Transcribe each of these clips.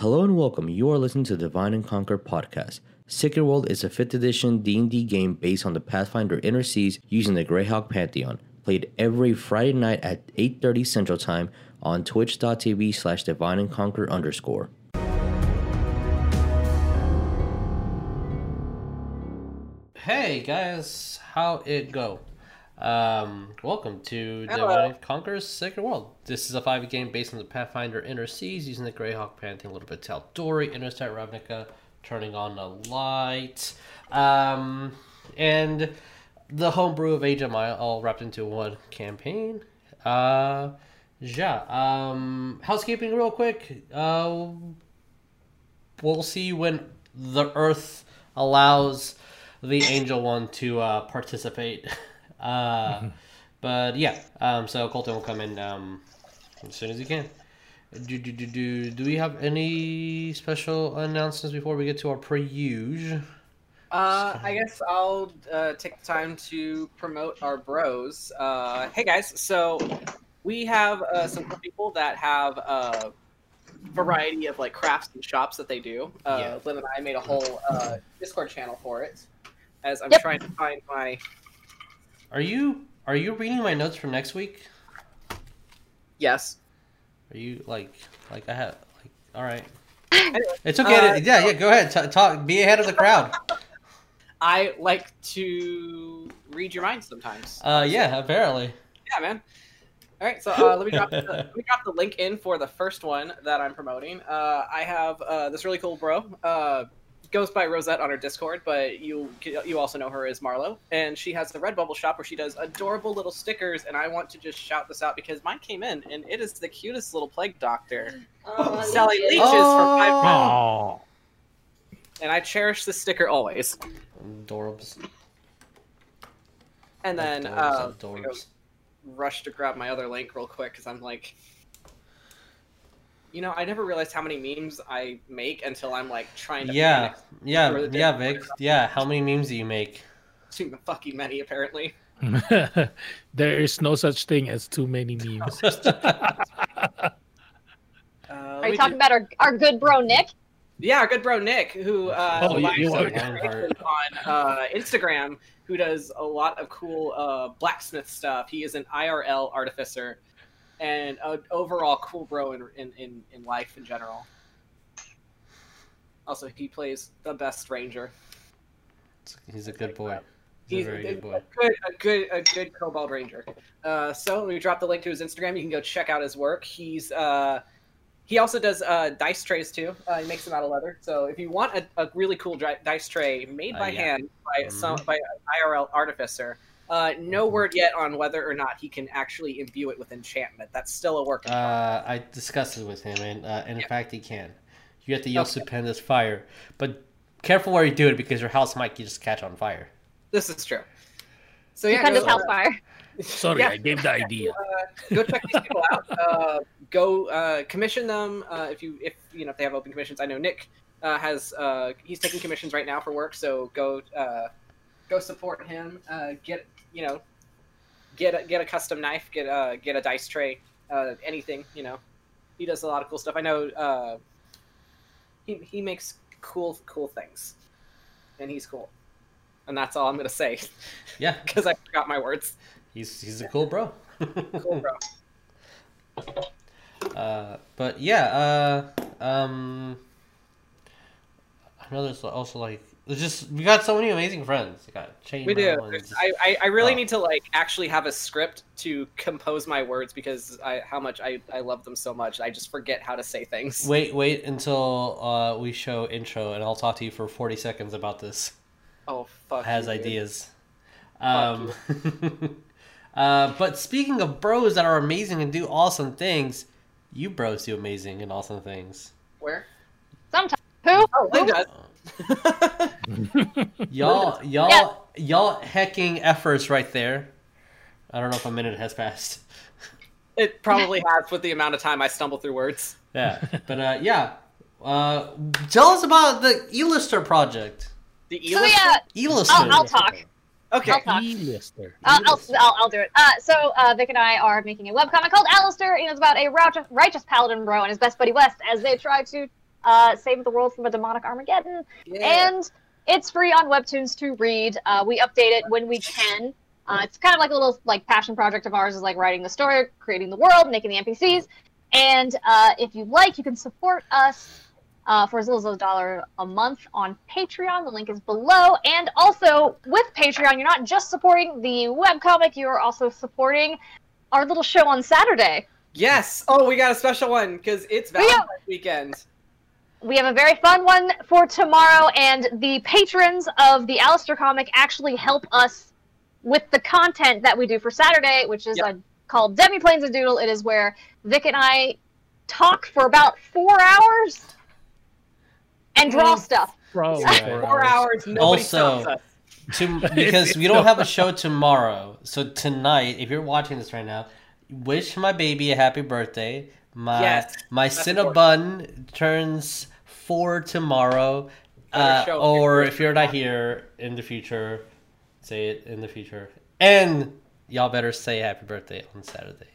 Hello and welcome. You are listening to Divine and Conquer podcast. Sacred World is a 5th edition D&D game based on the Pathfinder Inner Seas using the Greyhawk Pantheon. Played every Friday night at 8.30 Central Time on twitch.tv slash divine and conquer underscore. Hey guys, how it go? Um, welcome to Hello. Conquer's Sacred World. This is a 5e game based on the Pathfinder Inner Seas using the Greyhawk Pantheon, a little bit Tal'Dorei, Interstate Ravnica, turning on the light. Um, and the homebrew of HMI all wrapped into one campaign. Uh, yeah. Um, housekeeping, real quick. Uh, we'll see when the Earth allows the Angel One to uh, participate. Uh, but yeah. Um, so Coleton will come in um, as soon as he can. Do, do, do, do, do we have any special announcements before we get to our pre-use? Uh, I guess I'll uh, take the time to promote our bros. Uh, hey guys, so we have uh, some people that have a variety of like crafts and shops that they do. Uh, Yeah. Lyn and I made a whole uh, Discord channel for it. As I'm Yep. trying to find my Are you are you reading my notes for next week? yes. Are you like like I have like all right? It's okay. Uh, to, yeah, yeah. Go ahead. T- talk. Be ahead of the crowd. I like to read your mind sometimes. Uh, yeah. Apparently. Yeah, man. All right, so uh, let me drop the, let me drop the link in for the first one that I'm promoting. Uh, I have uh, this really cool bro. Goes by Rosette on her Discord, but you you also know her as Marlo, and she has the Redbubble shop where she does adorable little stickers. And I want to just shout this out because mine came in, and it is the cutest little plague doctor. Oh, Sally Legion. Leeches for five Oh. pounds, Oh, and I cherish this sticker always. Adorbs. And then Adorbs, uh, adorbs. rush to grab my other link real quick because I'm like, you know, I never realized how many memes I make until I'm like trying to. Yeah. Yeah. Yeah, Vic. Yeah. How many memes do you make? Too fucking many apparently. there is no such thing as too many memes. Uh, Are you talking about our, our good bro Nick? Yeah, our good bro Nick, who uh, Oh, you- lives you on are- Lionheart. uh, Instagram, who does a lot of cool uh, blacksmith stuff. He is an IRL artificer and an overall cool bro in, in, in, in life in general. Also, he plays the best ranger. He's a good boy. He's He's a very a, good boy. good, a good, a good Kobold Ranger. Uh, so we dropped the link to his Instagram. You can go check out his work. He's uh, he also does uh, dice trays too. Uh, he makes them out of leather. So if you want a, a really cool dice tray made Uh, by yeah. hand by some Mhm. by an IRL artificer, uh, no Mhm. word yet on whether or not he can actually imbue it with enchantment. That's still a work. in progress. Uh, I discussed it with him, and uh, and in fact, he can. You have to use stupendous fire, but careful where you do it because your house might just catch on fire. This is true. So yeah, Stupendous go, house fire. Sorry, Yeah. I gave the idea. go check these people out. Uh, go uh, commission them uh, if you if you know if they have open commissions. I know Nick uh, has uh, he's taking commissions right now for work, so go uh, go support him. Uh, get you know get a, get a custom knife, get a get a dice tray, uh, anything you know. He does a lot of cool stuff. I know uh, he he makes cool cool things, and he's cool. And that's all I'm gonna say Yeah, because I forgot my words. he's he's a cool bro. Cool, bro. Uh, but yeah, uh, um, I know there's also like there's just we got so many amazing friends. We got Chain. We do. And just- I, I, I really Oh. need to like actually have a script to compose my words because I how much I, I love them so much. I just forget how to say things. Wait, wait until uh, we show intro, and I'll talk to you for forty seconds about this. Oh fuck. has you, dude. ideas. Um, uh, but speaking of bros that are amazing and do awesome things, you bros do amazing and awesome things. Where? Sometimes. Who? Oh, Lyn Who? does. Y'all, y'all, Yeah. y'all hecking efforts right there. I don't know if a minute has passed. it probably has with the amount of time I stumble through words. Yeah, but uh, yeah. Uh, tell us about the E-lister project. The So E-list? yeah, E-lister. I'll, I'll talk. Okay. I'll talk. E-lister. Uh, I'll, I'll, I'll do it. Uh, so uh, Vic and I are making a webcomic called Alistair. and It's about a righteous, righteous paladin bro and his best buddy West as they try to uh, Save the World from a Demonic Armageddon. Yeah. And it's free on Webtoons to read. Uh, we update it when we can. Uh, it's kind of like a little like passion project of ours is like writing the story, creating the world, making the NPCs. And uh, if you like, you can support us uh, for as little as a dollar a month on Patreon. The link is below. And also with Patreon, you're not just supporting the webcomic, you are also supporting our little show on Saturday. yes. Oh, we got a special one because it's We Valentine's weekend. We have a very fun one for tomorrow, and the patrons of the Alistair comic actually help us with the content that we do for Saturday, which is Yep. uh, called Demi Plains a Doodle. It is where Vic and I talk for about four hours and draw Mm. stuff. Bro, Yeah. Four hours. Nobody Also- To, because we don't have a show tomorrow, so tonight, if you're watching this right now, wish my baby a happy birthday. My Yes, my that's Cinnabon turns four tomorrow. Uh, or if you're not here in the future, say it in the future. And y'all better say happy birthday on Saturday.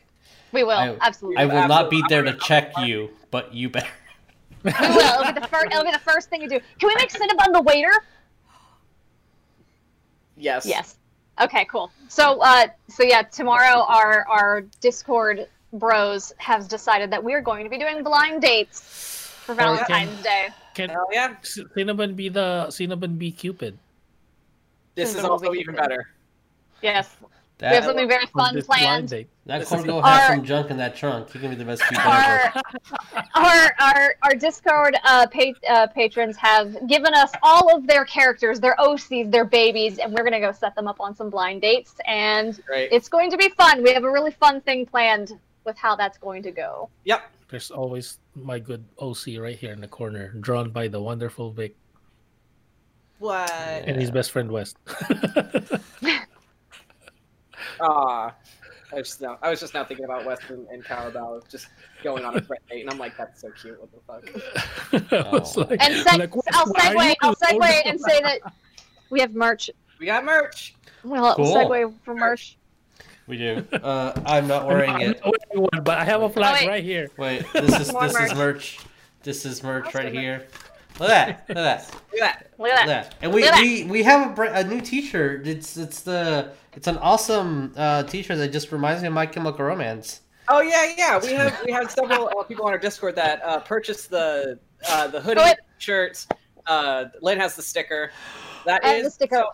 We will, I- absolutely. I will not be there to check you, but you better. we will. It'll be, the first, it'll be the first thing you do. Can we make Cinnabon the waiter? Yes. Yes. Okay, cool. So, uh, so yeah, tomorrow our our Discord bros has decided that we are going to be doing blind dates for Valentine's Day. Can Hell yeah. Cinnabon be the Cinnabon be Cupid? This This is is also what even can better. Yes, we have something very fun this blind planned. date? that This is- Corgo has Our- some junk in that trunk. He can be the best Cupid ever. Our our our, our Discord uh, pa- uh, patrons have given us all of their characters, their OCs, their babies, and we're gonna go set them up on some blind dates, and Great. it's going to be fun. We have a really fun thing planned with how that's going to go. Yep. There's always my good OC right here in the corner, drawn by the wonderful Vic What? and his best friend West. Ah, I was just now. I was just now thinking about Weston and Carabao just going on a threat date, and I'm like, that's so cute. What the fuck? Oh. like- And seg- like, I'll segue. I'll segue and say that we have merch. We got merch. Well, Cool. segue for merch. We do. Uh, I'm not wearing I'm it. not wearing one, but I have a flag wait. right here. Wait, this is this merch. is merch. This is merch right here. Look at that! Look at that! Look at that. Look at that. that! And we, Look we, we have a, br- a new T-shirt. It's it's the it's an awesome uh, T-shirt that just reminds me of My Chemical Romance. Oh yeah, yeah. We have we have several uh, people on our Discord that uh, purchased the uh, the hoodie shirts. ahead. Uh, Lyn has the sticker. That I have the sticker. so,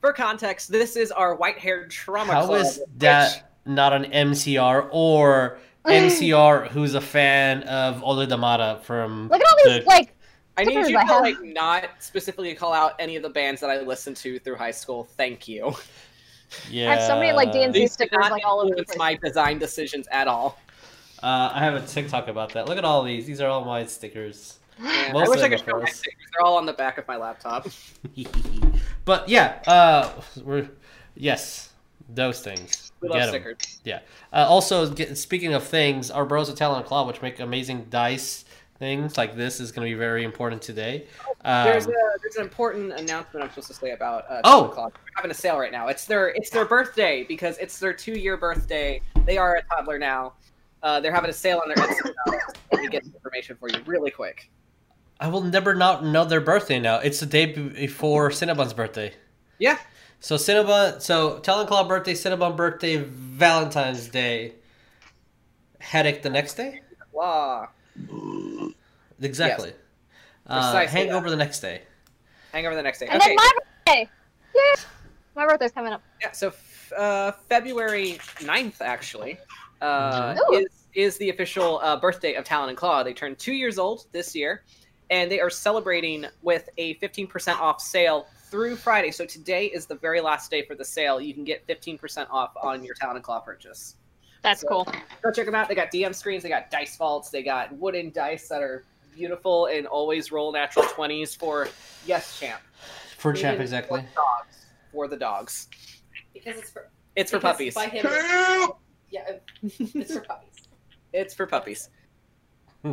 for context, this is our white-haired trauma How club. is which- that not an MCR or MCR who's a fan of Ole Damata from Look at all these the- like. I need you I to have. like not specifically call out any of the bands that I listened to through high school. Thank you. yeah. I have so many, like, DNC These do stickers, not like, all over the place. my design decisions at all. Uh, I have a TikTok about that. Look at all these. These are all my stickers. Man, Most I wish I could show my stickers. They're all on the back of my laptop. but yeah, uh, we're yes, those things. We Get love stickers. Yeah. Uh, also, get, speaking of things, our bros at Talon Claw, which make amazing dice things like this, is going to be very important today. Um, There's a there's an important announcement I'm supposed to say about uh, Oh! Toddler Clock. They're having a sale right now. It's their it's their birthday because it's their two year birthday. They are a toddler now. Uh, they're having a sale on their Etsy. Let me get information for you really quick. I will never not know their birthday now. It's the day before Cinnabon's birthday. Yeah, So Cinnabon, so Talon Claw birthday, Cinnabon birthday, Valentine's Day. Headache the next day. wow. Exactly. Uh, Precisely hangover the next day. Hangover the next day. And okay. then my birthday. Yeah. My birthday's coming up. Yeah, so f- uh, February 9th, actually, uh, is, is the official uh, birthday of Talon and Claw. They turned two years old this year, and they are celebrating with a 15% off sale through Friday. So today is the very last day for the sale. You can get 15% off on your Talon and Claw purchase. That's So- cool. Go check them out. They got DM screens, they got dice vaults, they got wooden dice that are beautiful and always roll natural 20s for Yes Champ. For We champ, exactly. For dogs. For the dogs. Because it's for It's for puppies. By him, yeah, it's for puppies. It's for puppies.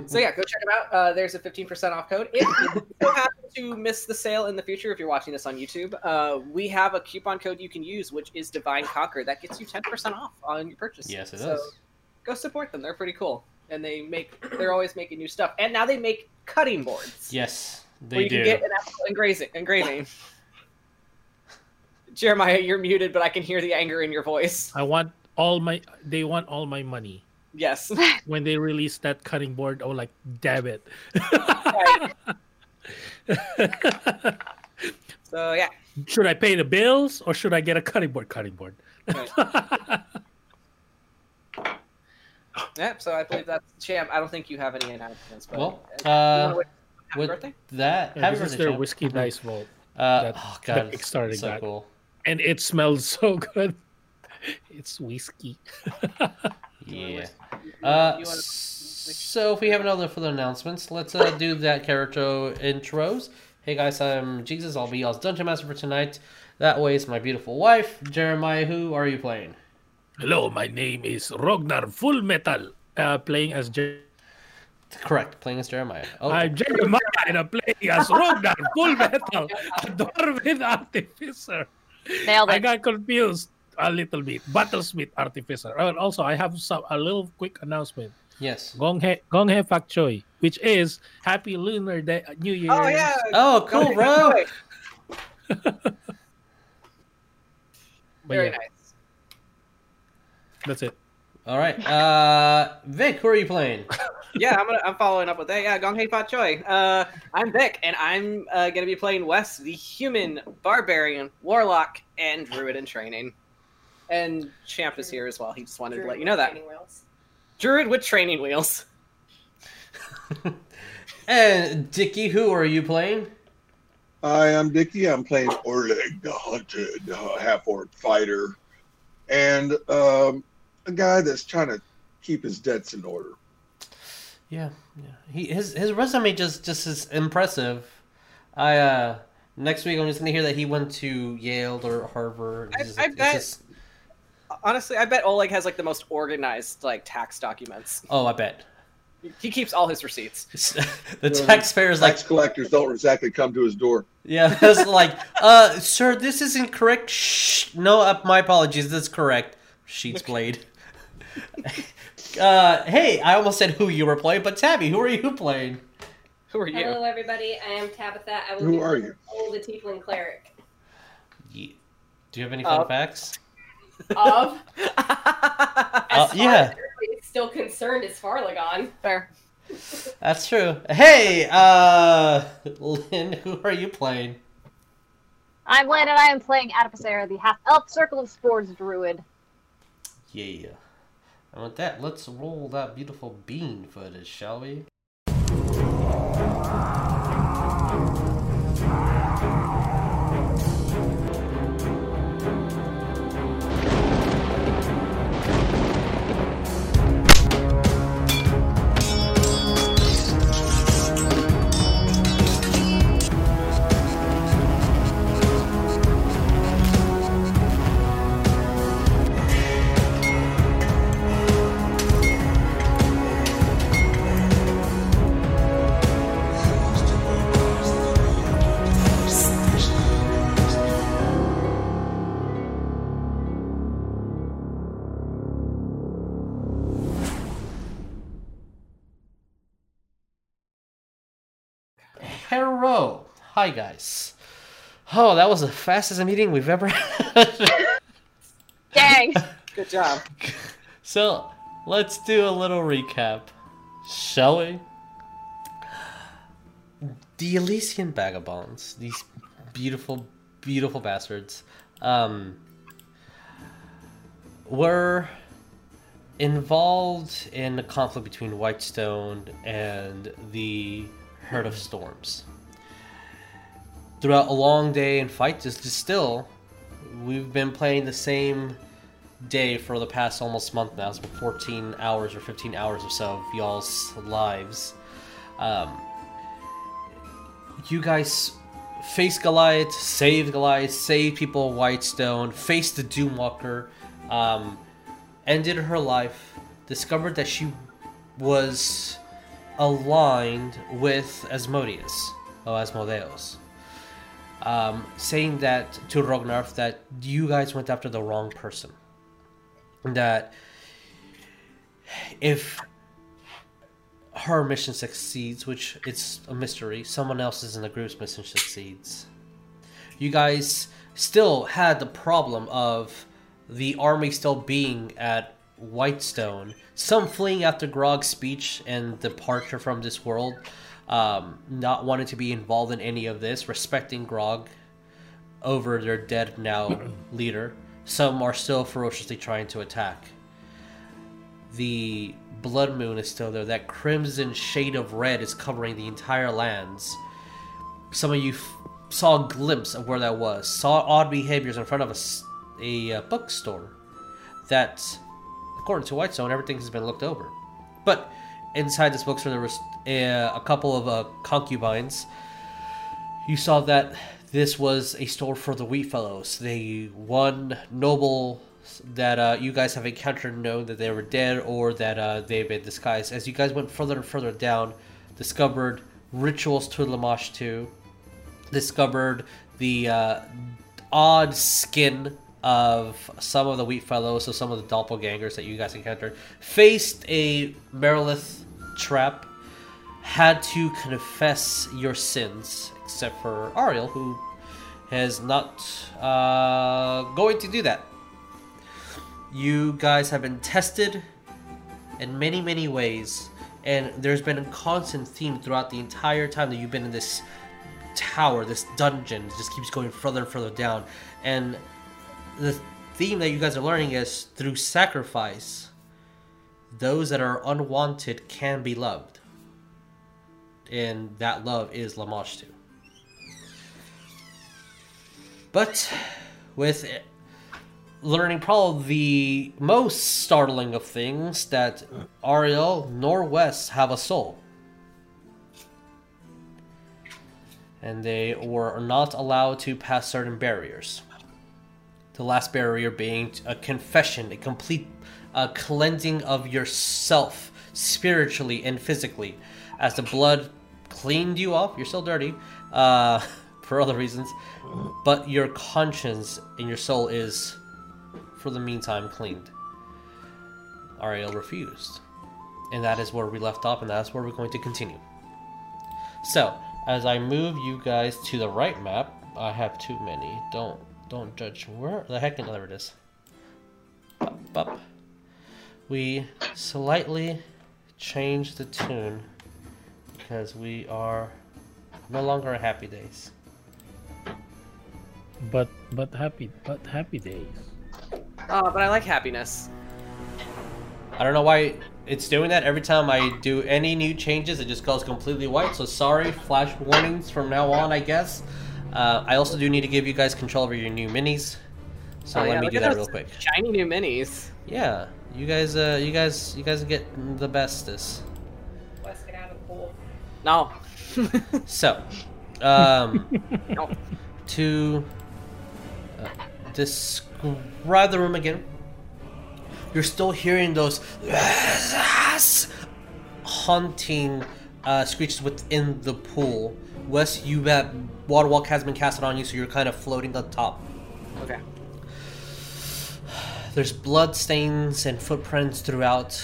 So yeah, go check them out. Uh, there's a 15% off code. If you so happen to miss the sale in the future, if you're watching this on YouTube, uh, we have a coupon code you can use, which is Divine Conquer. That gets you 10% off on your purchase. Yes, it so does. Go support them. They're pretty cool, and they make they're always making new stuff. And now they make cutting boards. Yes, where they you do. can get an actual engraving. engraving. Jeremiah, you're muted, but I can hear the anger in your voice. I want all my. They want all my money. Yes. When they release that cutting board, oh, like damn it. So yeah. should I pay the bills or should I get a cutting board? Cutting board. Right. Yep. So I believe that's champ. I don't think you have any announcements. But Well, uh, you uh, wanna wish happy with birthday. that, Yeah, happy this is their champ. whiskey dice vault, Uh, that- oh that god, it's kickstarting so that. cool. and it smells so good. It's whiskey. Yeah. Uh, so if we have another for the announcements, let's uh, do that character intros. Hey guys, I'm Jesus. I'll be y'all's dungeon master for tonight. That way, it's my beautiful wife, Jeremiah. Who are you playing? Hello, my name is Rognar Full Metal. Uh, playing as Jer- Correct, playing as Jeremiah. Oh, I'm Jeremiah and I'm playing as Rognar Full Metal, a Dwarven Artificer. Nailed it. I got confused a little bit. Battlesmith Artificer. Oh, and also, I have some a little quick announcement. yes. Gong He Gong He Fak Choi, which is Happy Lunar Day, New Year. Oh yeah. Oh, cool, bro. go. But Very yeah, nice. that's it. All right, uh, Vic, who are you playing? yeah, I'm gonna I'm following up with that. Yeah, Gong Hei Fa Choi. Uh, I'm Vic, and I'm uh, gonna be playing Wes, the human barbarian, warlock, and druid in training. And Champ is here as well. He just wanted to let you know that wheels. druid with training wheels. And Dickie, who are you playing? Hi, I'm Dickie. I'm playing Orleg, the hunted uh, half orc fighter, and um, a guy that's trying to keep his debts in order. Yeah, yeah. He his his resume just just is impressive. I uh next week I'm just gonna hear that he went to Yale or Harvard. I- I bet- just- Honestly, I bet Oleg has like the most organized like tax documents. oh, I bet He keeps all his receipts. the Well, taxpayers like Tax collectors don't exactly come to his door. yeah. It's like uh, sir, this isn't correct. Shh. No, uh, my apologies. That's correct. Sheets played. uh, hey, I almost said who you were playing, but Tabby, who are you playing? Who are you? Hello, everybody. I am Tabatha. I will Who be are you? Oh, the Tiefling cleric. Ye- Do you have any fun Uh, facts? Of, as Uh, far yeah. as still concerned, is Farlagon. Fair. That's true. Hey, uh, Lyn, who are you playing? I'm Lyn, and I am playing Adipocere, the half elf Circle of Spores druid. Yeah. And with that, let's roll that beautiful bean footage, shall we? Hello. Hi, guys. Oh, that was the fastest meeting we've ever had. Dang! Good job. so, let's do a little recap, shall we? The Elysian Vagabonds, these beautiful, beautiful bastards, um, were involved in a conflict between Whitestone and the Herd of Storms. Throughout a long day and fight, just still, we've been playing the same day for the past almost month now. It's been 14 hours or 15 hours or so of y'all's lives. Um, you guys face Goliath, save Goliath, save people of Whitestone, face the Doomwalker, um, ended her life, discovered that she was aligned with Asmodeus, or Asmodeus. Um, saying that to Rognarv that you guys went after the wrong person that if her mission succeeds, which it's a mystery. Someone else's in the group's mission succeeds. You guys still had the problem of the army still being at Whitestone. Some fleeing after Grog's speech and departure from this world, um, not wanting to be involved in any of this, respecting Grog over their dead now leader. Some are still ferociously trying to attack. The blood moon is still there. That crimson shade of red is covering the entire lands. Some of you f- saw a glimpse of where that was. Saw odd behaviors in front of a uh, bookstore. That, according to Whitestone, everything has been looked over. But inside this bookstore, there was a, a couple of uh, concubines. You saw that this was a store for the Wheat Fellows. The one noble that uh, you guys have encountered know that they were dead or that uh, they've been disguised. As you guys went further and further down, discovered rituals to Lamashtu, discovered the uh, odd skin of some of the Wheat Fellows, so some of the doppelgangers that you guys encountered, faced a Marilith trap, had to confess your sins, except for Ariell, who is not uh, going to do that. You guys have been tested in many, many ways, and there's been a constant theme throughout the entire time that you've been in this tower, this dungeon. It just keeps going further and further down. And the theme that you guys are learning is through sacrifice, those that are unwanted can be loved. And that love is Lamashtu. But with learning probably the most startling of things that Ariell nor Wes have a soul. And they were not allowed to pass certain barriers. The last barrier being a confession, a complete uh, cleansing of yourself spiritually and physically. As the blood cleaned you off, you're still dirty uh, for other reasons, but your conscience and your soul is for the meantime cleaned. Ariell refused. And that is where we left off, and that's where we're going to continue. So, as I move you guys to the right map, I have too many. Don't don't judge. Where the heck? There it is. Up, up. We slightly change the tune because we are no longer happy days. But but happy but happy days. Oh, but I like happiness. I don't know why it's doing that every time I do any new changes. It just goes completely white. So sorry, flash warnings from now on, I guess. Uh, I also do need to give you guys control over your new minis. So Oh, let yeah, me look do at that those real quick. Shiny new minis. Yeah, you guys, uh, you guys, you guys get the bestest. Let's get out of the pool. No. So, um, no. to uh, describe the room again, you're still hearing those haunting uh, screeches within the pool. Wes, you have water walk has been casted on you, so you're kind of floating on top. Okay. There's blood stains and footprints throughout.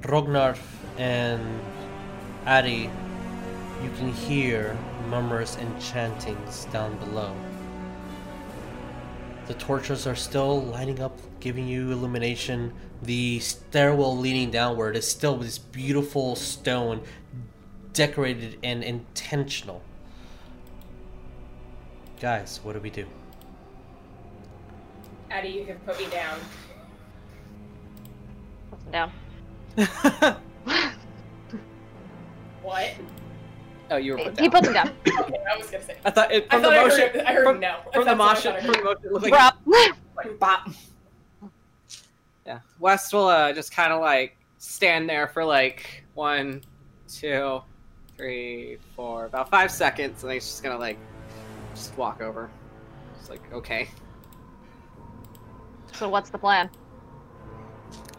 Rognar and Adi, you can hear murmurs and chantings down below. The torches are still lighting up, giving you illumination. The stairwell leading downward is still this beautiful stone, decorated and intentional. Guys, what do we do? Addie, you can put me down. Puts him down. What? oh, you were put down. He down. puts him down. Okay, I was gonna say. I thought it, I from the thought I motion. heard, I heard from, no. from the That's I motion, from the motion, it looked like, like bop. Yeah, West will uh, just kind of like stand there for like one, two, three, four, about five seconds, and then he's just gonna like just walk over. It's like okay. So what's the plan?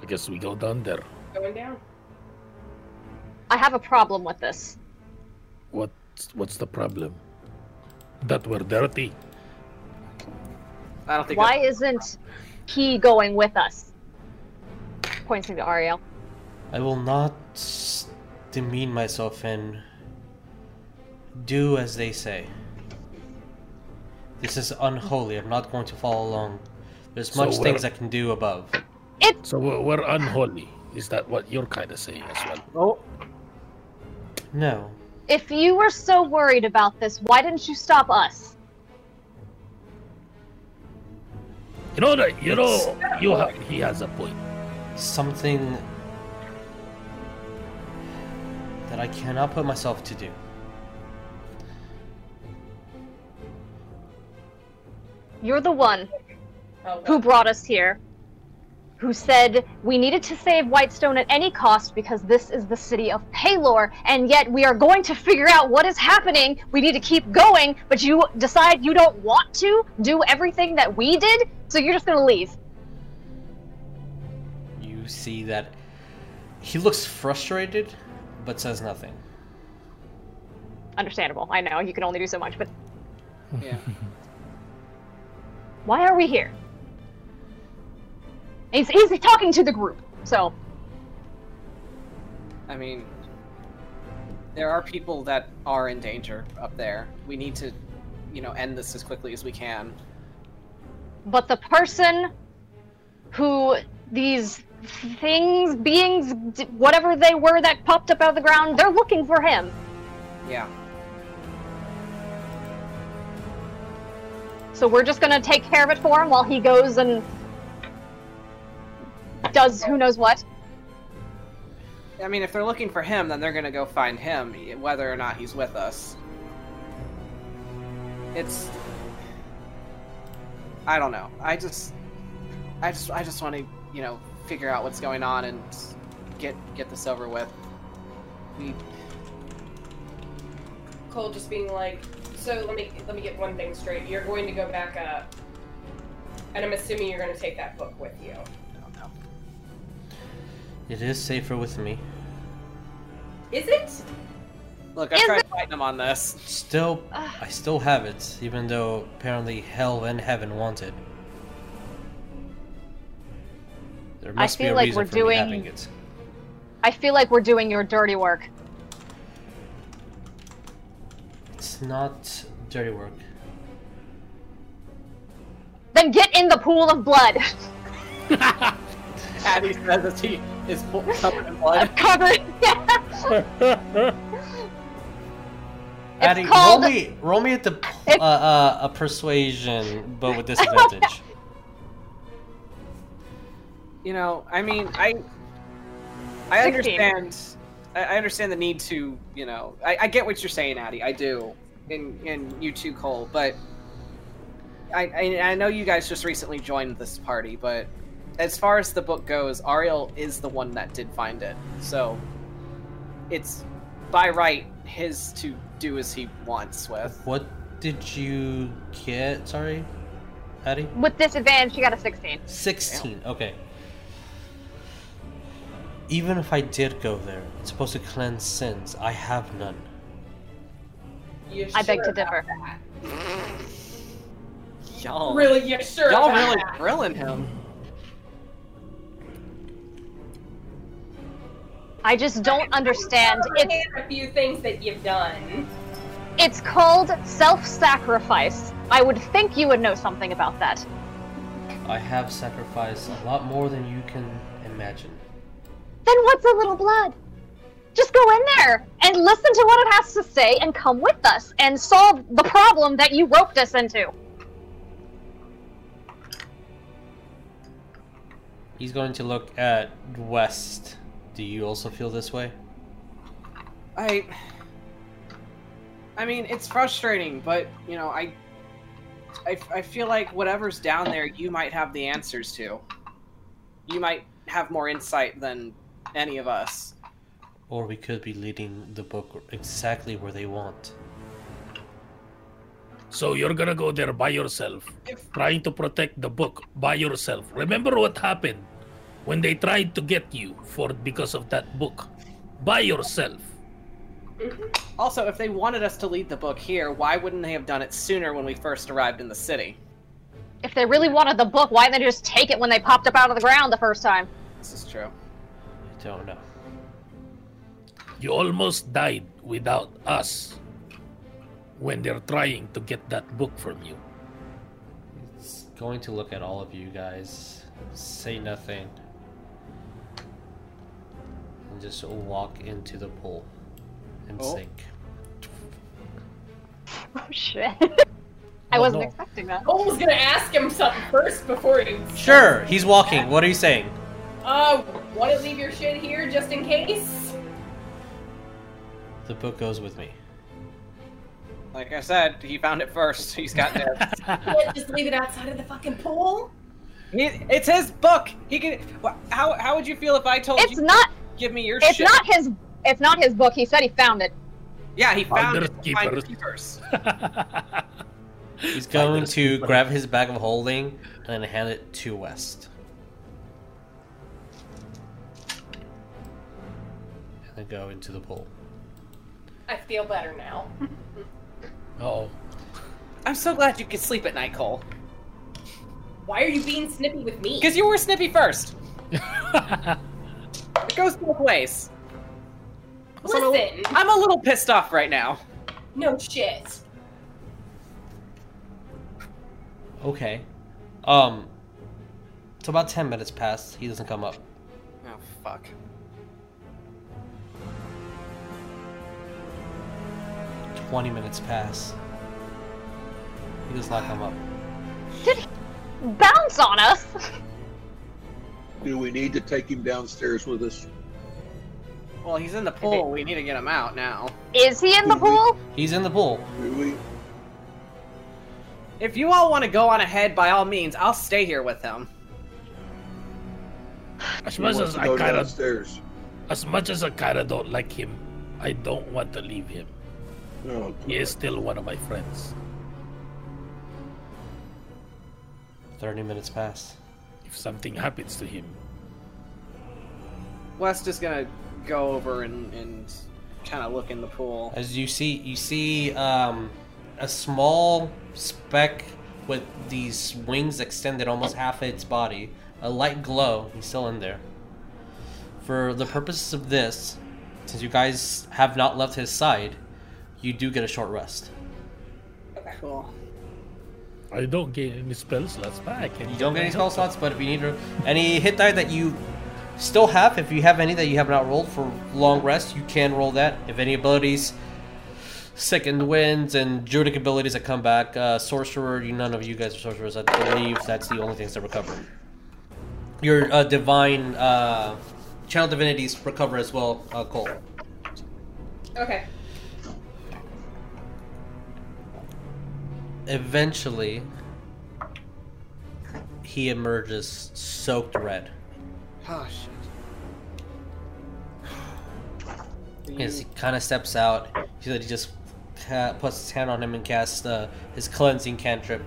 I guess we go down there. Going down. I have a problem with this. What's what's the problem? That we're dirty. I don't think. Why isn't he going with us? Pointing to Ariell. I will not demean myself and do as they say. This is unholy. I'm not going to follow along. There's So much things I can do above. It. So we're, we're unholy. Is that what you're kind of saying as well? Oh, No. If you were so worried about this, why didn't you stop us? You know that you know you have he has a point. Something that I cannot put myself to do. You're the one Oh, who brought us here, who said we needed to save Whitestone at any cost because this is the city of Pelor, and yet we are going to figure out what is happening. We need to keep going, but you decide you don't want to do everything that we did, so you're just gonna leave. You see that he looks frustrated, but says nothing. Understandable. I know you can only do so much, but yeah. why are we here? He's, he's talking to the group, so I mean, there are people that are in danger up there. We need to, you know, end this as quickly as we can. but the person who these things, beings, whatever they were that popped up out of the ground, they're looking for him. Yeah. So we're just gonna take care of it for him while he goes and does who knows what. I mean, if they're looking for him, then they're gonna go find him, whether or not he's with us. It's. I don't know. I just, I just, I just want to, you know, figure out what's going on and get get this over with. We, Cole just being like, so let me let me get one thing straight. You're going to go back up, and I'm assuming you're going to take that book with you. I. It is safer with me. Is it? Look, I Is tried fighting him on this. Still, Ugh. I still have it, even though apparently hell and heaven want it. There must be feel a like reason we're for me doing- having it. I feel like we're doing your dirty work. It's not dirty work. Then get in the pool of blood. Addy says as he is full- covered in blood. Covered. It's Addy, called- roll me, roll me at the uh, uh, a persuasion, but with disadvantage. You know, I mean, I, I 16. understand. I I understand the need to, you know, I, I get what you're saying, Addy. I do, and and you too, Cole. But I, I I know you guys just recently joined this party, but as far as the book goes, Ariell is the one that did find it. So it's by right his to do as he wants with. What did you get? Sorry, Addy. With disadvantage, you got a 16. 16. Okay. Even if I did go there, it's supposed to cleanse sins. I have none. You I beg to differ. that? Y'all, Really, you sure? y'all really that? grilling him. I just don't understand. It's a few things that you've done. it's called self-sacrifice. I would think you would know something about that. I have sacrificed a lot more than you can imagine. Then what's a little blood? Just go in there and listen to what it has to say and come with us and solve the problem that you roped us into. He's going to look at West. Do you also feel this way? I I mean, it's frustrating, but you know, I I, I feel like whatever's down there, you might have the answers to. You might have more insight than any of us. Or we could be leading the book exactly where they want. So you're gonna go there by yourself, If- trying to protect the book by yourself. Remember what happened when they tried to get you for because of that book, by yourself. Also, if they wanted us to lead the book here, why wouldn't they have done it sooner when we first arrived in the city? If they really wanted the book, why didn't they just take it when they popped up out of the ground the first time? This is true. I don't know. You almost died without us when they're trying to get that book from you. It's going to look at all of you guys, say nothing, and just walk into the pool and Oh. sink. Oh shit. I Oh, wasn't no. expecting that. Cole was gonna ask him something first before he. Sure, he's walking. What are you saying? Uh, want to leave your shit here just in case? The book goes with me. Like I said, he found it first. He's got it. Just leave it outside of the fucking pool. It's his book. He can. How how would you feel if I told It's you It's not give me your it's shit? not his it's not his book. He said he found it. Yeah, he found Finders it. Finders keepers. keepers. He's going to keeper. grab his bag of holding and hand it to West. And then go into the pool. I feel better now. oh. I'm so glad you could sleep at night, Cole. Why are you being snippy with me? Because you were snippy first. It goes both ways. So I'm a- Listen, I'm a little pissed off right now. no shit. Okay. Um. So about ten minutes pass. He doesn't come up. Oh fuck. Twenty minutes pass. He does not come up. Did he bounce on us. Do we need to take him downstairs with us? Well, he's in the pool. We need to get him out now. Is he in the pool? He's in the pool. Do we? If you all want to go on ahead, by all means, I'll stay here with him. As He much as I go kinda as much as I kinda don't like him, I don't want to leave him. Oh, He is still one of my friends. Thirty minutes pass. If something happens to him, West is gonna go over and, and kind of look in the pool. As you see, you see um, a small speck with these wings extended almost half of its body. A light glow. He's still in there. For the purposes of this, since you guys have not left his side, you do get a short rest. Cool. I don't get any spell slots back. You don't get any spell slots, but if you need to, any hit die that you still have, if you have any that you have not rolled for long rest, you can roll that. If any abilities, second winds and druidic abilities that come back, uh, sorcerer, you none of you guys are sorcerers. I believe that's the only things that recover. Your uh, divine uh, channel divinities recover as well, uh, Cole. Okay. Eventually, he emerges soaked red. Oh shit. As he kind of steps out, he said he just puts his hand on him and casts uh, his cleansing cantrip,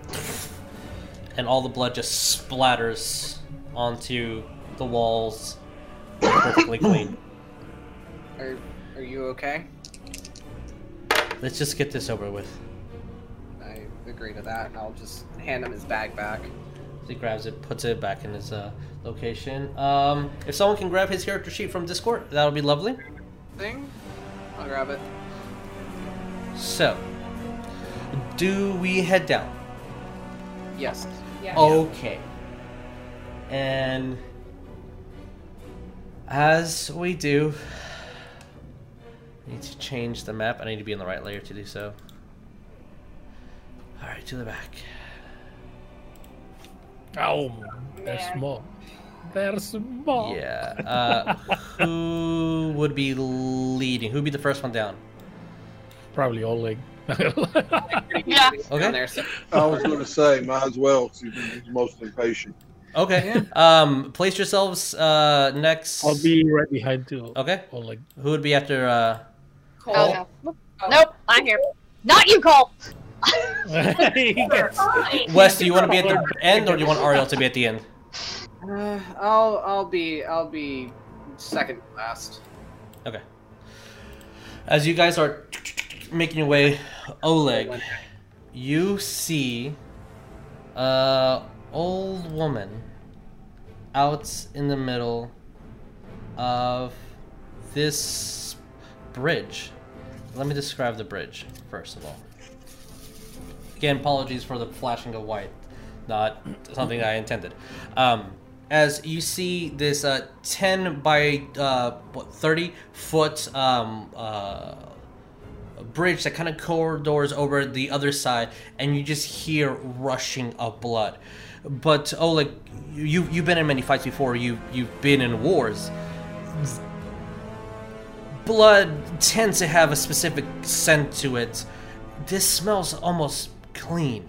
and all the blood just splatters onto the walls, perfectly clean. Are, are you okay? Let's just get this over with. I agree to that. And I'll just hand him his bag back. He grabs it, puts it back in his uh, location. Um, if someone can grab his character sheet from Discord, that'll be lovely. Thing? I'll grab it. So, do we head down? Yes. Yeah. Okay. And as we do, I need to change the map. I need to be in the right layer to do so. Alright, to the back. Oh, they're Man. small. They're small. Yeah. Uh, who would be leading? Who would be the first one down? Probably Oleg. Yeah. Okay. There, so- I was going to say, might as well, 'cause he's the most impatient. Okay. Um, place yourselves uh, next. I'll be right behind you. Okay. Oleg. Who would be after? Uh... Cole. Oh, no. Oh. Nope, I'm here. Not you, Cole. He. Wes, do you want to be at the end, or do you want Ariell to be at the end? Uh, I'll I'll be I'll be second last. Okay. As you guys are making your way, Oleg, you see a old woman out in the middle of this bridge. Let me describe the bridge first of all. Again, apologies for the flashing of white, not something I intended. Um, as you see this uh, 10 by uh, what 30 foot um, uh, bridge that kind of corridors over the other side, and you just hear rushing of blood. But oh, like you you've been in many fights before. You you've been in wars. Blood tends to have a specific scent to it. This smells almost clean.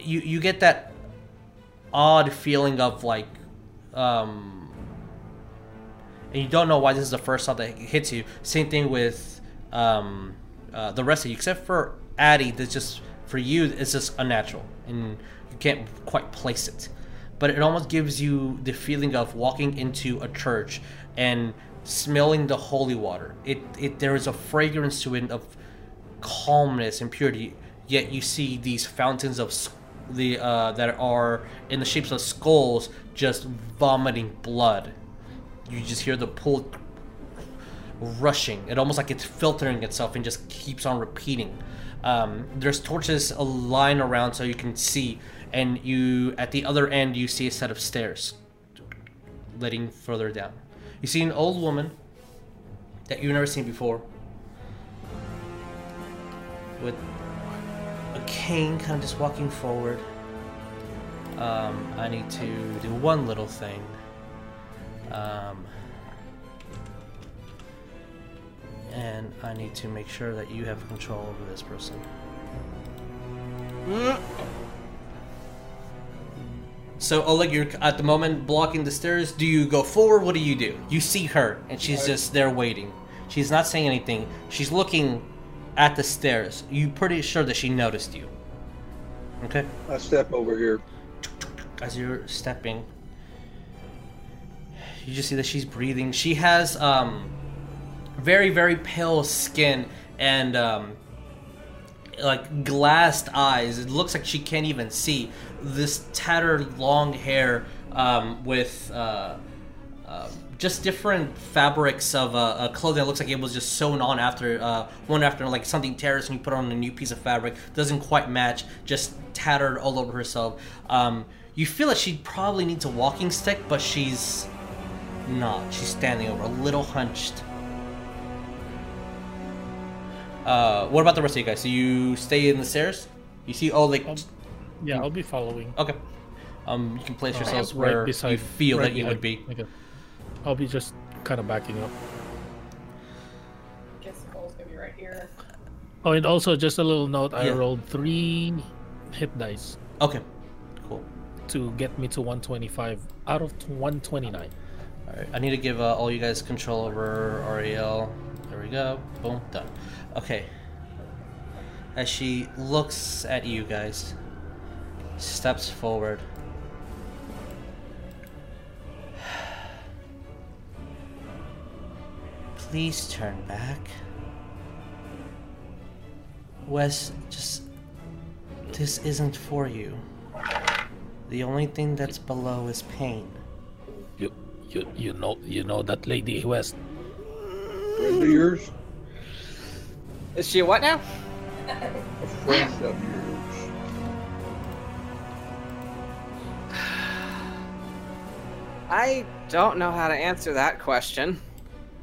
You you get that odd feeling of like um and you don't know why this is the first thought that hits you. Same thing with um, uh, the rest of you, except for Addie. That's just for you. It's just unnatural, and you can't quite place it. But it almost gives you the feeling of walking into a church and smelling the holy water. It it there is a fragrance to it of calmness and purity. Yet you see these fountains of the uh, that are in the shapes of skulls just vomiting blood. You just hear the pool rushing. It almost like it's filtering itself and just keeps on repeating. Um, there's torches a line around so you can see, and you at the other end you see a set of stairs leading further down. You see an old woman that you've never seen before with a cane, kind of just walking forward. Um, I need to do one little thing. Um, and I need to make sure that you have control over this person. So Oleg, you're at the moment blocking the stairs. Do you go forward? What do you do? You see her, and she's just there waiting. She's not saying anything. She's looking at the stairs. You pretty sure that she noticed you. Okay. I step over here. As you're stepping, you just see that she's breathing. She has um, very very pale skin and um, like glassed eyes. It looks like she can't even see. This tattered long hair um, with uh, uh, just different fabrics of uh, clothing. It looks like it was just sewn on after uh, one after like something tears and you put on a new piece of fabric. Doesn't quite match. Just tattered all over herself. Um, you feel that she probably needs a walking stick, but she's not. She's standing over, a little hunched. Uh, what about the rest of you guys? So you stay in the stairs. You see, oh, like Um, yeah, I'll be following. okay. Um, you can place Uh, yourselves right where beside- you feel right that you would be. okay. I'll be just kind of backing up. Guess Coal's gonna be right here. Oh, and also just a little note: I Yeah. rolled three hit dice Okay, cool. to get me to 125 out of 129. All right, I need to give uh, all you guys control over Ariell. There we go. Boom, done. Okay. As she looks at you guys, steps forward. Please turn back. Wes, just. This isn't for you. The only thing that's below is pain. You, you, you know, you know that lady West. Friend of yours? Is she a what now? A friend of yours. I don't know how to answer that question.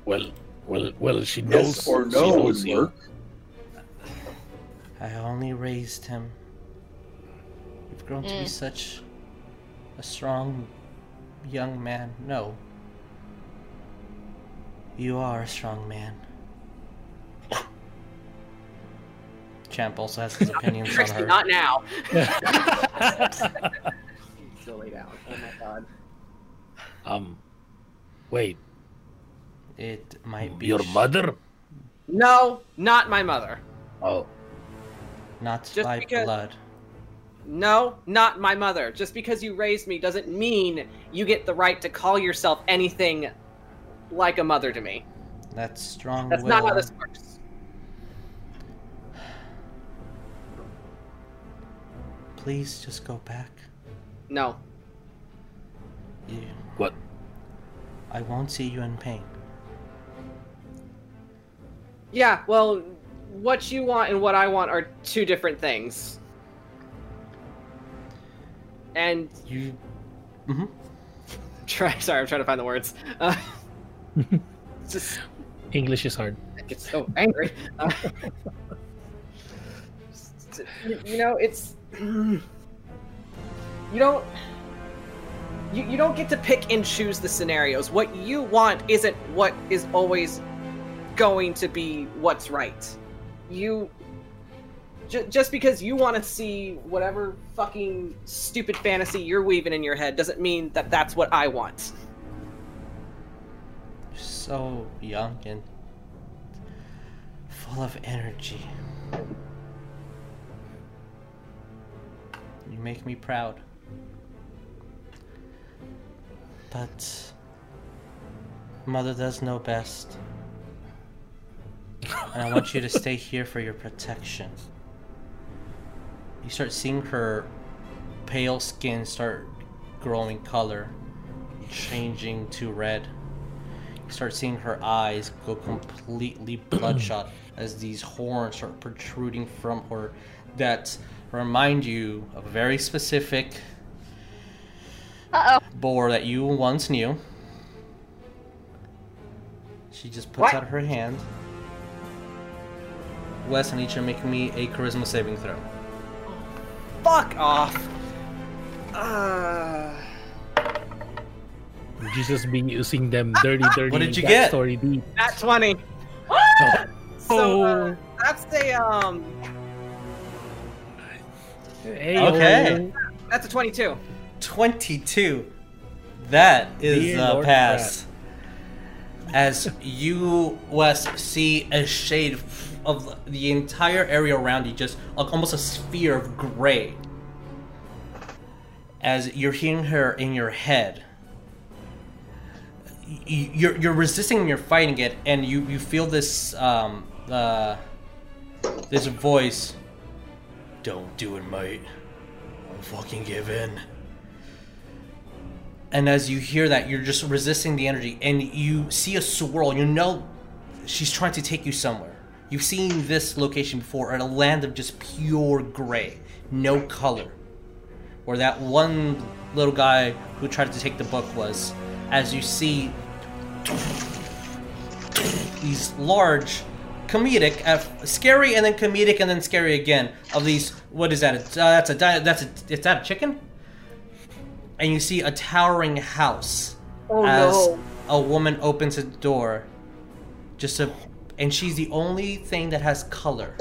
Well, well, well. She knows. Yes or she no knows you. work. I only raised him. You've grown to be Mm. such a strong young man. No. You are a strong man. Champ also has his opinions on Trixie, her. not now. Still lay down. Oh my god. Um, wait, It might be your sh- mother? No, not my mother. Oh, not just by because- blood. No, not my mother. Just because you raised me doesn't mean you get the right to call yourself anything like a mother to me. That's strong That's will. not how this works. Please just go back. No. You, what? I won't see you in pain. Yeah, well, what you want and what I want are two different things. And You. hmm try. Sorry, I'm trying to find the words. Uh, just English is hard. I get so angry. Uh, you know, it's you don't you, you don't get to pick and choose the scenarios. What you want isn't what is always going to be what's right. You j- just because you want to see whatever fucking stupid fantasy you're weaving in your head doesn't mean that that's what I want. So young and full of energy. You make me proud. But Mother does know best. And I want you to stay here for your protection. You start seeing her pale skin start growing color, changing to red. You start seeing her eyes go completely bloodshot as these horns start protruding from her that remind you of a very specific Uh oh. boar that you once knew. She just puts What? out her hand. Wes, I need you to make me a charisma saving throw. Fuck off. Uh, You just be using them dirty, dirty. What did you get? Story deep. at 20. So uh, that's a um Hey, Okay. that's a 22. 22. That is Dear a Lord pass. As you, Wes, see a shade of the entire area around you, just like almost a sphere of gray. As you're hearing her in your head, you're you're resisting, you're fighting it, and you you feel this um uh this voice. Don't do it, mate. Don't fucking give in. And as you hear that, you're just resisting the energy, and you see a swirl. You know she's trying to take you somewhere. You've seen this location before, in a land of just pure gray, no color. Where that one little guy who tried to take the book was, as you see these large comedic uh, scary and then comedic and then scary again of these what is that uh, that's a that's a is that a chicken and you see a towering house Oh, as no. a woman opens a door just a and she's the only thing that has color.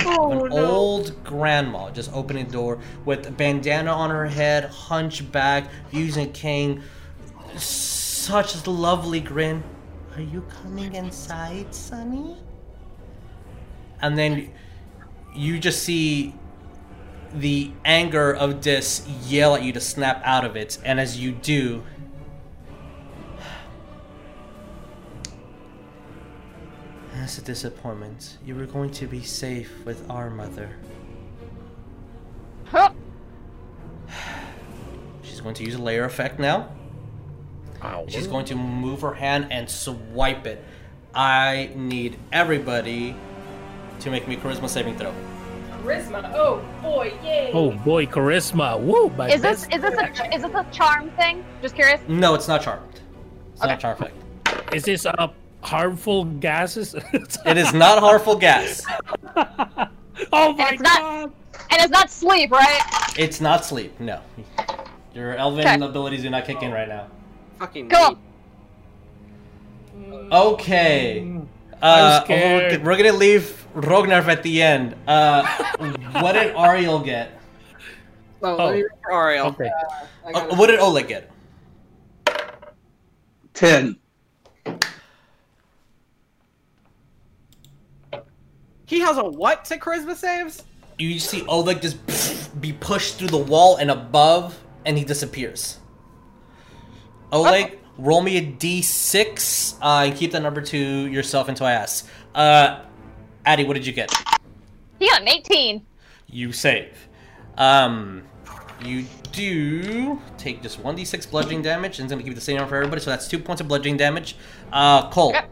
Oh an old grandma just opening the door with a bandana on her head hunchback using a cane. Such a lovely grin. Are you coming inside sonny? And then you just see the anger of this yell at you to snap out of it, and as you do, that's a disappointment. You were going to be safe with our mother. Huh. She's going to use a lair effect now. Ow. She's going to move her hand and swipe it. I need everybody to make me charisma saving throw. Charisma. Oh boy, yay. Oh boy, charisma. Woo! My Is this best is this a is this a charm thing? Just curious. No, it's not charmed. It's not Okay. charm effect. Is this uh, harmful gases? It is not harmful gas. oh my it's not- god! And it's not sleep, right? It's not sleep. No. Your elven Okay. abilities do not kick in right now. Fucking Cool. Okay. Uh, scared. we're, we're gonna leave Rognarv at the end. Uh, what did Ariell get? Oh, Oh. let me read for Ariell. Okay. Uh, Uh, what did Oleg get? Ten. He has a what to charisma saves? You see Oleg just be pushed through the wall and above, and he disappears. Oleg, roll me a d6 uh, and keep that number to yourself until I ask. Uh, Addy, what did you get? He got an 18. You save. Um, you do take just 1d6 bludgeoning damage, and it's gonna keep you the same number for everybody, so that's two points of bludgeoning damage. Uh, Coal, Okay.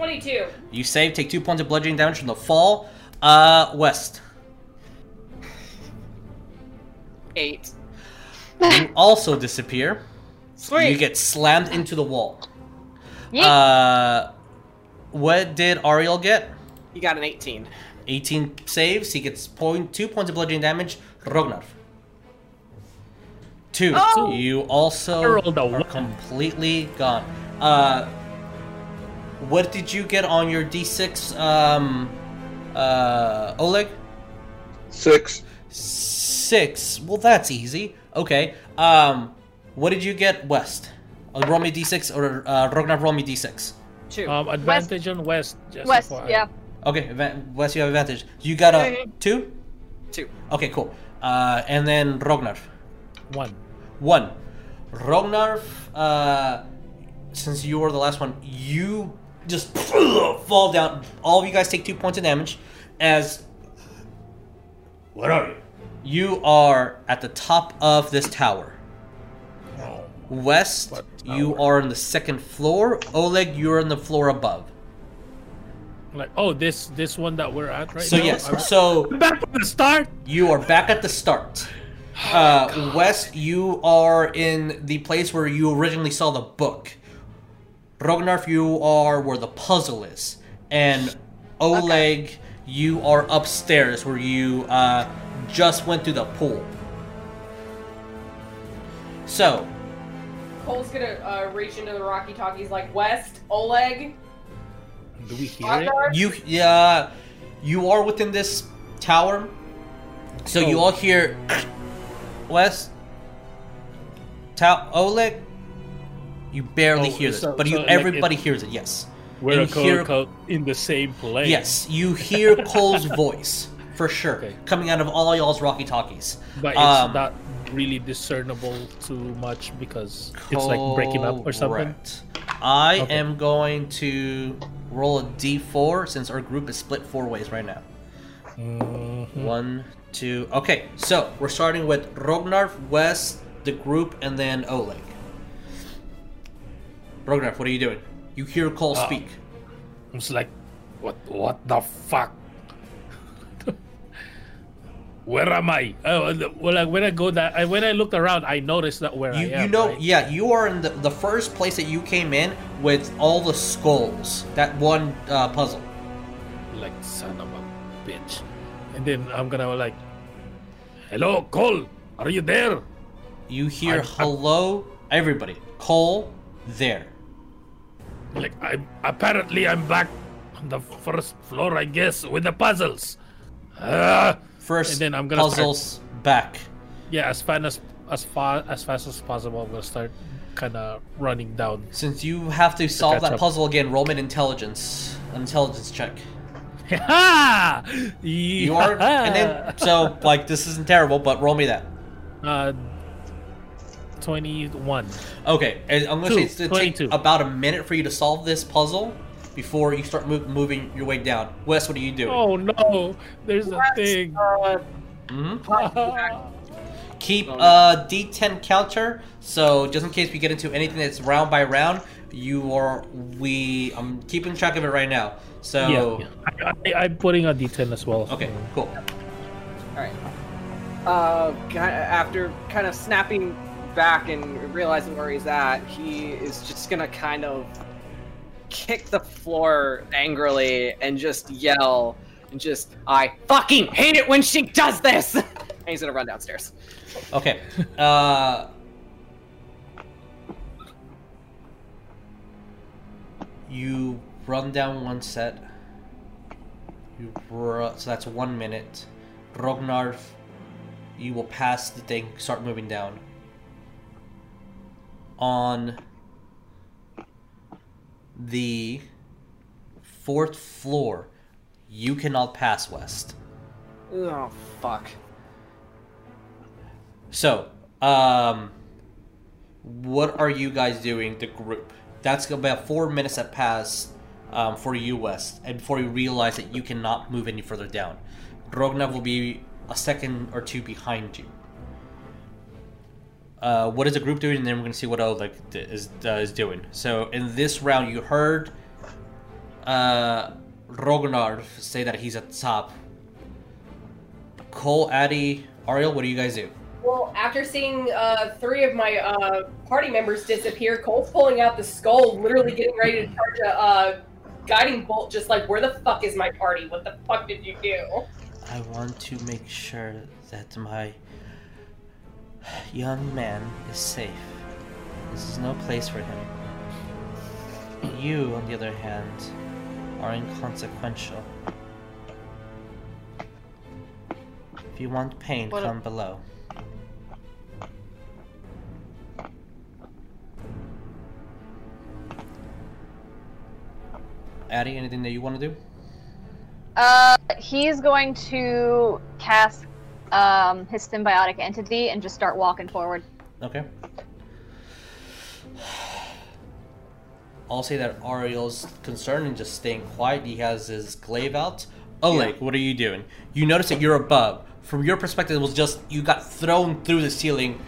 22. You save, take two points of bludgeoning damage from the fall. Uh, West. Eight. You also disappear. Sweet. You get slammed into the wall. Yeet. Uh, what did Ariell get? You got an 18. 18 saves. He gets point two points of bludgeoning damage. Rognarv. Two. Oh! You also I rolled a are completely gone. Uh, what did you get on your d6, um, uh, Oleg? Six. Six. Well, that's easy. Okay. Um, what did you get, West? Uh, roll me d6 or uh, Ragnar, roll me d6. Two. Um, advantage on West. Just West, FYI. yeah. Okay, advan- West, you have advantage. You got a two. Two. Okay, cool. Uh, and then Ragnar. One. One. Ragnar, uh, since you were the last one, you just fall down. All of you guys take two points of damage as. Where are you? You are at the top of this tower. Oh. West, What you are on the second floor. Oleg, you're on the floor above. Like, oh, this this one that we're at right So now. So yes, I'm so back from the start. You are back at the start. Uh, West, you are in the place where you originally saw the book. Rognarv, you are where the puzzle is. And Oleg, you are upstairs where you uh, just went through the pool. So, Coal's gonna uh, reach into the Rocky Talkies like West, Oleg, Do we hear it? You yeah, you are within this tower. So you Oh. all hear West, Ta- Oleg. You barely Oh, hear this, so- but you so, like, everybody it- hears it. Yes. We're And a here- quote in the same place. Yes, you hear Coal's voice for sure Okay. coming out of all y'all's walkie talkies. But it's Um, not really discernible too much because it's like breaking up or something. Correct. I Okay. am going to roll a d4 since our group is split four ways right now. Mhm. One, two. Okay, so we're starting with Rognarv, West, the group, and then Oleg. Rognarv, what are you doing? You hear Coal Uh, speak. It's like, what? What the fuck? Where am I? Oh, well, like, when I go that, I, when I looked around, I noticed that where You, I am. you know, right? yeah, you are in the, the first place that you came in with all the skulls. That one uh, puzzle. like son of a bitch. And then I'm gonna like, hello, Coal, are you there? You hear I'm- hello, everybody. Coal, there. Like, I'm apparently I'm back on the first floor, I guess, with the puzzles. Ah, First And then I'm gonna puzzles back. yeah, as fast as as far as fast as possible, I'm gonna start kind of running down. Since you have to solve that up. puzzle again, roll me intelligence. An intelligence check. You are, and then so like this isn't terrible, but roll me that. uh, twenty-one. Okay, and I'm gonna say it's gonna take about a minute for you to solve this puzzle before you start move, moving your way down. Wes, what are you doing? Oh no! There's a thing. Uh, Mhm. Keep a D10 counter, so just in case we get into anything that's round by round, you are we. I'm keeping track of it right now. So yeah, yeah. I, I, I'm putting a D10 as well. okay, cool. all right. Uh, after kind of snapping back and realizing where he's at, he is just gonna kind of kick the floor angrily and just yell and just, I fucking hate it when she does this! and he's gonna run downstairs. Okay. Uh. You run down one set. You ru- so that's one minute. Rognarv, you will pass the thing, start moving down. On the fourth floor, you cannot pass west. Oh, fuck. So, um, what are you guys doing, the group? That's about four minutes that pass um, for you, West, and before you realize that you cannot move any further down. Rognarv will be a second or two behind you. Uh, what is the group doing? And then we're going to see what Oleg d- is, uh, is doing. So, in this round, you heard uh, say that he's at the top. Coal, Addy, Ariell, what do you guys do? Well, after seeing uh, three of my uh, party members disappear, Coal's pulling out the skull, literally getting ready to charge a uh, guiding bolt. Just like, where the fuck is my party? What the fuck did you do? I want to make sure that my young man is safe. This is no place for him. You, on the other hand, are inconsequential. If you want pain, What a- come below. Addie, anything that you want to do? Uh, he's going to cast um, his symbiotic entity and just start walking forward. Okay. I'll say that Ariell's concerned and just staying quiet. He has his glaive out. Oleg, what are you doing? You notice that you're above. From your perspective, it was just you got thrown through the ceiling.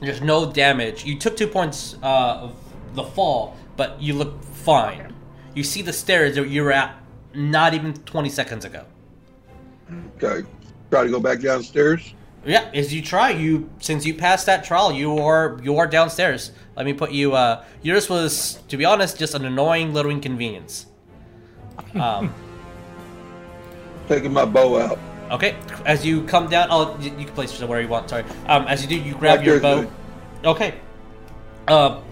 There's no damage. You took two points uh, of the fall, but you look fine. You see the stairs that you were at not even 20 seconds ago. Okay. Try to go back downstairs. Yeah, as you try, you since you passed that trial, you are you are downstairs. Let me put you. Uh, yours was, to be honest, just an annoying little inconvenience. Um, Taking my bow out. okay, as you come down, oh, you, you can place yourself where you want. Sorry. Um, as you do, you grab your bow. Okay. Uh,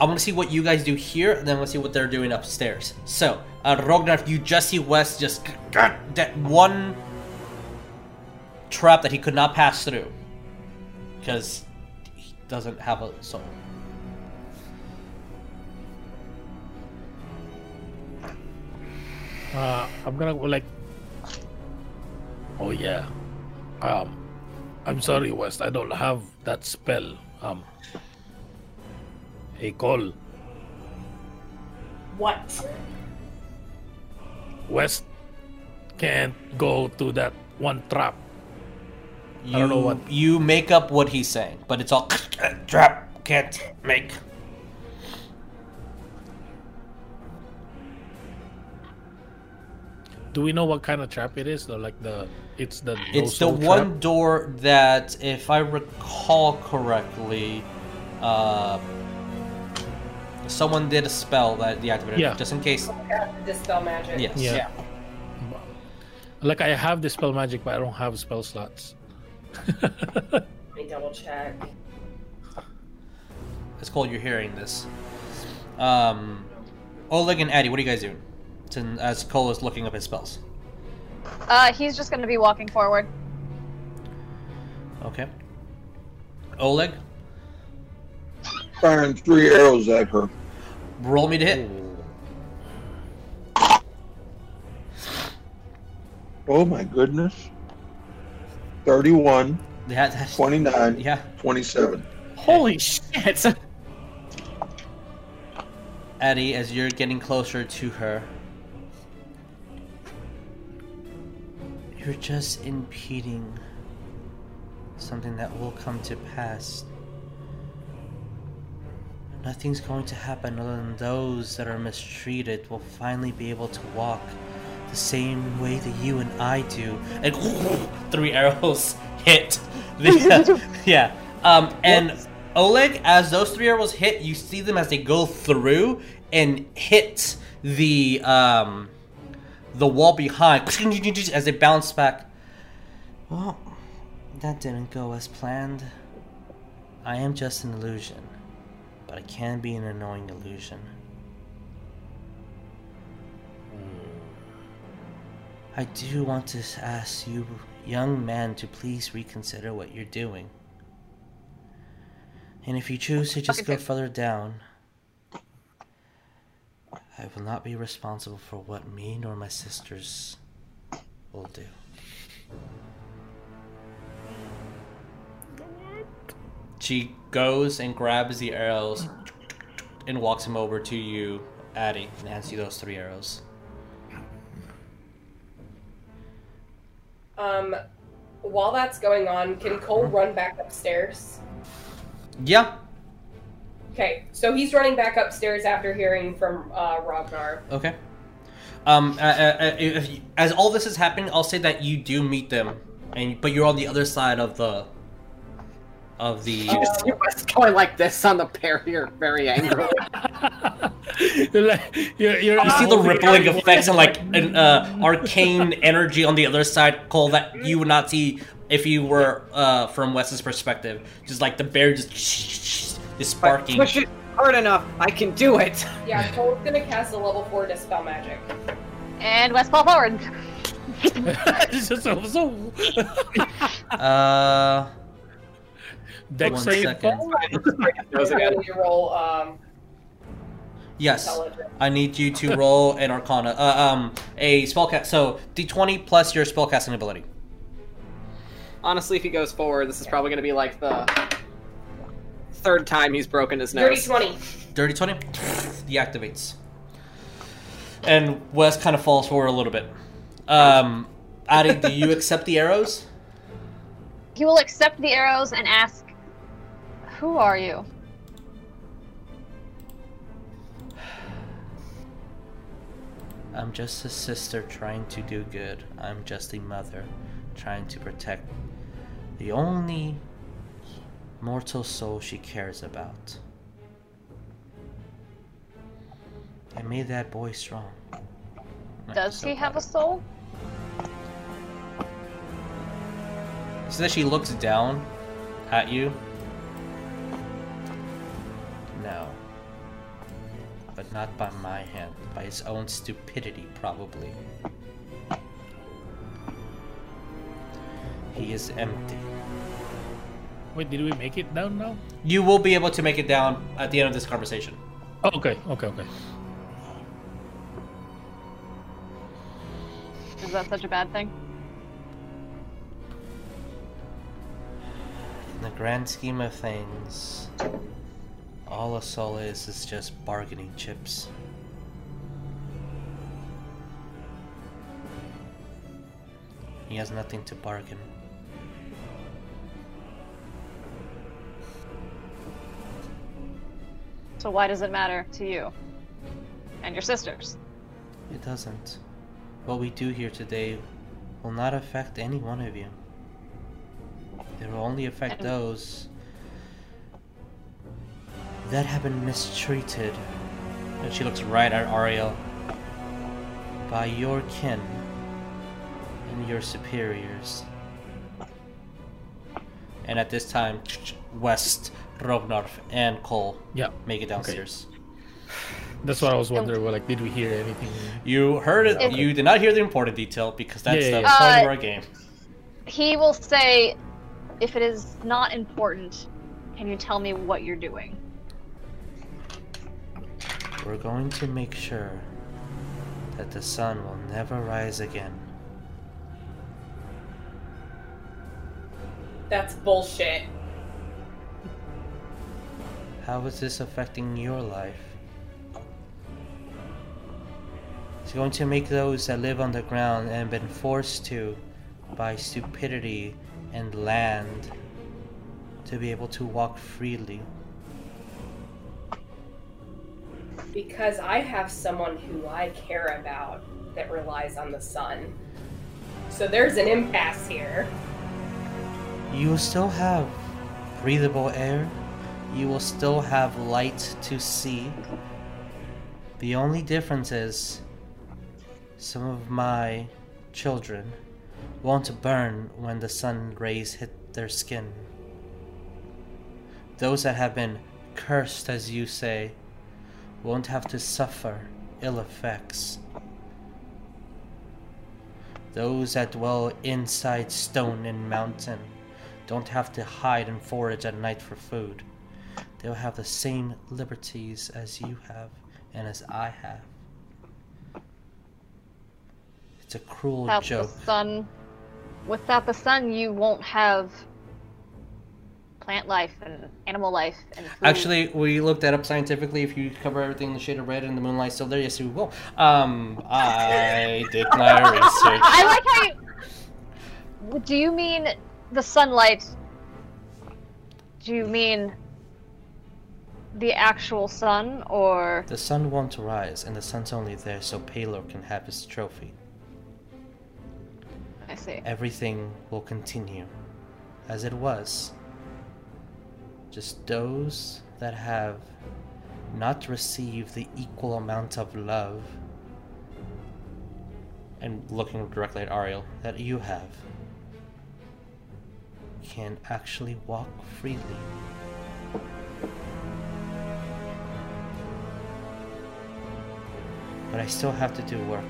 I want to see what you guys do here, and then let's see what they're doing upstairs. So, uh, Ragnar, you just see West just God, that one trap that he could not pass through because he doesn't have a soul. Uh, I'm gonna go like. Oh yeah. Um, I'm sorry, West. I don't have that spell. Um. Hey, call. What? West can't go to that one trap. You, I don't know what- you make up what he's saying, but it's all trap can't make. Do we know what kind of trap it is? Though, like the it's the It's the soul one trap? door that, if I recall correctly, uh, someone did a spell that deactivated Yeah. it, just in case. Dispel magic. Yes. Yeah. Like I have the spell magic, but I don't have spell slots. Let me double check. It's cool you're hearing this. Um, Oleg and Addy, what are you guys doing? Sin- As Coal is looking up his spells. Uh, he's just going to be walking forward. Okay. Oleg, Firing three arrows at her. roll me to hit. Oh my goodness. 31, Yeah, that's, 29, yeah. 27. Holy shit! Eddie, as you're getting closer to her, you're just impeding something that will come to pass. Nothing's going to happen other than those that are mistreated will finally be able to walk the same way that you and I do. And three arrows hit. The, yeah. Um, and Oleg, as those three arrows hit, you see them as they go through and hit the um, the wall behind as they bounce back. Well, that didn't go as planned. I am just an illusion, but it can be an annoying illusion. Hmm. I do want to ask you, young man, to please reconsider what you're doing. And if you choose to just go further down, I will not be responsible for what me nor my sisters will do. She goes and grabs the arrows and walks him over to you, Addie, and hands you those three arrows. Um, while that's going on, can Coal run back upstairs? Yeah. Okay, so he's running back upstairs after hearing from uh, Ragnar. Okay. Um, uh, uh, uh, you, as all this is happening, I'll say that you do meet them, and but you're on the other side of the of the. You see Wes going like this on the barrier, very angrily. you're like, you're, you're You see the rippling effects and like an uh, arcane energy on the other side, Coal, that you would not see if you were uh, from Wes's perspective. Just like the bear just is But sparking. push it hard enough, I can do it. Yeah, Coal's gonna cast a level 4 Dispel Magic. And West fall forward. It's just so, so Uh, deck One save second. fall? Those again. You roll um, yes. I need you to roll an Arcana, uh, um, a spellcast. So D20 plus your spellcasting ability. Honestly, if he goes forward, this is probably going to be like the third time he's broken his Dirty nose. 20. Dirty 20 deactivates. And Wes kind of falls forward a little bit. Um, Adi, do you accept the arrows? He will accept the arrows and ask, "Who are you?" I'm just a sister trying to do good. I'm just a mother trying to protect the only mortal soul she cares about. I made that boy strong. Does So he have a soul? So that she looks down at you. But not by my hand, by his own stupidity, probably. He is empty. Wait, did we make it down now? You will be able to make it down at the end of this conversation. Oh, okay, okay, okay. Is that such a bad thing? In the grand scheme of things, all a soul is is just bargaining chips. He has nothing to bargain. So why does it matter to you and your sisters? It doesn't. What we do here today will not affect any one of you. It will only affect those that have been mistreated. And she looks right at Ariell. By your kin and your superiors. And at this time, West, Rognarv, and Coal Yeah, make it downstairs. that's what I was wondering. Well, like, did we hear anything? You heard it. Okay. You did not hear the important detail because that's Yeah, yeah, the yeah. point of Uh, our game. He will say, "If it is not important, can you tell me what you're doing?" We're going to make sure that the sun will never rise again. That's bullshit. How is this affecting your life? It's going to make those that live on the ground and been forced to by stupidity and land to be able to walk freely. Because I have someone who I care about that relies on the sun. So there's an impasse here. You will still have breathable air. You will still have light to see. The only difference is some of my children won't burn when the sun rays hit their skin. Those that have been cursed, as you say, won't have to suffer ill effects. Those that dwell inside stone and mountain don't have to hide and forage at night for food. They'll have the same liberties as you have and as I have. It's a cruel Without joke. the sun, without the sun, you won't have plant life and animal life and food. Actually, we looked that up scientifically. If you cover everything in the shade of red and the moonlight still there, yes, you will. Um, I did my research. I like how you. Do you mean the sunlight? Do you mean the actual sun, or The sun won't rise, and the sun's only there so Pelor can have his trophy. I see. Everything will continue as it was. Just those that have not received the equal amount of love, and looking directly at Ariell, that you have, can actually walk freely. But I still have to do work.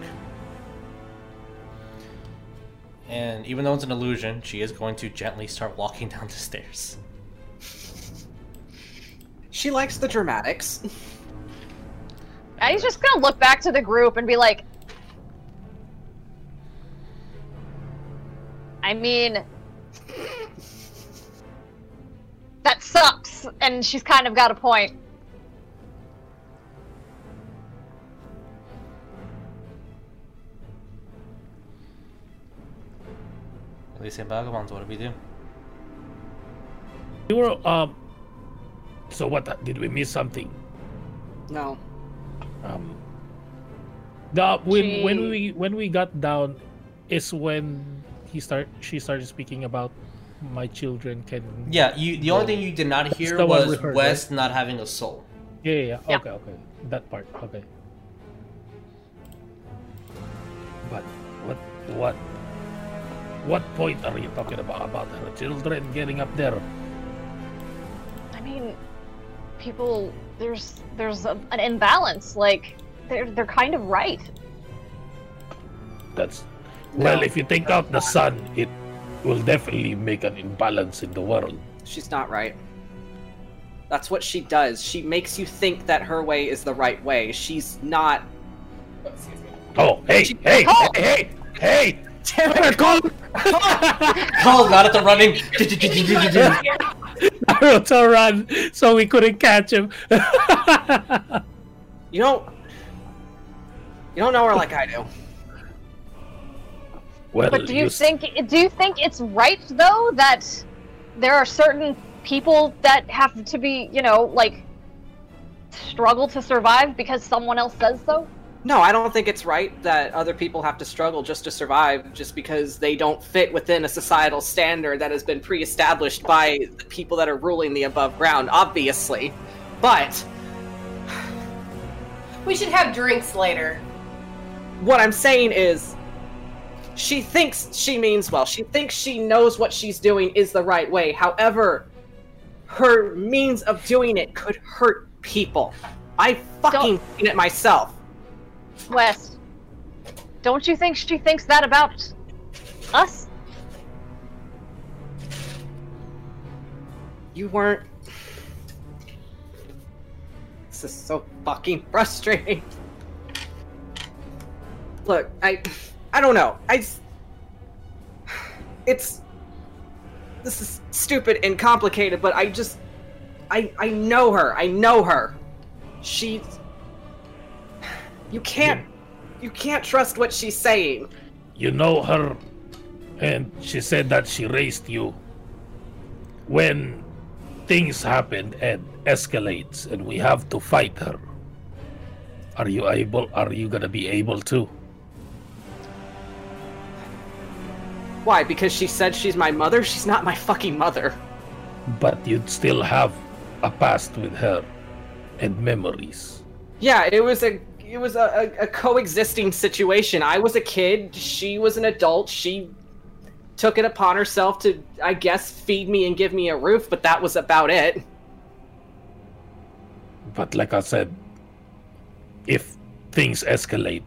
And even though it's an illusion, she is going to gently start walking down the stairs. She likes the dramatics. And he's just gonna look back to the group and be like, I mean, that sucks. And she's kind of got a point. Alicia Vagabonds, what do we do? You were um. So what? Did we miss something? No. Um. The when when we when we got down, is when he start she started speaking about my children can. Yeah, you. The only thing you did not hear was we heard, West not having a soul. Yeah, yeah, yeah. Yeah. Okay, okay. That part. Okay. But what what what point are you talking about about her children getting up there? I mean, people, there's there's a, an imbalance. Like, they're they're kind of right. That's well, No. if you take out the sun, it will definitely make an imbalance in the world. She's not right. That's what she does. She makes you think that her way is the right way. She's not. Oh, hey, hey, Oh! hey, hey, hey! Damn it, Call Oh, not at the running. Naruto run, so we couldn't catch him. You don't. You don't know her like I do. well, But do you s- think do you think it's right though that there are certain people that have to be, you know, like struggle to survive because someone else says so? No, I don't think it's right that other people have to struggle just to survive just because they don't fit within a societal standard that has been pre established by the people that are ruling the above ground, obviously. But We should have drinks later. what I'm saying is, she thinks she means well. She thinks she knows what she's doing is the right way. However, her means of doing it could hurt people. I fucking seen it myself. West, don't you think she thinks that about us? You weren't. This is so fucking frustrating. Look, I, I don't know. I. it's, this is stupid and complicated, but I just, I, I know her. I know her. She's. You can't, you can't trust what she's saying. you know her, and she said that she raised you. When things happen and escalates, and we have to fight her, are you able? Are you gonna be able to? Why? Because she said she's my mother. She's not my fucking mother. But you'd still have a past with her, and memories. Yeah, it was a it was a, a, a coexisting situation. I was a kid, she was an adult. She took it upon herself to, I guess, feed me and give me a roof, but that was about it. But like I said, if things escalate,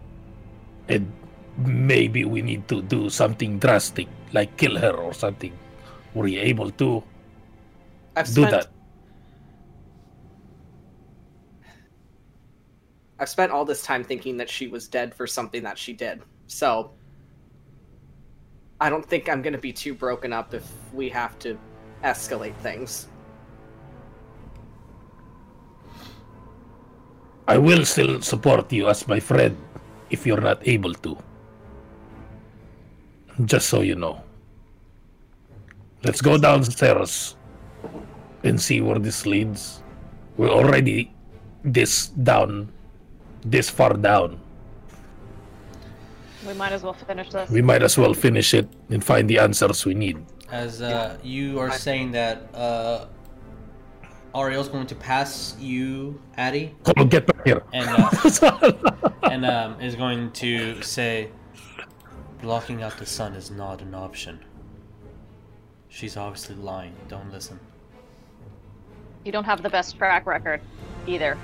and maybe we need to do something drastic, like kill her or something, were you able to I've do spent that? I've spent all this time thinking that she was dead for something that she did. So I don't think I'm gonna be too broken up if we have to escalate things. I will still support you as my friend if you're not able to. Just so you know. Let's go downstairs and see where this leads. We're already this down, this far down. We might as well finish this. We might as well finish it and find the answers we need. As uh, you are saying that, uh, Ariell's going to pass you, Addy, Come on, get back here. and uh, and um, is going to say, blocking out the sun is not an option. She's obviously lying. Don't listen. You don't have the best track record either.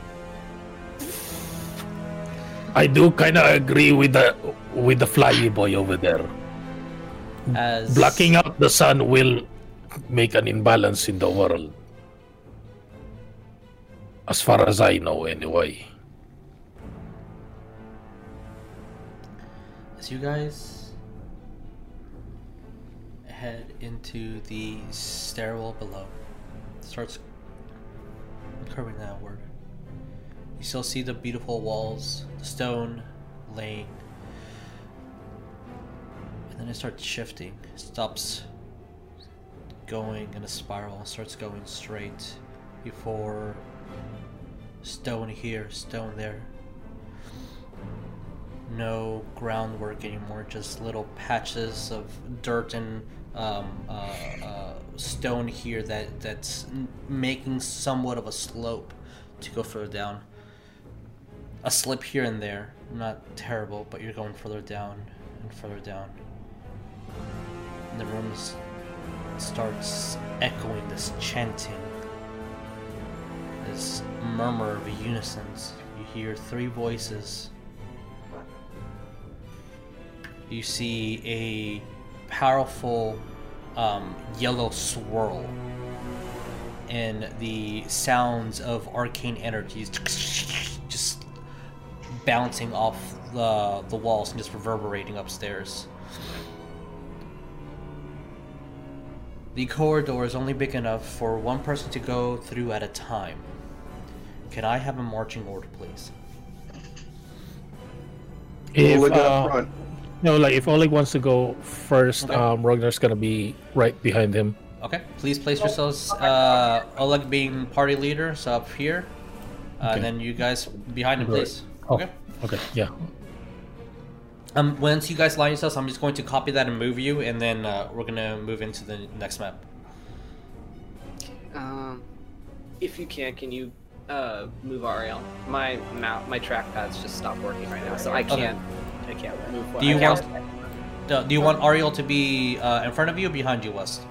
I do kind of agree with the with the flyy boy over there. As Blocking out the sun will make an imbalance in the world. As far as I know, anyway. As you guys head into the stairwell below, starts curving outward. You still see the beautiful walls, the stone laying, and then it starts shifting. It stops going in a spiral, starts going straight before stone here, stone there no groundwork anymore, just little patches of dirt and um, uh, uh, stone here that that's making somewhat of a slope to go further down. A slip here and there, not terrible, but you're going further down and further down. And the room starts echoing this chanting, this murmur of unisons. You hear three voices you see a powerful um, yellow swirl and the sounds of arcane energies just bouncing off the, the walls and just reverberating upstairs. The corridor is only big enough for one person to go through at a time. Can I have a marching order, please? If Look uh, no, like if Oleg wants to go first, Okay. um, Rognarv's gonna be right behind him. Okay, please place yourselves. Uh, Oleg being party leader, so up here, uh, Okay. and then you guys behind him, Right. please. Oh. Okay. Okay, yeah. Um, once you guys line yourselves, I'm just going to copy that and move you, and then uh, we're gonna move into the next map. Um, if you can, can you uh, move Ariell? My mount, my trackpad's just stopped working right now, so I can't. I can't move. Do you want- Do, do you want Ariell to be uh, in front of you or behind you, West?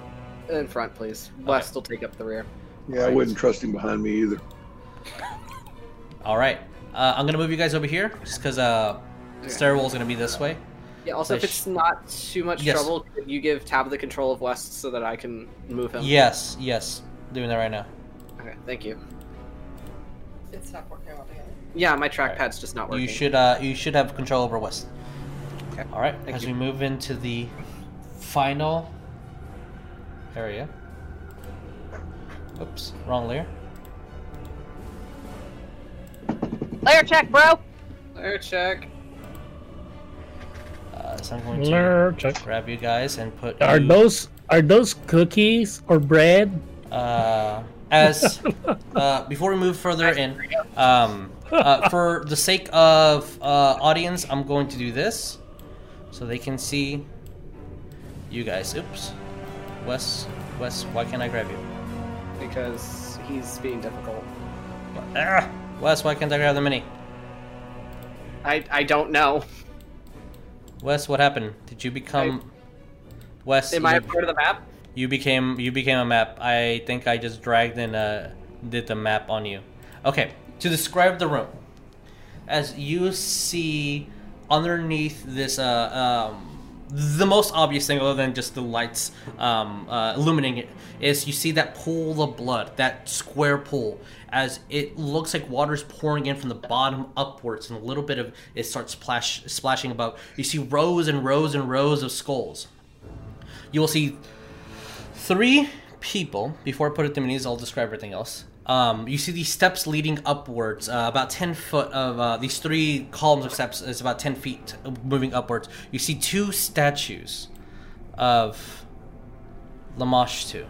in front, please? West will take up the rear. Yeah, I wouldn't trust him behind me either. All right. Uh, I'm gonna move you guys over here, just because uh, stairwell's gonna be this way. Yeah. Also, if it's not too much Yes. trouble, could you give Tab the control of West so that I can move him? Yes, yes, doing that right now. Okay. Thank you. It's not working altogether. Yeah, my trackpad's just not working. You should uh, you should have control over West. Okay. All right. Thank as you. we move into the final area. Oops, wrong layer. Layer check, bro. Air check. Uh, so I'm going to Lure check. grab you guys and put Are you, those are those cookies or bread? uh, as uh, before we move further in. Um, uh, for the sake of uh, audience, I'm going to do this so they can see you guys. Oops, Wes, Wes, why can't I grab you? Because he's being difficult. Ah, Wes, why can't I grab the mini? I I don't know. Wes, what happened? Did you become Wes? Am I you, a part of the map? you became you became a map. I think I just dragged and uh, did the map on you. Okay, to describe the room, as you see underneath this, uh, um, the most obvious thing, other than just the lights um, uh, illuminating it, is you see that pool of blood, that square pool, as it looks like water is pouring in from the bottom upwards, and a little bit of it starts splash splashing about. You see rows and rows and rows of skulls. You will see three people. Before I put it to minis, I'll describe everything else. Um, you see these steps leading upwards, uh, about 10 foot of uh, these three columns of steps is about 10 feet moving upwards. You see two statues of Lamashtu.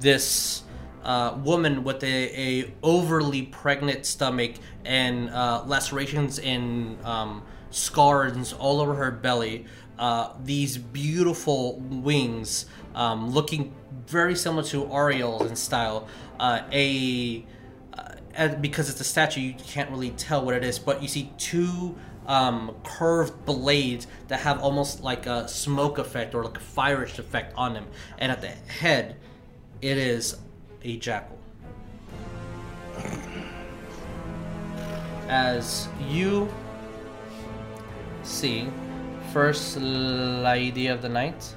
This uh, woman with a, a overly pregnant stomach and uh, lacerations and um, scars all over her belly. Uh, these beautiful wings, um, looking very similar to Ariell's in style. Uh, a uh, because it's a statue, you can't really tell what it is, but you see two um, curved blades that have almost like a smoke effect or like a firish effect on them. And at the head, it is a jackal. As you see, first lady of the night.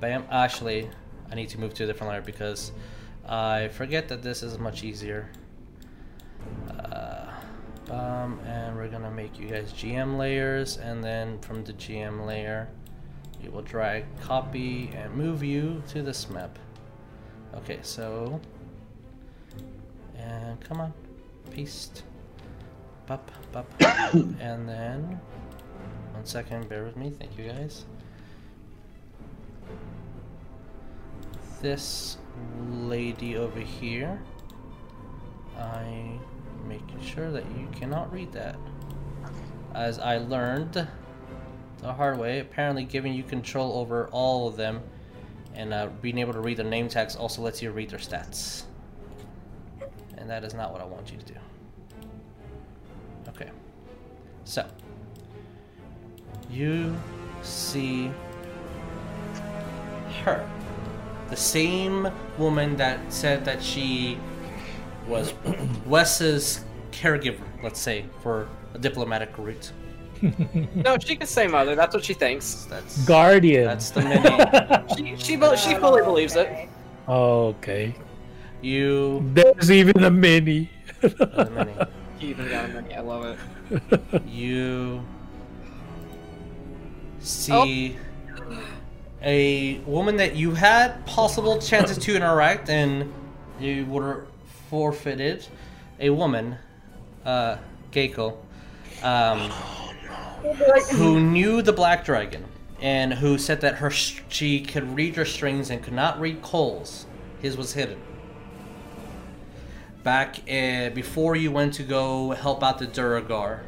Bam. Actually, I need to move to a different layer because I forget that this is much easier. Uh, bum, and we're gonna make you guys GM layers, and then from the GM layer, we will drag, copy, and move you to this map. Okay, so, and come on, paste, bup, bup, and then, one second, bear with me, thank you guys. This lady over here, I making sure that you cannot read that. As I learned the hard way, apparently giving you control over all of them and uh, being able to read their name tags also lets you read their stats. And that is not what I want you to do. Okay. So, you see her. The same woman that said that she was Wes's caregiver, let's say, for a diplomatic route. No, she can say mother. That's what she thinks. That's Guardian. that's the mini. She she, bel- she fully believes it. okay. You There's even a mini. uh, mini. He even got a mini. I love it. You see a woman that you had possible chances to interact, and you were forfeited. A woman, uh, Geiko, um, who knew the Black Dragon, and who said that her she could read your strings and could not read Coal's. His was hidden. Back uh, before you went to go help out the Duergar,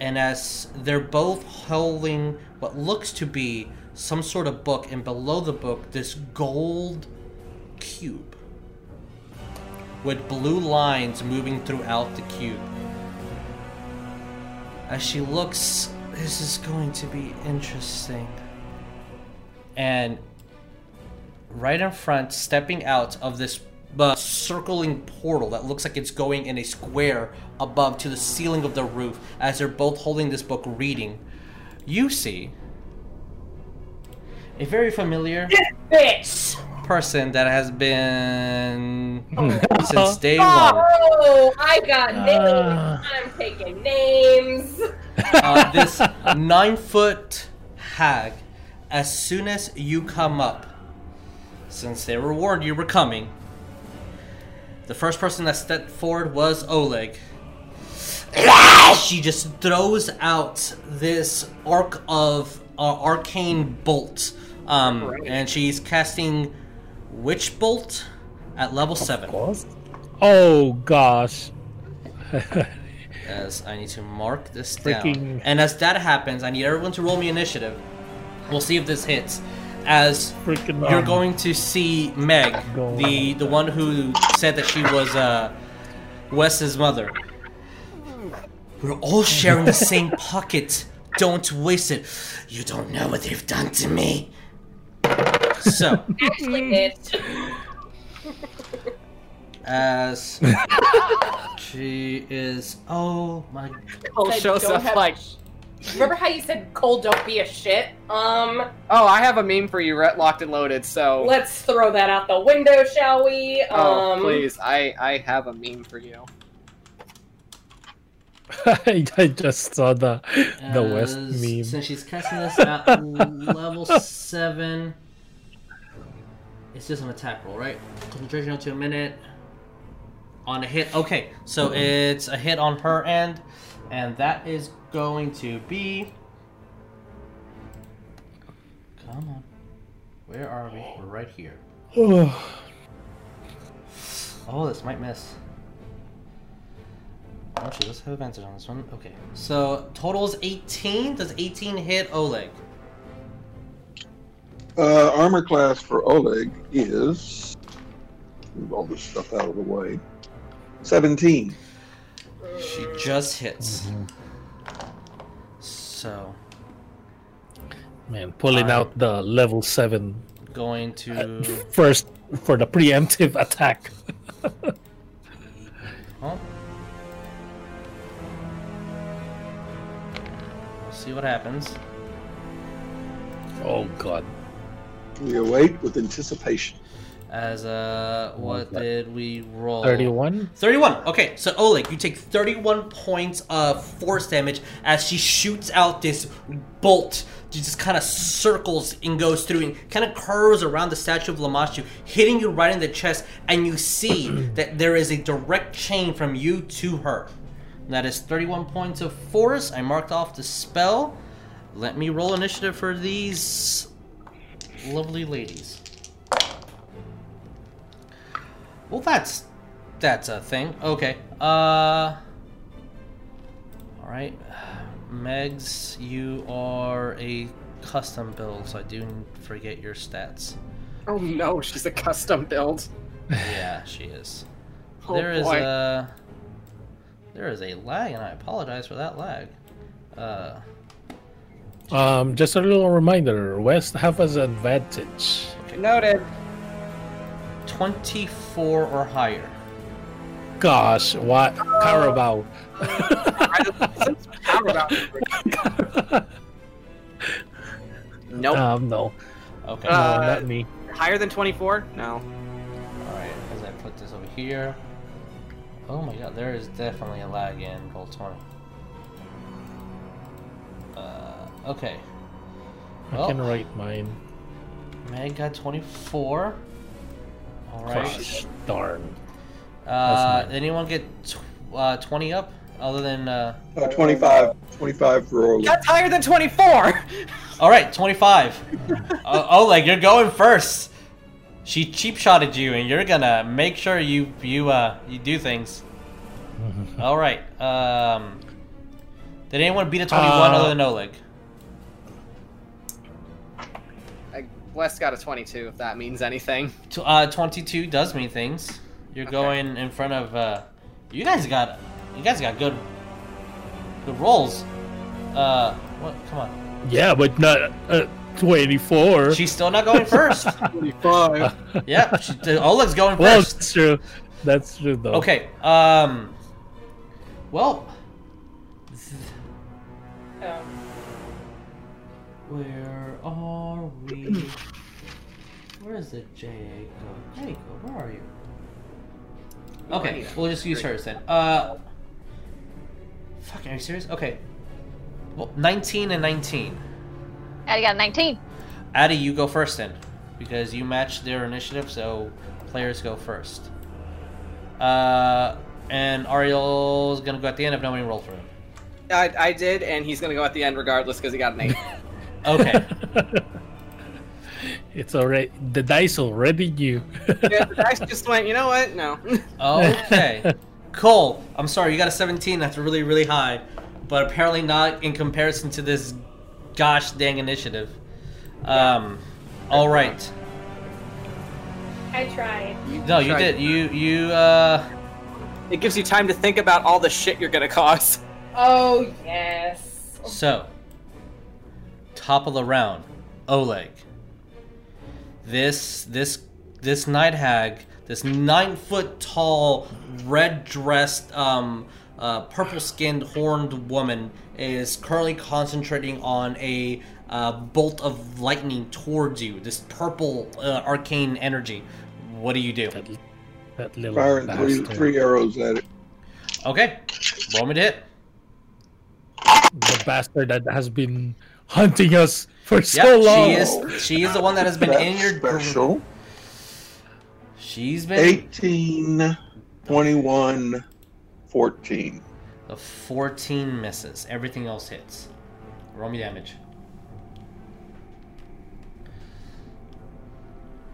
and as they're both holding what looks to be some sort of book, and below the book, this gold cube with blue lines moving throughout the cube. As she looks, this is going to be interesting. And right in front, stepping out of this uh, circling portal that looks like it's going in a square above to the ceiling of the roof as they're both holding this book reading. You see a very familiar Bitch! person that has been since day one. Oh, I got names. Ah. I'm taking names. Uh, this nine foot hag, as soon as you come up, since they were warned you were coming, the first person that stepped forward was Oleg. She just throws out this arc of uh, arcane bolt, um, and she's casting Witch Bolt at level seven. course. Oh gosh. As I need to mark this down. And as that happens, I need everyone to roll me initiative. We'll see if this hits. As Freaking you're um, going to see Meg, Go the the one who said that she was uh, Wes's mother. We're all sharing the same pocket. Don't waste it. You don't know what they've done to me. So, Actually, bitch. as she is, oh my Coal Said shows don't up have- like, Remember how you said Coal don't be a shit? Um, oh, I have a meme for you, Rhett, locked and loaded. So, let's throw that out the window, shall we? oh um, please, I I have a meme for you. I, just saw the the uh, West As- meme. Since she's casting this at level seven, it's just an attack roll, right? Concentration up to a minute. On a hit, okay. So mm-hmm. it's a hit on her end, and that is going to be. Come on, where are we? We're right here. Oh, this might miss. Oh, let's have advantage on this one. Okay. So, total is 18. Does 18 hit Oleg? Uh, armor class for Oleg is. Move all this stuff out of the way. 17. She just hits. So, Man, pulling Uh, out the level seven going to. first for the preemptive attack. see what happens. oh god. We await with anticipation. As uh, what that? did we roll? 31? 31. Okay, so Oleg, you take 31 points of force damage as she shoots out this bolt. She just kind of circles and goes through and kind of curves around the statue of Lamashtu, hitting you right in the chest, and you see that there is a direct chain from you to her. That is 31 points of force. I marked off the spell. Let me roll initiative for these lovely ladies. Well, that's that's a thing. Okay. Uh. All right, Megs, you are a custom build, so I do forget your stats. Oh no, she's a custom build. Yeah, she is. Oh There is boy. a there is a lag, and I apologize for that lag. Uh, Um, just a little reminder, West have an advantage. Noted. 24 or higher. Gosh, what Carabao. How about Nope. um, no, Okay. no, Uh, not me. Higher than 24? No. Alright, as I put this over here. Oh my god, there is definitely a lag in Roll20. Uh, okay. I Well, can write mine. Meg got 24. Alright. Gosh, darn. Uh, nice. anyone get tw- uh, 20 up? Other than, uh. Uh, 25. 25 for Oleg. That's higher than 24! Alright, 25. uh, Oleg, you're going first. She cheap shotted you, and you're gonna make sure you you uh you do things. All right. Um. Did anyone beat a 21 Uh, other than Oleg? I, Wes got a 22, if that means anything. Uh, 22 does mean things. You're Okay. going in front of. Uh, you guys got. You guys got good. Good rolls. Uh, what? Come on. Yeah, but not uh, 24. She's still not going first. 25. yep. She, Oleg's going well, first. that's true. That's true, though. Okay. Um. Well, Um, where are we? Where is the J go? There go. Where are you? Okay, we'll just use hers then. Uh. Fuck, are you serious? Okay. Well, 19 and 19. Addie got a 19. Addy, you go first then, because you matched their initiative, so players go first. Uh, and Ariell's gonna go at the end if nobody rolled for him. I, I did, and he's gonna go at the end regardless because he got an 8. Okay. it's already the dice already knew. yeah, the dice just went, you know what? No. Okay. Coal, I'm sorry, you got a 17. That's really, really high. But apparently not in comparison to this gosh dang initiative. Um, all right. I tried. No, you tried. did. You, you, uh, It gives you time to think about all the shit you're gonna cause. Oh yes. so. Top of the round. Oleg. This, this, this night hag, this nine foot tall, red dressed, um, uh, purple skinned, horned woman is currently concentrating on a uh, bolt of lightning towards you. This purple uh, arcane energy. What do you do? that, that little Firing three, three arrows at it. Okay, roll me to hit. The bastard that has been hunting us for so Yep, long. she is. She is the one that has been in your. special. She's been 18, 21, 14. the 14 misses. Everything else hits. Roll me damage.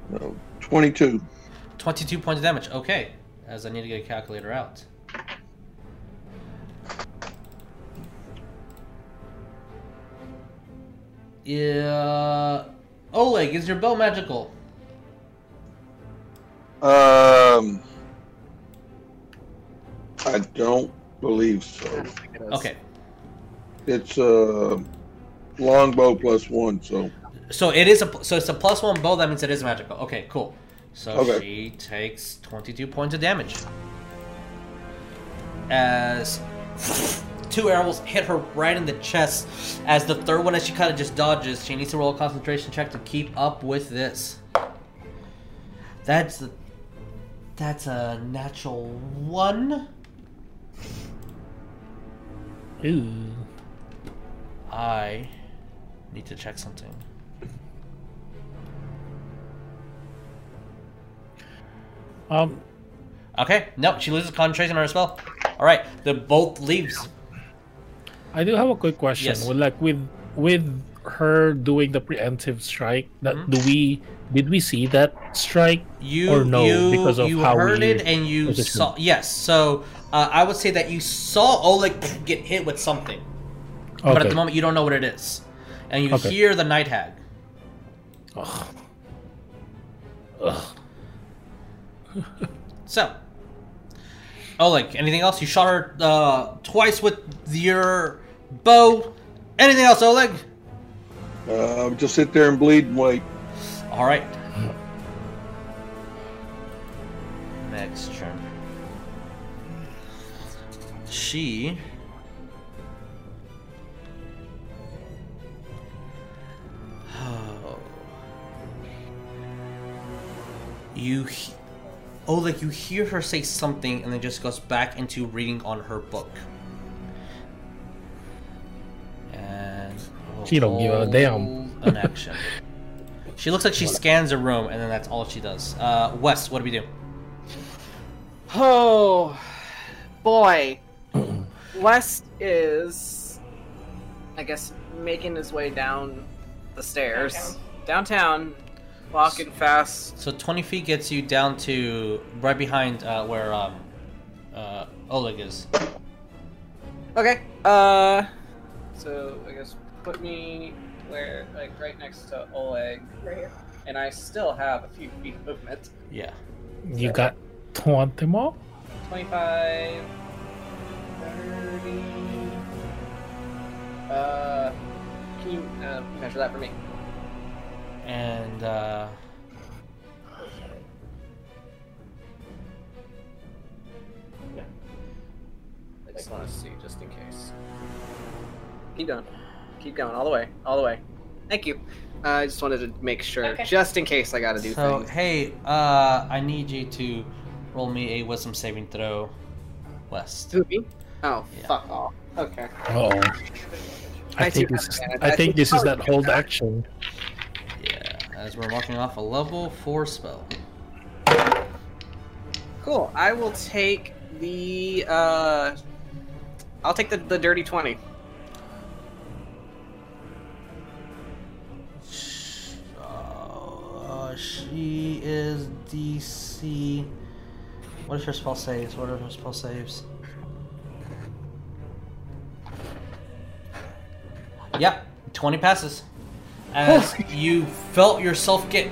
No, 22. 22 points of damage. Okay. as I need to get a calculator out. Yeah. Oleg, is your bow magical? Um, I don't believe so. Okay. It's a longbow plus one, so So it is a so it's a plus one bow. That means it is magical. Okay, cool. So Okay. she takes twenty-two points of damage as two arrows hit her right in the chest. As the third one, as she kind of just dodges, she needs to roll a concentration check to keep up with this. That's a, that's a natural one. Ooh. I need to check something. Um, Okay, nope, she loses concentration on her spell. All right, the bolt leaves. I do have a quick question. Yes. Well, like with with her doing the preemptive strike, that Mhm. do we did we see that strike? You Or no, you, because of you how heard we it and you positioned. saw yes. So uh, I would say that you saw Oleg get hit with something, but at the moment you don't know what it is, and you Okay. hear the night hag. Ugh. Ugh. So, Oleg, anything else? You shot her uh, twice with your bow. Anything else, Oleg? Uh, just sit there and bleed and wait. All right. Next turn. She. Oh. You. he- Oh, like you hear her say something and then just goes back into reading on her book. And. We'll She don't give a damn. An action. She looks like she scans a room, and then that's all she does. Uh, Wes, what do we do? Oh boy, West is, I guess, making his way down the stairs downtown, walking fast. So 20 feet gets you down to right behind uh, where um, uh, Oleg is. Okay. Uh, so I guess put me where, like, right next to Oleg, Right here. and I still have a few feet of movement. Yeah. You got twenty more. 25, 30. Uh, can you uh, measure that for me? And uh, I just want to see, just in case. Keep going. Keep going, all the way, all the way. Thank you. Uh, I just wanted to make sure, Okay. just in case I got to do so things. hey, uh, I need you to roll me a wisdom saving throw, West. Who, me? Oh, Yeah. fuck off. Okay. Oh. I I think this is. that. I I think think this is that hold action. Yeah, as we're walking off a level four spell. Cool. I will take the. Uh, I'll take the, the dirty 20. Uh, she is DC. What What is her spell saves? What are her spell saves? Yep, 20 passes. As you felt yourself get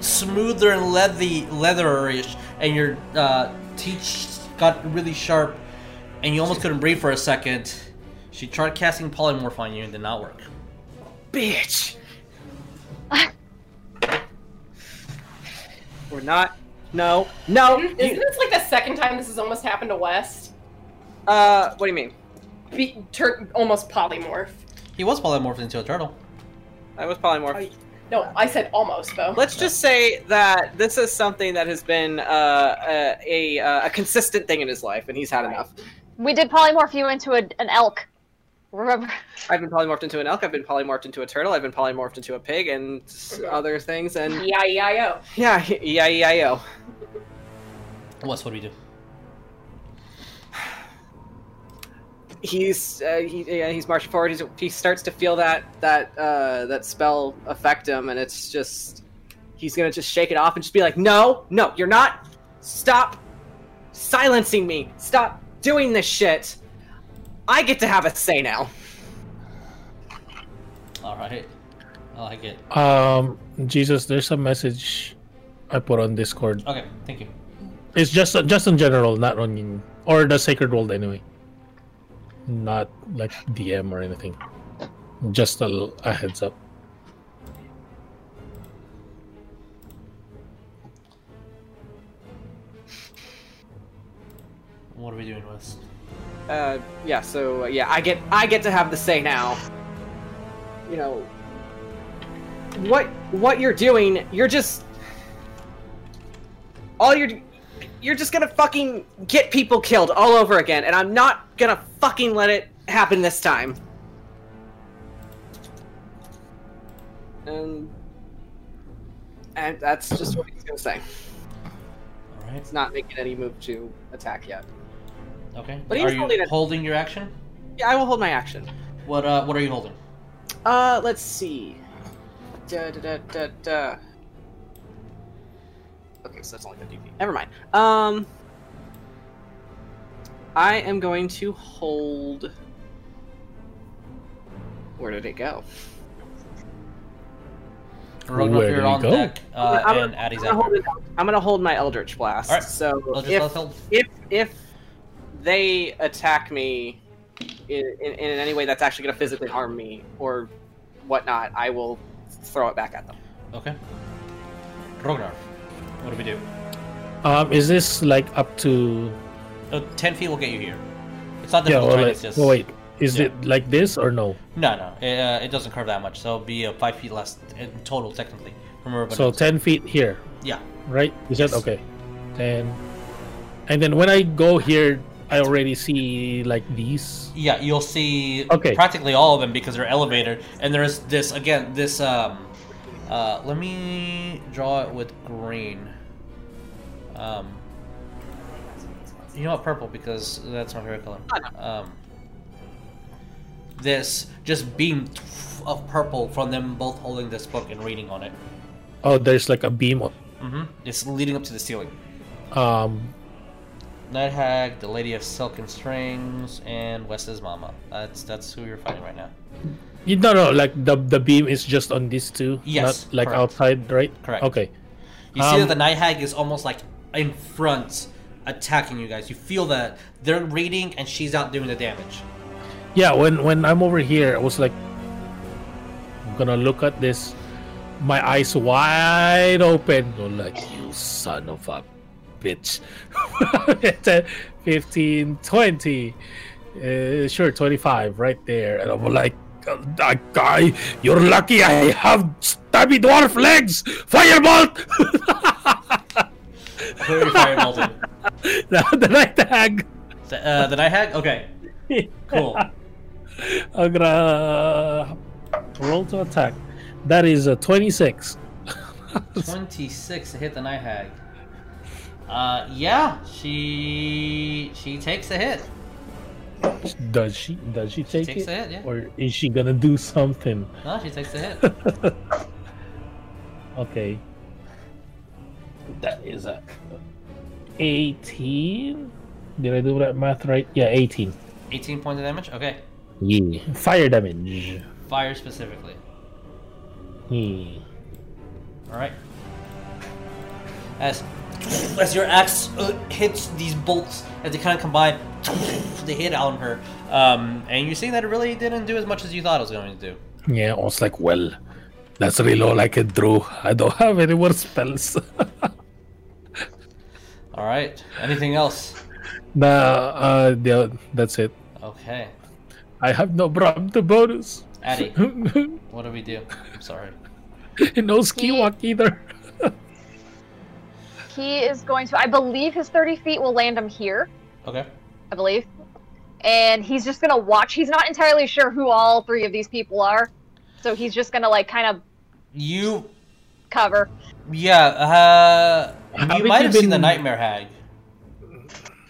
smoother and leathy, leatherish, and your uh, teeth got really sharp, and you almost couldn't breathe for a second. She tried casting polymorph on you and did not work. Bitch! We're not. No. No! Isn't You, this like the second time this has almost happened to West? uh, what do you mean? Be, turn almost polymorph. He was polymorphed into a turtle. I was polymorphed. I- No, I said almost though. Let's just say that this is something that has been uh, a, a, uh, a consistent thing in his life, and he's had enough. We did polymorph you into a, an elk. Remember? I've been polymorphed into an elk. I've been polymorphed into a turtle. I've been polymorphed into a pig, and s- other things. And E-I-E-I-O. yeah, yeah yeah yeah I I O. Wes, what do we do? He's uh, he, yeah, he's marching forward. He's, he starts to feel that that uh, that spell affect him, and it's just he's gonna just shake it off and just be like, "No, no, you're not. Stop. silencing me. Stop doing this shit. I get to have a say now. All right. I like it. Um, Jesus, there's a message I put on Discord. Okay, thank you. It's just just in general, not on or the Sacred World anyway. Not like DM or anything. Just a, a heads up. What are we doing, Wes? Uh, yeah. So uh, yeah, I get I get to have the say now. You know, what what you're doing, you're just all you're you're just gonna fucking get people killed all over again, and I'm not gonna fucking let it happen this time. And and that's just what he's gonna say. All right. He's not making any move to attack yet. Okay. But are he's you holding it- holding your action? Yeah, I will hold my action. What uh what are you holding? Uh, let's see. Da, da, da, da, da. Okay, so that's only 50 feet. Never mind. Um, I am going to hold. Where did it go? Rogue Where you're on go? deck, uh, I'm, gonna, Addie's I'm, gonna hold I'm gonna hold my Eldritch Blast. Alright. So I'll if, let's if if they attack me in, in, in any way that's actually gonna physically harm me or whatnot, I will throw it back at them. Okay. Rognarv, what do we do? Um, is this like up to? Uh, Ten feet will get you here. It's not Yeah. difficult, Or right? like, It's just oh, wait, is yeah. it like this or no? no, no. It, uh, it doesn't curve that much, so it'll be uh, five feet less in total, technically. From where So everybody ten feet here, Yeah. right? Is that okay? Ten. And then when I go here, I already see like these. Yeah, you'll see Okay. practically all of them because they're elevated, and there's this again. This um, uh, let me draw it with green. Um, you know what, purple because that's my favorite color. Um, this just beam of purple from them both holding this book and reading on it. Oh, there's like a beam. on- Mm-hmm. It's leading up to the ceiling. Um, Night Hag, the Lady of Silken Strings, and Wes's Mama. That's that's who you're fighting right now. you no no like the the beam is just on these two. Yes, Not like correct. outside, right? Correct. Okay. You see that Um, the Night Hag is almost like in front, attacking you guys. You feel that they're reading and she's out doing the damage. Yeah, when when I'm over here, I was like, I'm gonna look at this, my eyes wide open, I'm like you son of a bitch. 10, 15, 20, uh, sure, 25, right there, and I'm like, that guy, you're lucky I have stabby dwarf legs, firebolt. Are you the, the night hag. the, uh, the Night Hag? Okay, cool. I'm gonna roll to attack. That is a 26. 26 to hit the Night Hag. Uh, yeah, she she takes a hit. Does she? Does she take takes it? a hit, yeah. Or is she gonna do something? No, she takes a hit. okay. That is a 18. Did I do that math right? Yeah, 18. 18 points of damage. Okay, Yeah. Fire damage. fire specifically. Yeah. All right. As as your axe uh, hits these bolts, as they kind of combine, they hit on her, um, and you see that it really didn't do as much as you thought it was going to do. Yeah, I was like, well, that's really all I can do. I don't have any more spells. All right. Anything else? nah, uh, yeah, that's it. Okay. I have no Bramta bonus. Addie, what do we do? I'm sorry. no ski walk either. He is going to. I believe his 30 feet will land him here. Okay. I believe. And he's just gonna watch. He's not entirely sure who all three of these people are, so he's just gonna like kind of You, cover. yeah. Uh, you might you have seen the Nightmare Hag.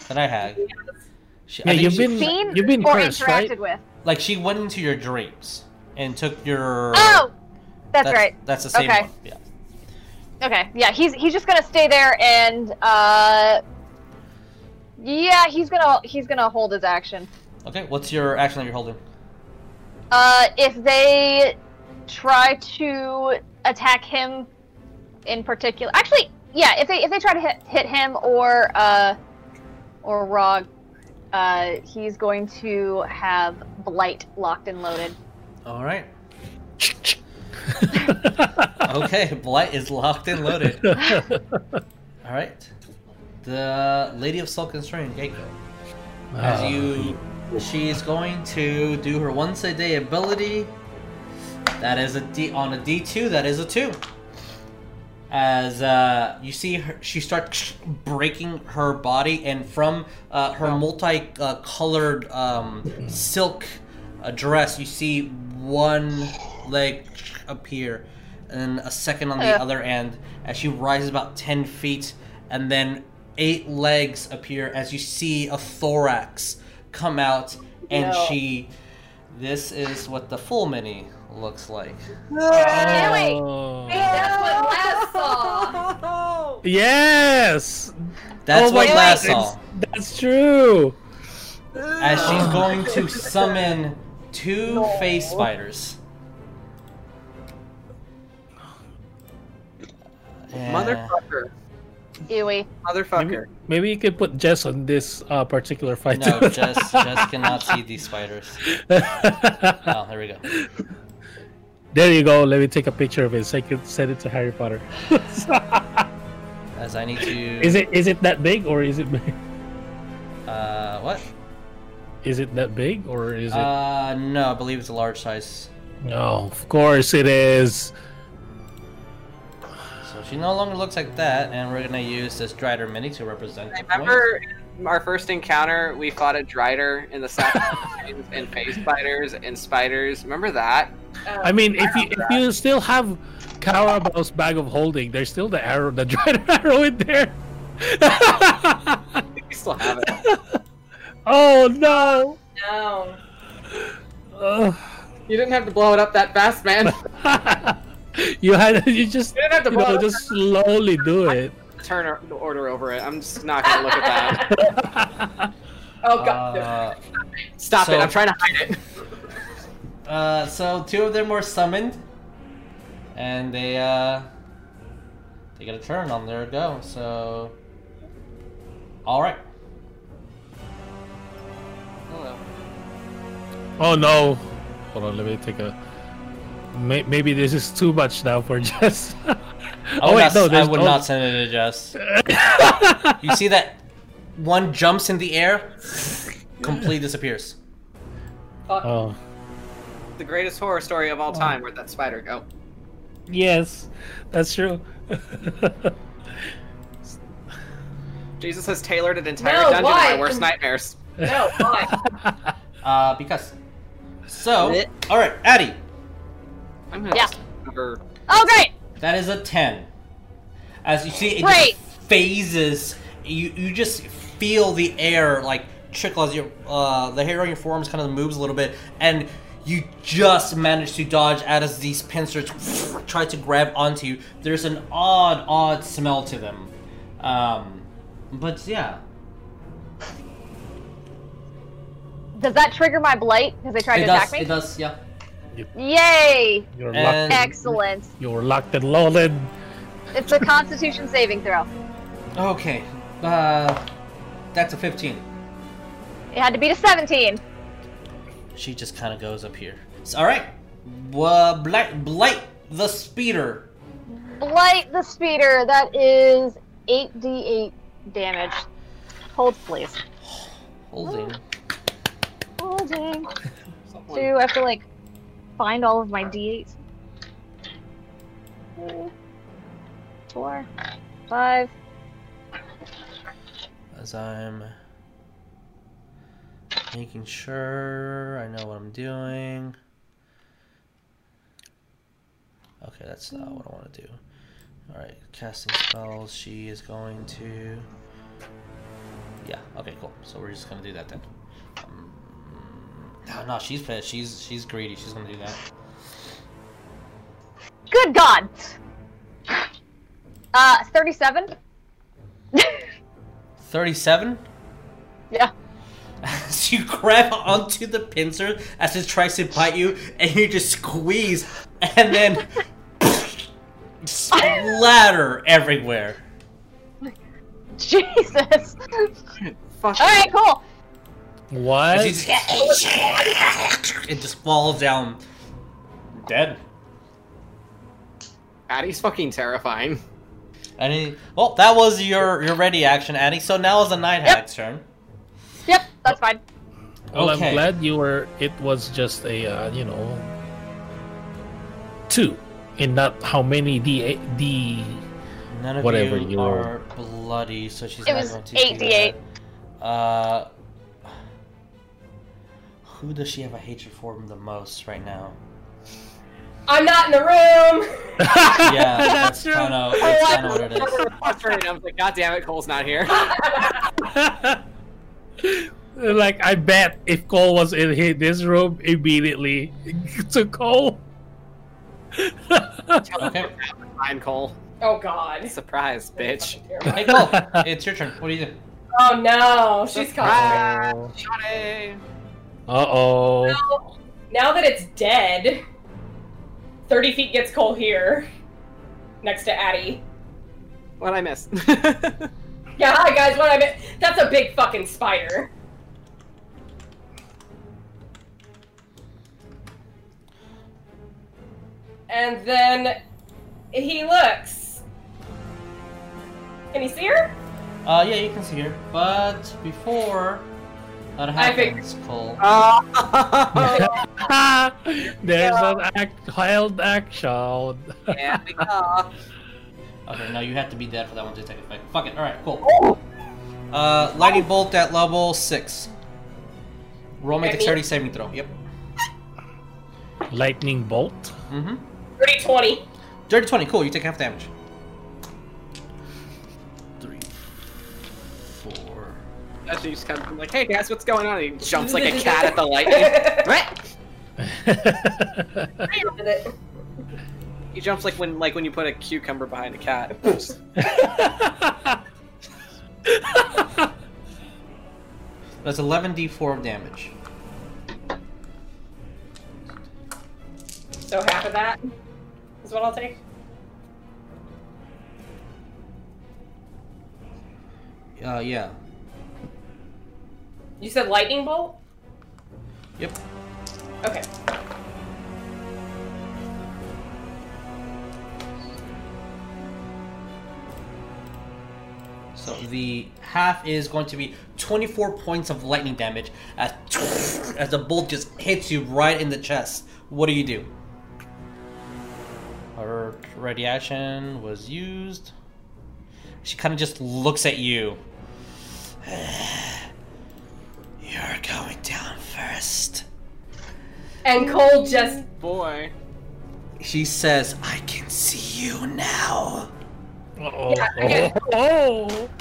The Night Hag. She, Yeah, you've been Seen you've been or cursed, interacted right? with. like she went into your dreams and took your. Oh, that's, right. That's the same Okay. one. Yeah. Okay, yeah, he's he's just gonna stay there and uh, Yeah, he's gonna he's gonna hold his action. Okay, what's your action that you're holding? Uh, if they try to attack him in particular, actually, yeah, if they if they try to hit hit him or uh or Rog, uh, he's going to have blight locked and loaded. All right. Okay, blight is locked and loaded. All right. The Lady of Silken Strings, Geiko. As Ah, you, she's going to do her once a day ability. That is a D on a D two. That is a two. As uh, you see her, she starts breaking her body, and from uh, her multi-colored um, silk uh, dress, you see one leg appear, and a second on the Ugh. other end. As she rises about ten feet, and then eight legs appear as you see a thorax come out, and No. she. This is what the full mini looks like. Oh. Hey, that's what last saw. Yes. That's Oh what my last saw. That's true. As she's going to summon two phase spiders. Yeah. Motherfucker. Ewy. Motherfucker. maybe you could put Jess on this uh, particular fight. No. Jess, Jess cannot see these spiders. Oh, there we go. there you go. Let me take a picture of it so I can send it to Harry Potter. As I need to. is it is it that big or is it big? Uh, what? Is it that big or is it? Uh, no, I believe it's a large size. no, of course it is. So she no longer looks like that, and we're gonna use this Drider Mini to represent the point. Remember our first encounter? We fought a Drider in the South and phase spiders and spiders. Remember that? I mean, if you if you still have Karabao's bag of holding, there's still the arrow, the dried arrow in there. We still have it. oh no! No. Ugh. You didn't have to blow it up that fast, man. you had you just You didn't have to you know just slowly do it. Turn or- the order over it. I'm just not gonna look at that. Oh god. Uh, Stop So- it! I'm trying to hide it. uh, so two of them were summoned, and they uh, they get a turn on their go. So, all right. Hello. Oh no! Hold on, let me take a. May- Maybe this is too much now for Jess. Oh would, wait, not, no, I would oh, not send it to Jess. you see that one jumps in the air, completely disappears. Oh The greatest horror story of all time. Where'd that spider go? yes, that's true. Jesus has tailored an entire No, dungeon why? to my worst nightmares. No, why? Uh, because. So, all right, Addy, I'm gonna Yeah. just cover. Oh, great! that is a ten. As you see, it Great. just phases. You you just feel the air like trickle as your uh, the hair on your forearms kind of moves a little bit, and you just manage to dodge out as these pincers try to grab onto you. There's an odd, odd smell to them. Um, but yeah, Does that trigger my blight because they tried it to does. attack me? It does. Yeah. Yay! You're And- locked. Excellent. You're locked and loaded. It's a Constitution saving throw. Okay. Uh, that's a fifteen. It had to beat a 17. She just kind of goes up here. So, all right. Uh, blight, blight the speeder. Blight the speeder. That is 8d8 damage. Hold, please. Holding. Holding. Someone- Two. I have to like find all of my d8s. Three, four, five. As I'm making sure I know what I'm doing. Okay, that's not what I want to do. Alright, casting spells. She is going to. Yeah, okay, cool. So we're just gonna do that then. No, no, she's pissed. She's she's greedy. She's gonna do that. Good God. Uh, 37. 37? Yeah. As you grab onto the pincer as it tries to bite you, and you just squeeze, and then splatter everywhere. Jesus. Fuck. All right, cool. What? As just, it just falls down dead. Addie's fucking terrifying. Any well, that was your your ready action, Annie. So now is the night Yep. hag's turn. Yep, that's fine. Well, Okay. I'm glad you were. It was just a, uh, you know, two, and not how many D D. None of Whatever you you are bloody, so she's It not was going to 8d8. Uh, who does she have a hatred for the most right now? I'm not in the room. Yeah, that's, That's true. kind of Oh, that's I kind of what it is. frustrated. I was like, God damn it, Coal's not here. like I bet if Coal was in this room immediately to Coal. Okay. Fine, Coal. Oh God. Surprise, bitch. Hey, Coal, it's your turn. What do you do? Oh no, she's coming. Surprise. Johnny. Uh oh. Now, now that it's dead, 30 feet gets Coal here, next to Addie. What I miss? Yeah, hi guys, what I meant. That's a big fucking spider. And then he looks. Can you see her? Uh, yeah, you can see her, but before that I figured- happens, Coal. oh. There's an act, held action. yeah, we. Okay, no, you have to be dead for that one to take effect. Fuck it. All right, cool. Uh, lightning bolt at level six. Roll me Okay, me? dexterity saving throw. Yep. Lightning bolt. Mm-hmm. 30 20. Dirty twenty. Cool. You take half damage. And she just kind of like, hey guys, what's going on? And he jumps like a cat at the lightning. Did he jumps like when like when you put a cucumber behind a cat. That's eleven d4 of damage. So half of that is what I'll take. Uh, yeah. You said lightning bolt? Yep. Okay. So the half is going to be 24 points of lightning damage as, as the bolt just hits you right in the chest. What do you do? Her ready action was used. She kind of just looks at you. You're going down first. And Coal just Boy. She says, I can see you now. Uh-oh. Yeah. Oh.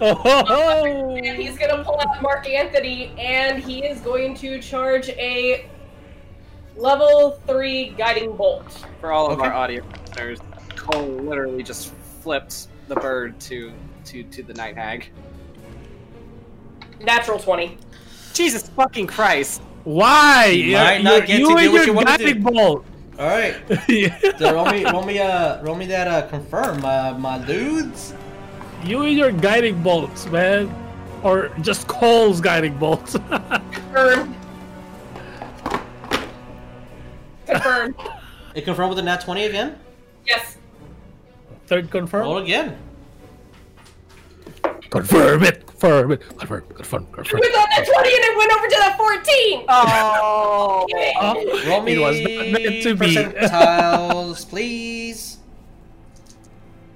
Oh. and he's gonna pull out Mark Anthony and he is going to charge a level three guiding bolt. For all of Okay. our audio listeners, Coal literally just flipped the bird to to to the night hag. Natural twenty. Jesus fucking Christ! Why? You might not get to you do and what your you wanna guiding do. bolt. All right. So roll me, roll me, uh, roll me that uh, confirm, uh, my dudes. You and your guiding bolts, man. Or just Coal's guiding bolts. Confirmed. Confirmed. It confirmed with a nat twenty again. yes. Third confirm. Roll again. Confirm it. Confirm it. Confirm. Confirm. Confirm. With on the twenty and it went over to the fourteen. Oh, Oh, Roll me It was not meant to be. percentiles, please.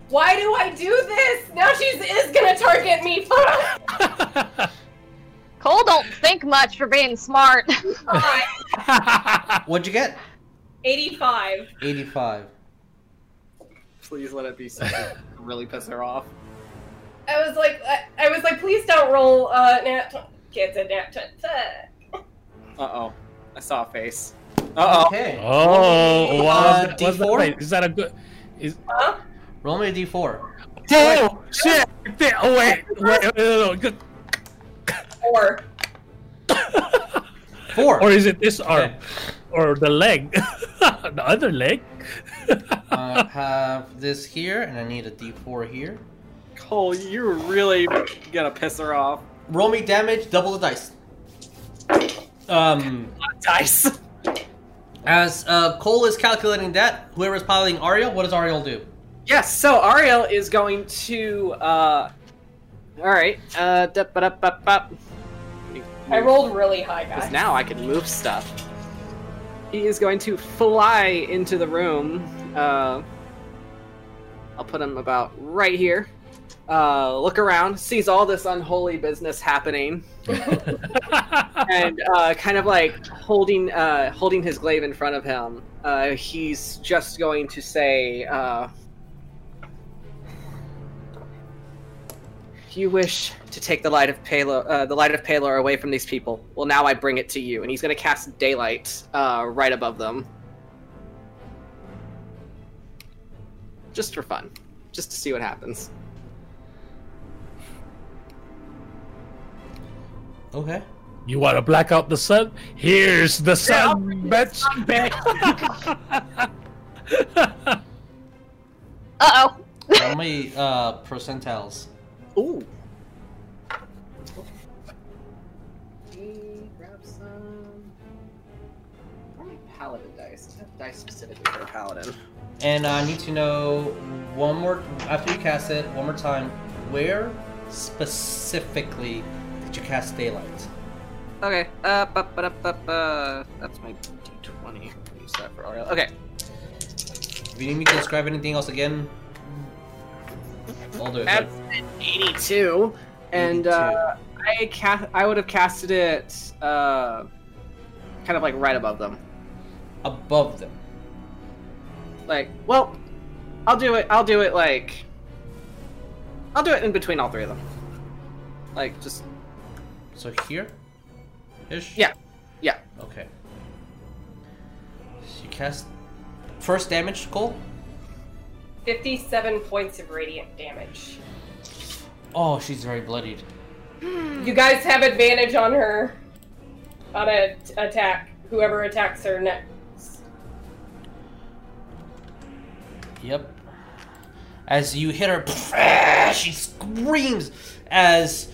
Why do I do this? Now she is gonna target me. Coal don't think much for being smart. What'd you get? Eighty-five. Eighty-five. please let it be something to really piss her off. I was like, I, I was like, please don't roll. Uh, nat. tw- Get a nat. tw- tw- Uh oh, I saw a face. Uh oh. Okay. oh, Roll me, wow. uh, What's that? D4. Wait, is that a good? Is Huh? Roll me a d4. oh shit! Oh wait, wait, no, no, no. Good. Four. Four. Or is it this arm? Okay. Or the leg? the other leg? I have this here, and I need a D4 here. Coal, you're really gonna piss her off. Roll me damage, double the dice. Um, Dice. as uh, Coal is calculating that, whoever is piloting Ariell, what does Ariell do? Yes, so Ariell is going to uh Alright. Uh da, ba, da, ba, ba. I rolled really high, Because guys. now I can move stuff. He is going to fly into the room. Uh, I'll put him about right here. Uh, look around, sees all this unholy business happening, and uh, kind of like holding uh, holding his glaive in front of him. Uh, he's just going to say, uh, "You wish to take the light of Pelor, uh, the light of Pelor away from these people. Well, now I bring it to you." And he's going to cast daylight uh, right above them, just for fun, just to see what happens. Okay. You want to black out the sun? Here's the sun, bitch. Uh oh. How many uh, percentiles? Ooh. Grab some. Probably paladin dice. I dice specifically for a paladin. And I need to know one more after you cast it one more time. Where specifically did you cast daylight? Okay. Uh, ba, ba, da, ba, ba. That's my d20. Use that for Ariell. Okay. If you need me to describe anything else again, I'll do it. That's an 82, and uh, I cast. I would have casted it uh, kind of like right above them. Above them. Like, well, I'll do it. I'll do it like. I'll do it in between all three of them. Like, just So here? Ish? Yeah. Yeah. Okay. So you cast first damage, Coal? 57 points of radiant damage. Oh, she's very bloodied. Hmm. You guys have advantage on her on a t- attack. Whoever attacks her next. Yep. As you hit her, she screams as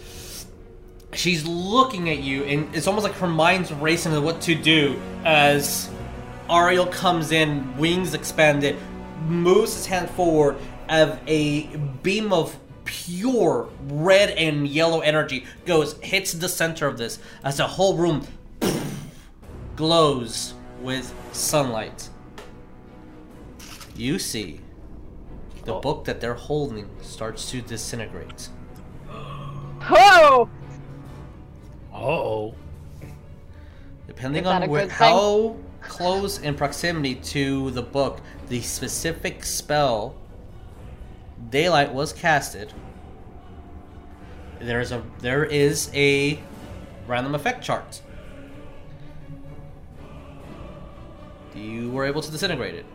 she's looking at you, and it's almost like her mind's racing to what to do as Ariell comes in, wings expanded, moves his hand forward, of a beam of pure red and yellow energy goes, hits the center of this, as the whole room glows with sunlight. You see the oh. book that they're holding starts to disintegrate. Whoa! Oh. Depending on where, how close in proximity to the book the specific spell daylight was casted, there is a there is a random effect chart. You were able to disintegrate it.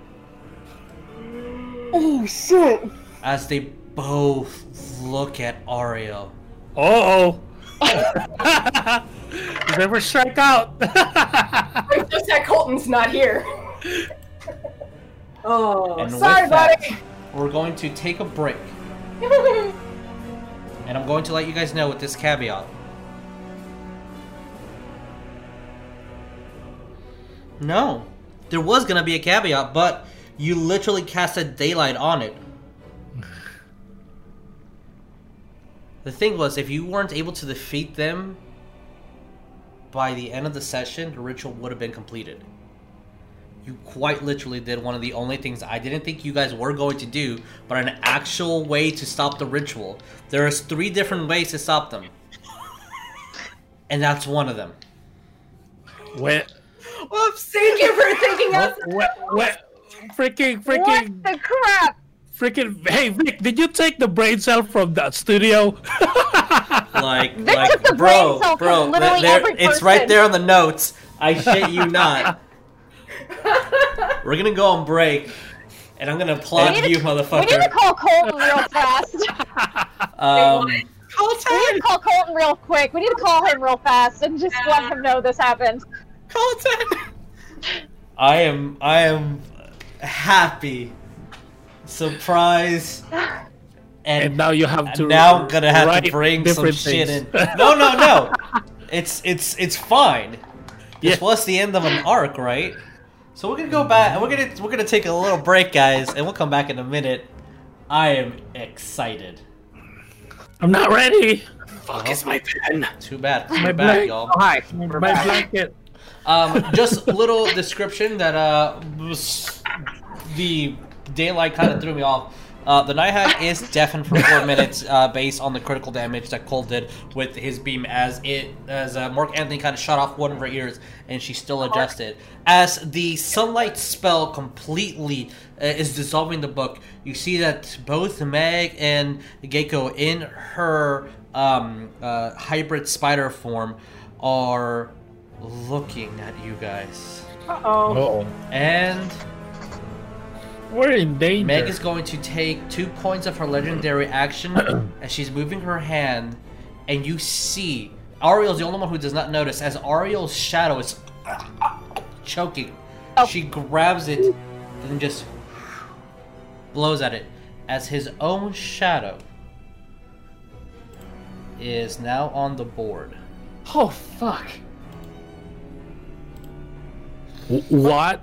Oh shit! As they both look at Ariell. Uh oh. Never strike out. I'm just that Coleton's not here. Oh, And sorry, with that, buddy. we're going to take a break. And I'm going to let you guys know with this caveat. No. There was going to be a caveat, but you literally casted daylight on it. The thing was, if you weren't able to defeat them by the end of the session, the ritual would have been completed. You quite literally did one of the only things I didn't think you guys were going to do, but an actual way to stop the ritual. There's three different ways to stop them. And that's one of them. Where, Whoops! Thank you for thinking of what, where, freaking, What freaking, the crap? Freaking. Hey, Vic, did you take the brain cell from that studio? Like, Vic like took the bro, brain cell from bro, literally there- every it's right there on the notes. I shit you not. We're gonna go on break, and I'm gonna applaud We need to- you, We need to motherfucker. call Coleton real fast. Um, We need Coleton! to call Coleton real quick. We need to call him real fast and just let him know this happened. Coleton! I am I am happy, surprised, and, And now you have to. now I'm gonna have to bring some different shit in. things. No, no, no. It's it's it's fine. This Yeah. was the end of an arc, right? So we're gonna go back. And we're gonna we're gonna take a little break, guys, and we'll come back in a minute. I am excited. I'm not ready. Fuck is my pen. Too bad. My Too bad, blank- y'all. Oh, hi. My We're back. blanket. Um, just a little description that uh, was the daylight kind of threw me off. Uh, the Night Hag is deafened for four minutes, uh, based on the critical damage that Coal did with his beam, as it as uh, Mark Anthony kind of shut off one of her ears, and she still adjusted. As the sunlight spell completely uh, is dissolving the book, you see that both Meg and Gecko in her um, uh, hybrid spider form are looking at you guys. Uh-oh. Oh, And we're in danger. Meg is going to take two points of her legendary action as she's moving her hand, and you see Ariell's the only one who does not notice as Ariell's shadow is choking. Oh. She grabs it and just blows at it as his own shadow is now on the board. Oh, fuck. What?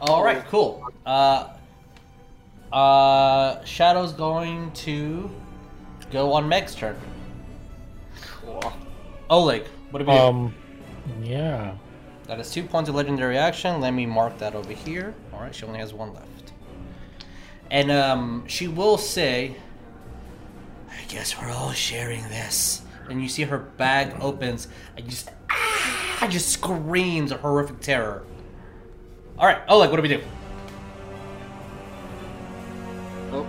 All right, cool. Uh, uh, Shadow's going to go on Meg's turn. Cool. Oleg, what have you? Um, yeah. that is two points of legendary action. Let me mark that over here. All right, she only has one left. And um, she will say, "I guess we're all sharing this." And you see her bag opens, and just ah, just screams of horrific terror. All right, Oleg, what do we do? Oh.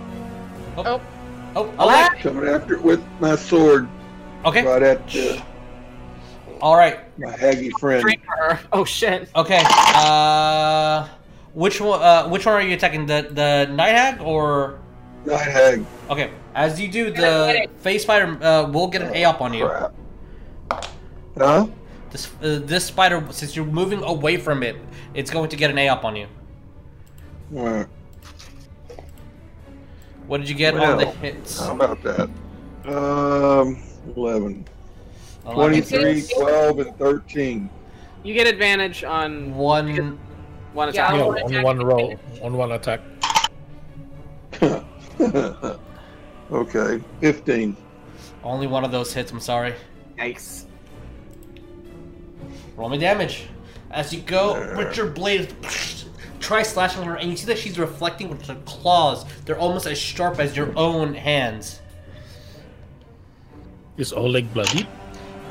Oh, Oh. oh, Oleg. Coming after it with my sword Okay. right at uh, All right. my haggy friend. Straight her. Oh, shit. Okay. Uh, which one? Uh, which one are you attacking? The the night hag or? Night hag. Okay. As you do, the face spider uh, will get an A up on you. Crap. Huh? This uh, this spider, since you're moving away from it, it's going to get an A up on you. Alright. What did you get on the hits? How about that? Um, 11. Eleven. 23, 12, and 13. You get advantage on One. one attack. Yeah, one on attack. one roll, on one attack. okay, 15. Only one of those hits. I'm sorry. Yikes. Roll me damage. As you go with your blade, try slashing her, and you see that she's reflecting with her claws. They're almost as sharp as your own hands. Is Oleg bloody?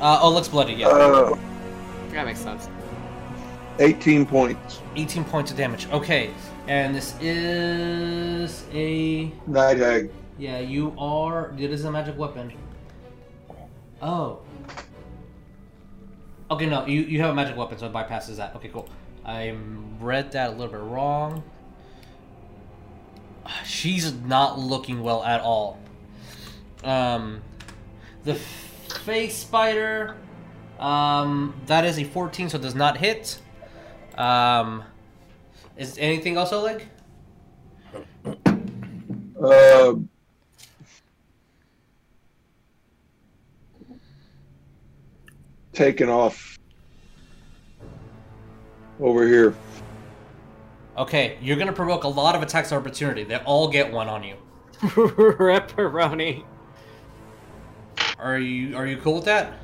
Uh, oh, looks bloody. Yeah, Uh, That makes sense. 18 points. 18 points of damage. Okay, and this is a Night hag. yeah. You are. It is a magic weapon. Oh. Okay, no, you you have a magic weapon, so it bypasses that. Okay, cool. I read that a little bit wrong. She's not looking well at all. Um, the face spider, um, that is a 14, so it does not hit. Um, is anything else, Oleg? Uh, taken off over here. Okay, you're gonna provoke a lot of attacks of opportunity. They all get one on you. Ripperoni. Are you are you cool with that?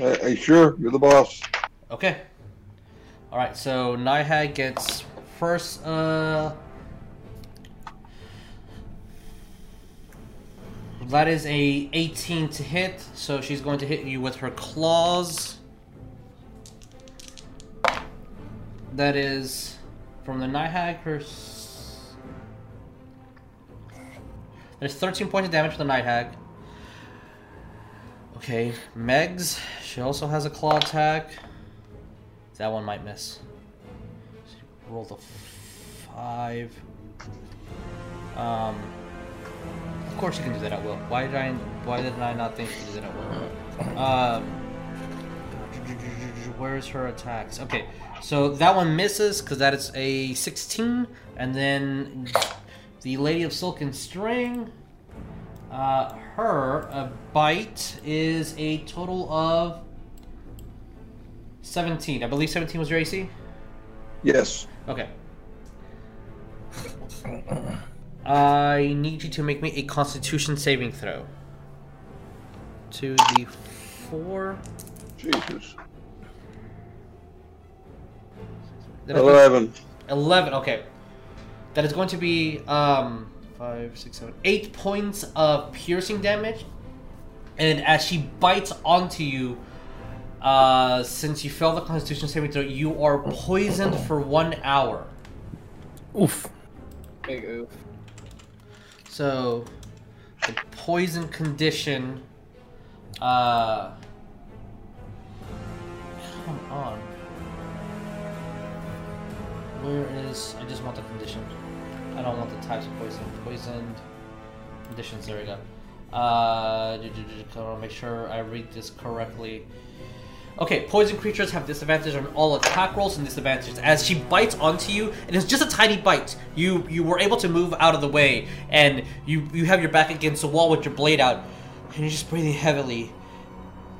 Uh, hey, sure, you're the boss. Okay. All right. So Night hag gets first. Uh, that is a 18 to hit. So she's going to hit you with her claws. That is from the Night hag. Her. There's 13 points of damage for the Night hag. Okay, Megs. She also has a claw attack. That one might miss. Roll the five. Um, course you can do that at will. Why did I? Why did I not think you could do that at will? Um, where's her attacks? Okay, so that one misses because that is a 16, and then the Lady of Silken String. Uh, her a bite is a total of 17. I believe 17 was your AC. Yes. Okay. I need you to make me a Constitution saving throw. To the four. Jesus. Did Eleven. 11 okay that is going to be um five six seven eight points of piercing damage and as she bites onto you uh since you failed the constitution saving throw you are poisoned for one hour Oof. Big oof. So the poison condition uh come on. Where is i just want the condition. I don't want the types of poison. Poisoned conditions there we go. Uh make sure i read this correctly Okay, poison creatures have disadvantage on all attack rolls and disadvantages. As she bites onto you, and it's just a tiny bite. You you were able to move out of the way, and you you have your back against the wall with your blade out, and you're just breathing heavily.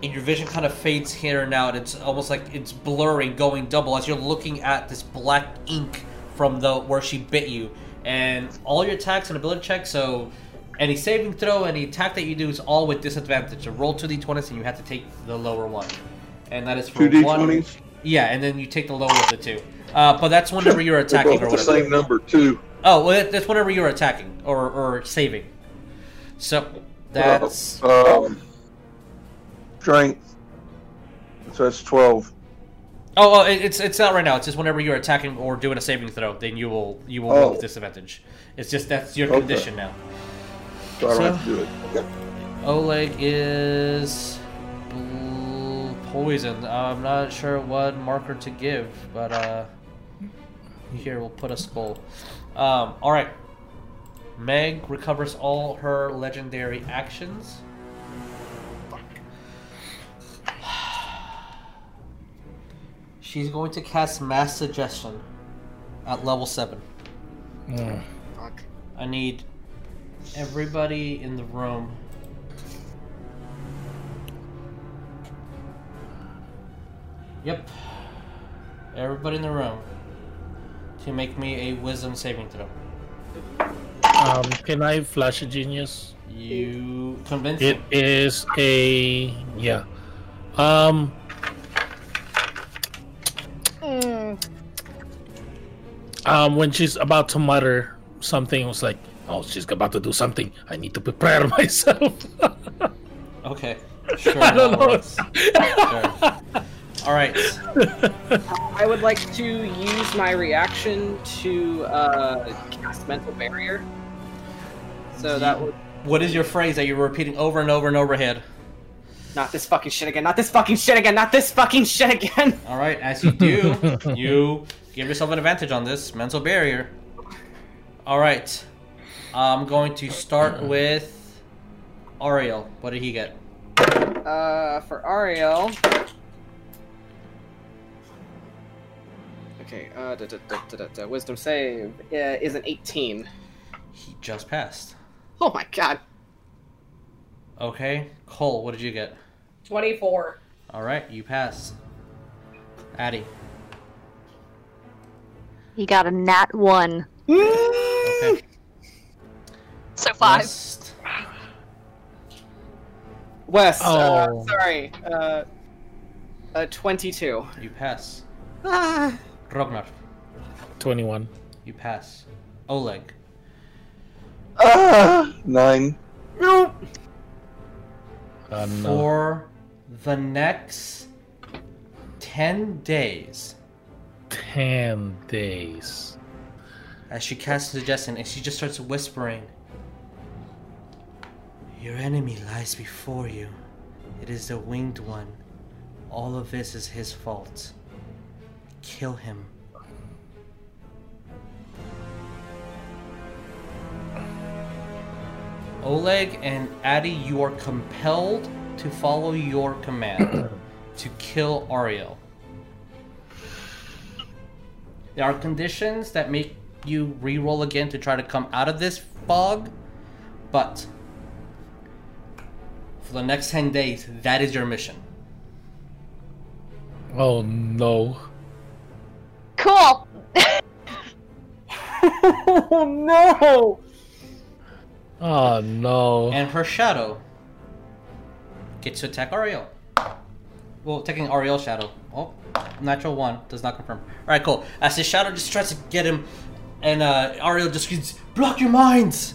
And your vision kind of fades here and out. It's almost like it's blurring, going double as you're looking at this black ink from the where she bit you. And all your attacks and ability checks, so any saving throw, any attack that you do is all with disadvantage. So roll two d20s and you have to take the lower one. And that is for Two one. d20s. Yeah, and then you take the lower of the two. Uh, but that's whenever you're attacking or the same number too. Oh, well, that's whenever you're attacking or, or saving. So that's um, strength. So that's twelve. oh, oh it- it's it's not right now. It's just whenever you're attacking or doing a saving throw, then you will you will roll Oh. with disadvantage. It's just that's your Okay. condition now. So So- have to do it. Okay. Oleg is poisoned. I'm not sure what marker to give, but uh, here we'll put a skull. Um, all right. Meg recovers all her legendary actions. She's going to cast Mass Suggestion at level 7. Mm. I need everybody in the room. Yep. Everybody in the room to make me a wisdom saving throw. Um, can I flash a genius? You convince It is a yeah. Um, Mm, um, when she's about to mutter something, it was like, oh, she's about to do something. I need to prepare myself. Okay. Sure. I don't know. All right. I would like to use my reaction to uh, cast mental barrier. So that would What is your phrase that you're repeating over and over and over again? not this fucking shit again, not this fucking shit again, not this fucking shit again. All right. As you do, you give yourself an advantage on this mental barrier. All right. I'm going to start with Ariell. What did he get? Uh, for Ariell. Okay, uh, da, da, da, da, da, da, wisdom save uh, is an 18. He just passed. Oh my god. Okay. Coal, what did you get? 24. All right, you pass. Addie. he got a nat one. Okay. So five. West. Wes, uh, Oh. sorry. Uh, uh, 22. You pass. Ah. Rognarv. Twenty-one. You pass. Oleg. Ah, nine. Nope. Uh, no. For the next 10 days, Ten days. as she casts the suggestion and she just starts whispering, Your enemy lies before you. It is the winged one. All of this is his fault. Kill him. Oleg and Addy, you are compelled to follow your command to kill Ariell. There are conditions that make you re-roll again to try to come out of this fog, but for the next 10 days, that is your mission. Oh no. Cool. oh no! Oh no. And her shadow gets to attack Ariell. Well, taking Ariell's shadow. Oh, natural one does not confirm. All right, cool. As his shadow just tries to get him, and uh, Ariell just gets block your minds.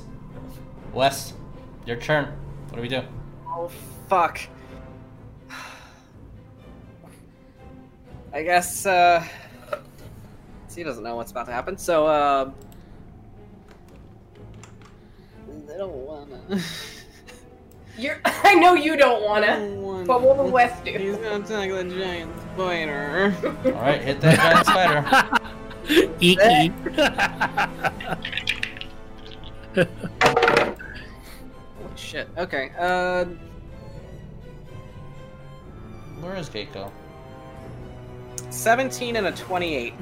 Wes, your turn. What do we do? Oh fuck. I guess uh he doesn't know what's about to happen, so uh I don't wanna You're. I know you don't wanna, but what will West do? He's gonna attack the giant spider. All right, hit that giant spider. Eek, eek. Holy shit. Okay. Uh Where is Keiko? 17 and a 28.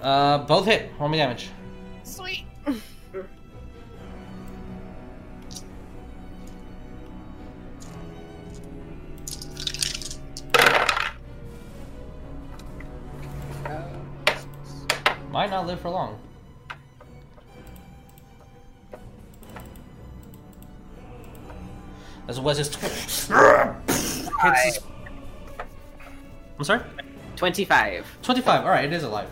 Uh, both hit. Roll me damage. Sweet. Might not live for long. As Wes just hits. I'm sorry? 25. 25. All right, it is alive.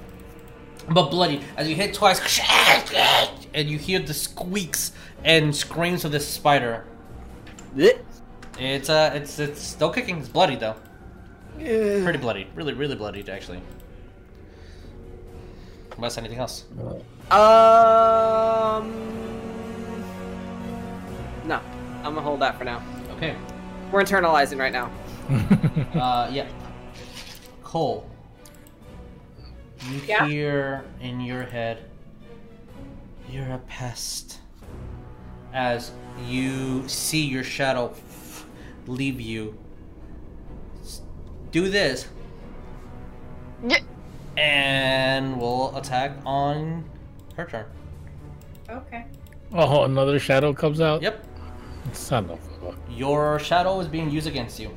But bloody. As you hit twice, and you hear the squeaks and screams of this spider. It's uh, it's it's still kicking. It's bloody though. Yeah. Pretty bloody. Really, really bloody actually. Wes, anything else? Um. No, I'm gonna hold that for now. Okay. We're internalizing right now. Uh, yeah. Coal. You Yeah? hear in your head, you're a pest. As you see your shadow leave you. Do this, Y- and we'll attack on her turn. Okay. Oh, another shadow comes out. Yep. Son of a. Your shadow is being used against you.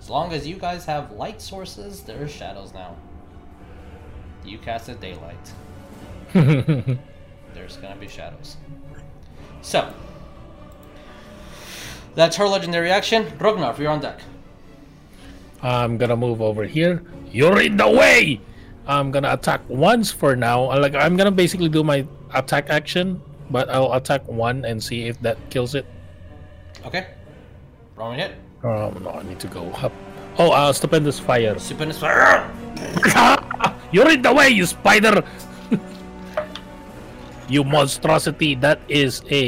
As long as you guys have light sources, there's shadows now. You casted daylight. There's gonna be shadows. So, that's her legendary action. Rognarv, you're on deck. I'm gonna move over here. You're in the way. I'm gonna attack once for now. Uh, Like I'm gonna basically do my attack action, but I'll attack one and see if that kills it. Okay. Me hit. Um, no, I need to go up. Oh, uh, stupendous fire. Stupendous fire. You're in the way, you spider. you monstrosity. That is a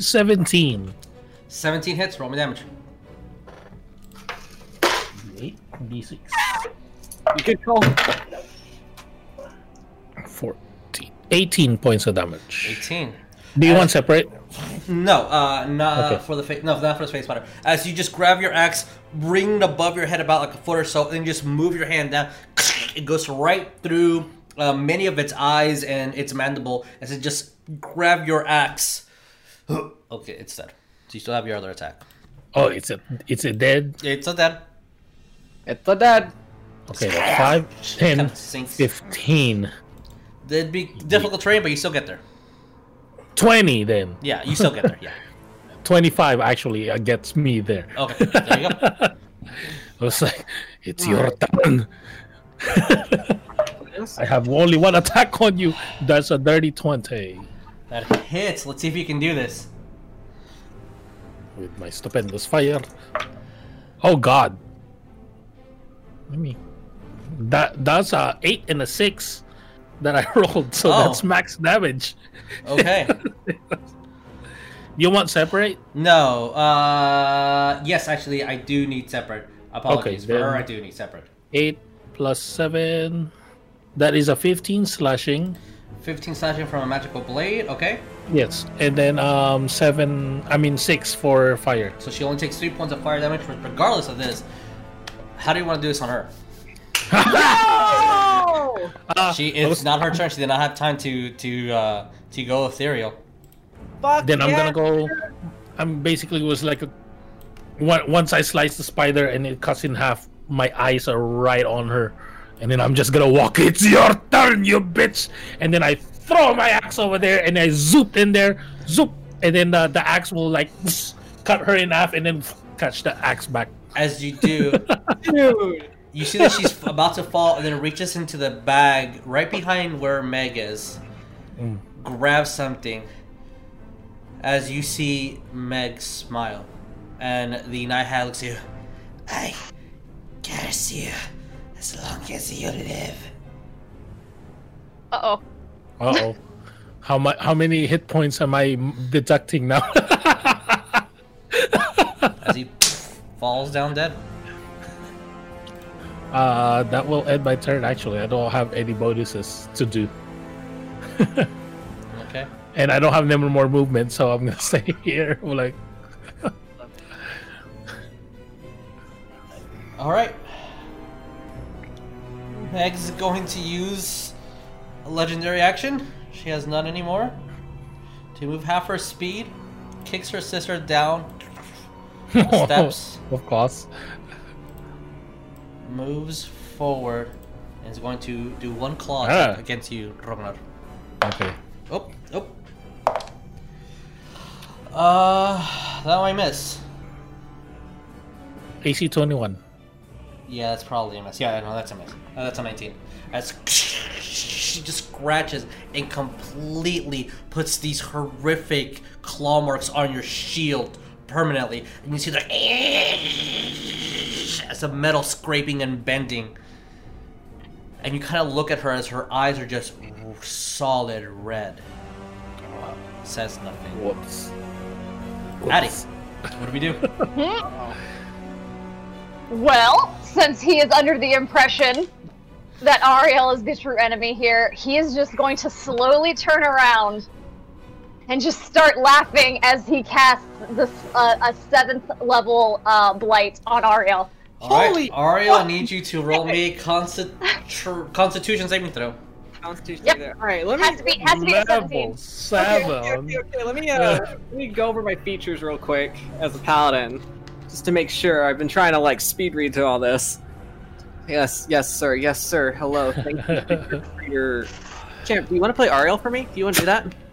17. 17 hits. Roll me damage. 8 d6. You could call. 14. 18 points of damage. 18. Do you want separate? No, uh, not Okay. for the face. No, not for the face spider. As you just grab your axe, bring it above your head about like a foot or so, and just move your hand down. It goes right through uh, many of its eyes and its mandible. As it just grab your axe. okay, it's dead. So you still have your other attack. Oh, it's a it's a dead. It's a dead. It's a dead. Okay, that's 5, 10, Kind of sinks. 15, It'd be difficult terrain, but you still get there. 20 then. Yeah, you still get there. Yeah. 25 actually uh, gets me there. Okay, there you go. I was like, it's your turn. I have only one attack on you. That's a dirty 20 That hits. Let's see if you can do this. with my stupendous fire. Oh god. Let me. That that's a 8 and a 6 that I rolled, so Oh. that's max damage. Okay. You want separate? No. Uh, yes, actually, I do need separate. Apologies her. I do need separate. 8 plus 7. That is a 15 slashing. 15 slashing from a magical blade. Okay. Yes, and then um seven. I mean six for fire. So she only takes three points of fire damage. Regardless of this, how do you want to do this on her? Oh! Uh, She it's not her turn. She did not have time to to uh, to go ethereal. Fuck then I'm gonna go. I'm basically was like a. Once I slice the spider and it cuts in half, my eyes are right on her, and then I'm just gonna walk. It's your turn, you bitch! And then I throw my axe over there, and I zoop in there, zoop, and then uh, the axe will like cut her in half, and then catch the axe back. As you do, Dude. You see that she's about to fall, and then reaches into the bag right behind where Meg is. Mm. Grabs something. As you see Meg smile, and the night hag looks at you. I curse you as long as you live. Uh oh. Uh oh. How much? How many hit points am I deducting now? As he falls down dead. Uh, that will end my turn. Actually, I don't have any bonuses to do. Okay. and I don't have any more movement, so I'm gonna stay here. Like, All right. Meg's going to use a legendary action. She has none anymore. To move half her speed, kicks her sister down, steps, of course. Moves forward, and is going to do one claw Ah. against you, Rognarv. Okay. Oh, oh. Uh, that might miss. AC 21. Yeah, that's probably a miss. Yeah, no, that's a miss. Uh, that's a 19. As she just scratches and completely puts these horrific claw marks on your shield permanently. And you see the as the metal scraping and bending. And you kind of look at her as her eyes are just solid red. Says nothing. Whoops. Addie, what do we do? Well, since he is under the impression that Ariell is the true enemy here, he is just going to slowly turn around and just start laughing as he casts this uh, a seventh level uh, blight on Ariell. Alright, Holy Ariell, I need you to roll me a consti- constitution saving throw. Constitution Yep. there. All right, let me. Has to be has to be. Level seven. okay, okay, okay, Let me uh, let me go over my features real quick as a paladin, just to make sure. I've been trying to like speed read through all this. Yes, yes, sir. Yes, sir. Hello. Thank you for your. Champ, do you want to play Ariell for me? Do you want to do that?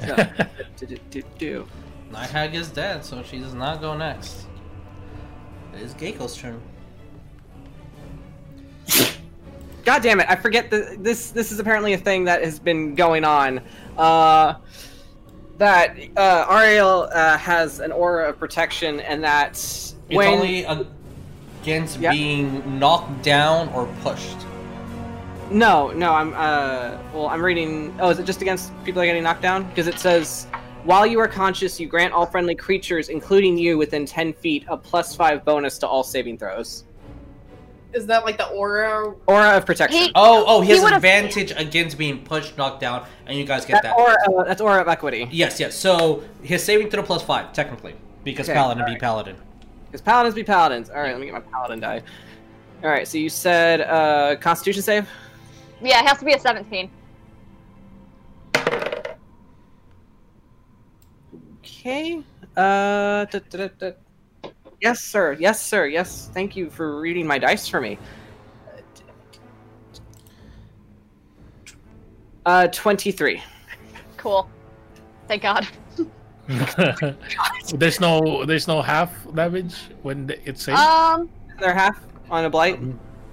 Yeah. do, do, do, do. Night Hag is dead, so she does not go next. Is Geiko's turn. God damn it! I forget that this. This is apparently a thing that has been going on. Uh, that uh, Ariell uh, has an aura of protection, and that It's when only against Yeah. being knocked down or pushed. no, no, I'm uh, well, I'm reading. Oh, is it just against people that are getting knocked down? Because it says, while you are conscious, you grant all friendly creatures, including you, within ten feet, a plus five bonus to all saving throws. Is that like the aura? Aura of protection. He- Oh, oh, he He has would've- advantage against being pushed, knocked down, and you guys get That's that. aura. Uh, that's aura of equity. Yes, yes. So his saving throw plus five, technically, because Okay, paladin be paladin. Because paladins be paladins. All right, let me get my paladin die. All right, so you said uh, Constitution save. Yeah, it has to be a seventeen. Okay. Uh. da- da- da- da. Yes, sir. Yes, sir. Yes. Thank you for reading my dice for me. Uh, twenty-three. Cool. Thank God. there's no there's no half damage when the- it's saved. Um. They're half on a blight.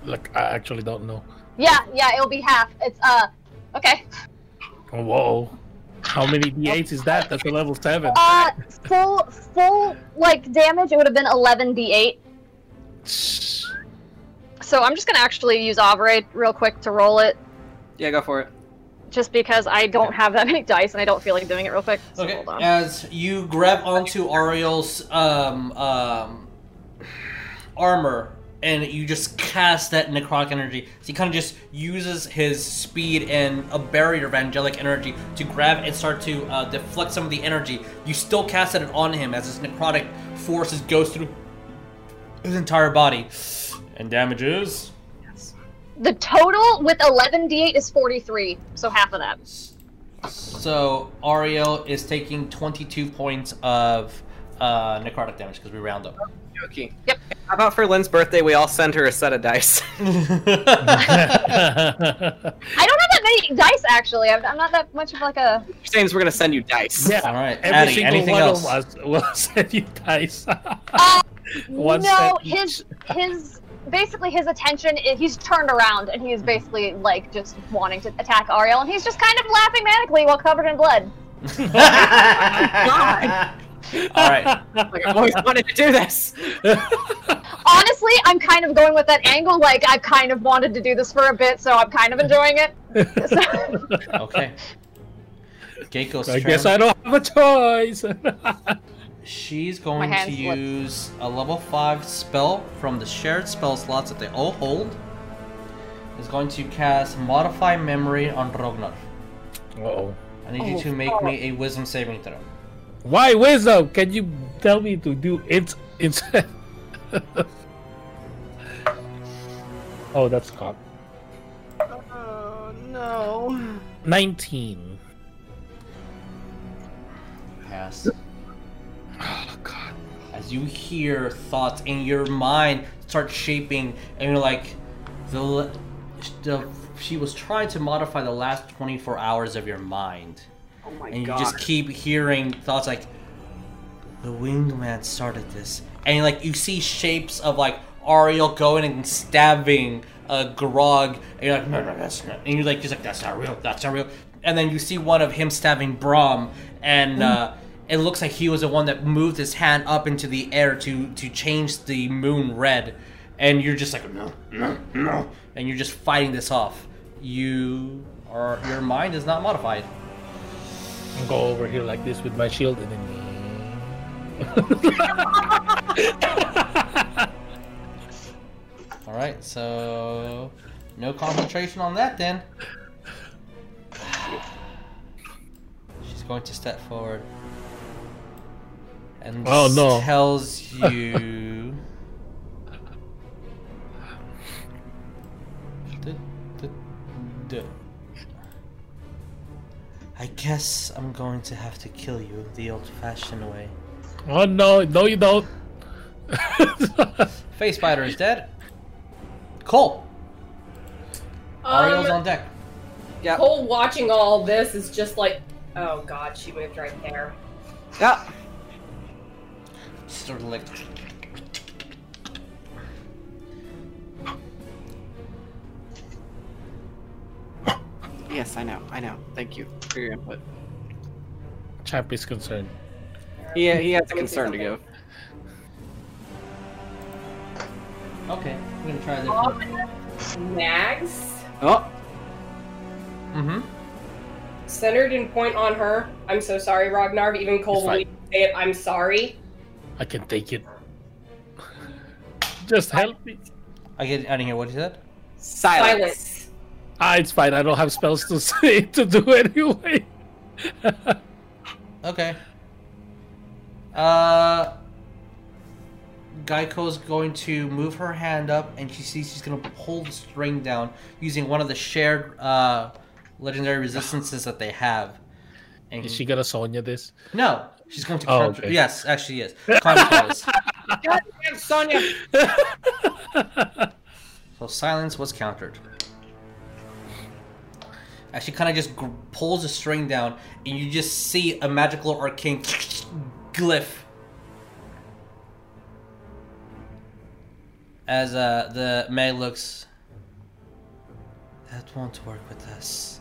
like I actually don't know. Yeah. Yeah. It'll be half. It's uh. Okay. Oh, whoa. How many d8s is that? That's a level seven. Uh. Full. Full like damage. It would have been eleven d8. So I'm just gonna actually use Operate real quick to roll it, Yeah, go for it. just because I don't have that many dice and I don't feel like doing it real quick. So Okay. hold on. As you grab onto Ariell's um, um, armor, and you just cast that necrotic energy. So he kind of just uses his speed and a barrier of angelic energy to grab and start to uh, deflect some of the energy. You still cast it on him as his necrotic forces goes through his entire body, and damages. Yes. The total with 11d8 is 43, so half of that. So Ariell is taking 22 points of uh, necrotic damage because we round up. Okay. Yep. How about for Lyn's birthday, we all send her a set of dice? I don't have that many dice actually. I'm, I'm not that much of like a. James, we're gonna send you dice. yeah. All right, Every Addie, single anything one else? of us will send you dice. Uh, One no, his his basically his attention. i- He's turned around and he's basically like just wanting to attack Ariell, and he's just kind of laughing manically while covered in blood. All right. Like, I've always wanted to do this. Honestly, I'm kind of going with that angle. Like I've kind of wanted to do this for a bit, so I'm kind of enjoying it. So- Okay. Geiko's I turn. guess I don't have a choice. She's going to slipped. use a level 5 spell from the shared spell slots that they all hold. Is going to cast Modify Memory on Rognarv. oh. I need you oh, to make me a wisdom saving throw. Why wisdom? Can you tell me to do it instead? oh, that's cock. Oh no. 19. Pass. Oh, God. As you hear thoughts in your mind start shaping, and you're like, the, the she was trying to modify the last 24 hours of your mind. Oh my and you god. just keep hearing thoughts like the winged man started this. And like you see shapes of like Ariell going and stabbing uh grog and you're like no no that's not and you're like just like that's not real that's not real. And then you see one of him stabbing brom and uh it looks like he was the one that moved his hand up into the air to to change the moon red. And you're just like no no no. And you're just fighting this off. You are your mind is not modified Go over here like this with my shield and then. All right, so no concentration on that then. She's going to step forward and Oh, no. tells you. I guess I'm going to have to kill you the old-fashioned way. oh no, no, you don't. Phase Spider is dead. Coal, Ariell's Um, on deck. Yeah. Coal watching all this is just like, oh god, she moved right there. Yeah. Sort of like Yes, I know. I know. Thank you for your input. Champ is concerned. He, he has a Let me see concern to give. Okay, we're gonna try this. Um, Mags, Oh, Mm-hmm. centered and point on her. I'm so sorry, Rognarv. but Even Coal It's will say it. I'm sorry. I can take it. Just help me. I get I out of here. What you said? silence. Silence. Ah, it's fine. I don't have spells to say to do anyway. Okay. Uh, Geico's going to move her hand up, and she sees she's gonna pull the string down using one of the shared uh, legendary resistances that they have. And Is she gonna Sonya this? No, she's going to. Oh, counter- okay. Yes, actually, yes. Counter spells. Goddamn, Sonya. So silence was countered. As she kind of just pulls the string down, and you just see a magical arcane glyph. As uh, the May looks, that won't work with us.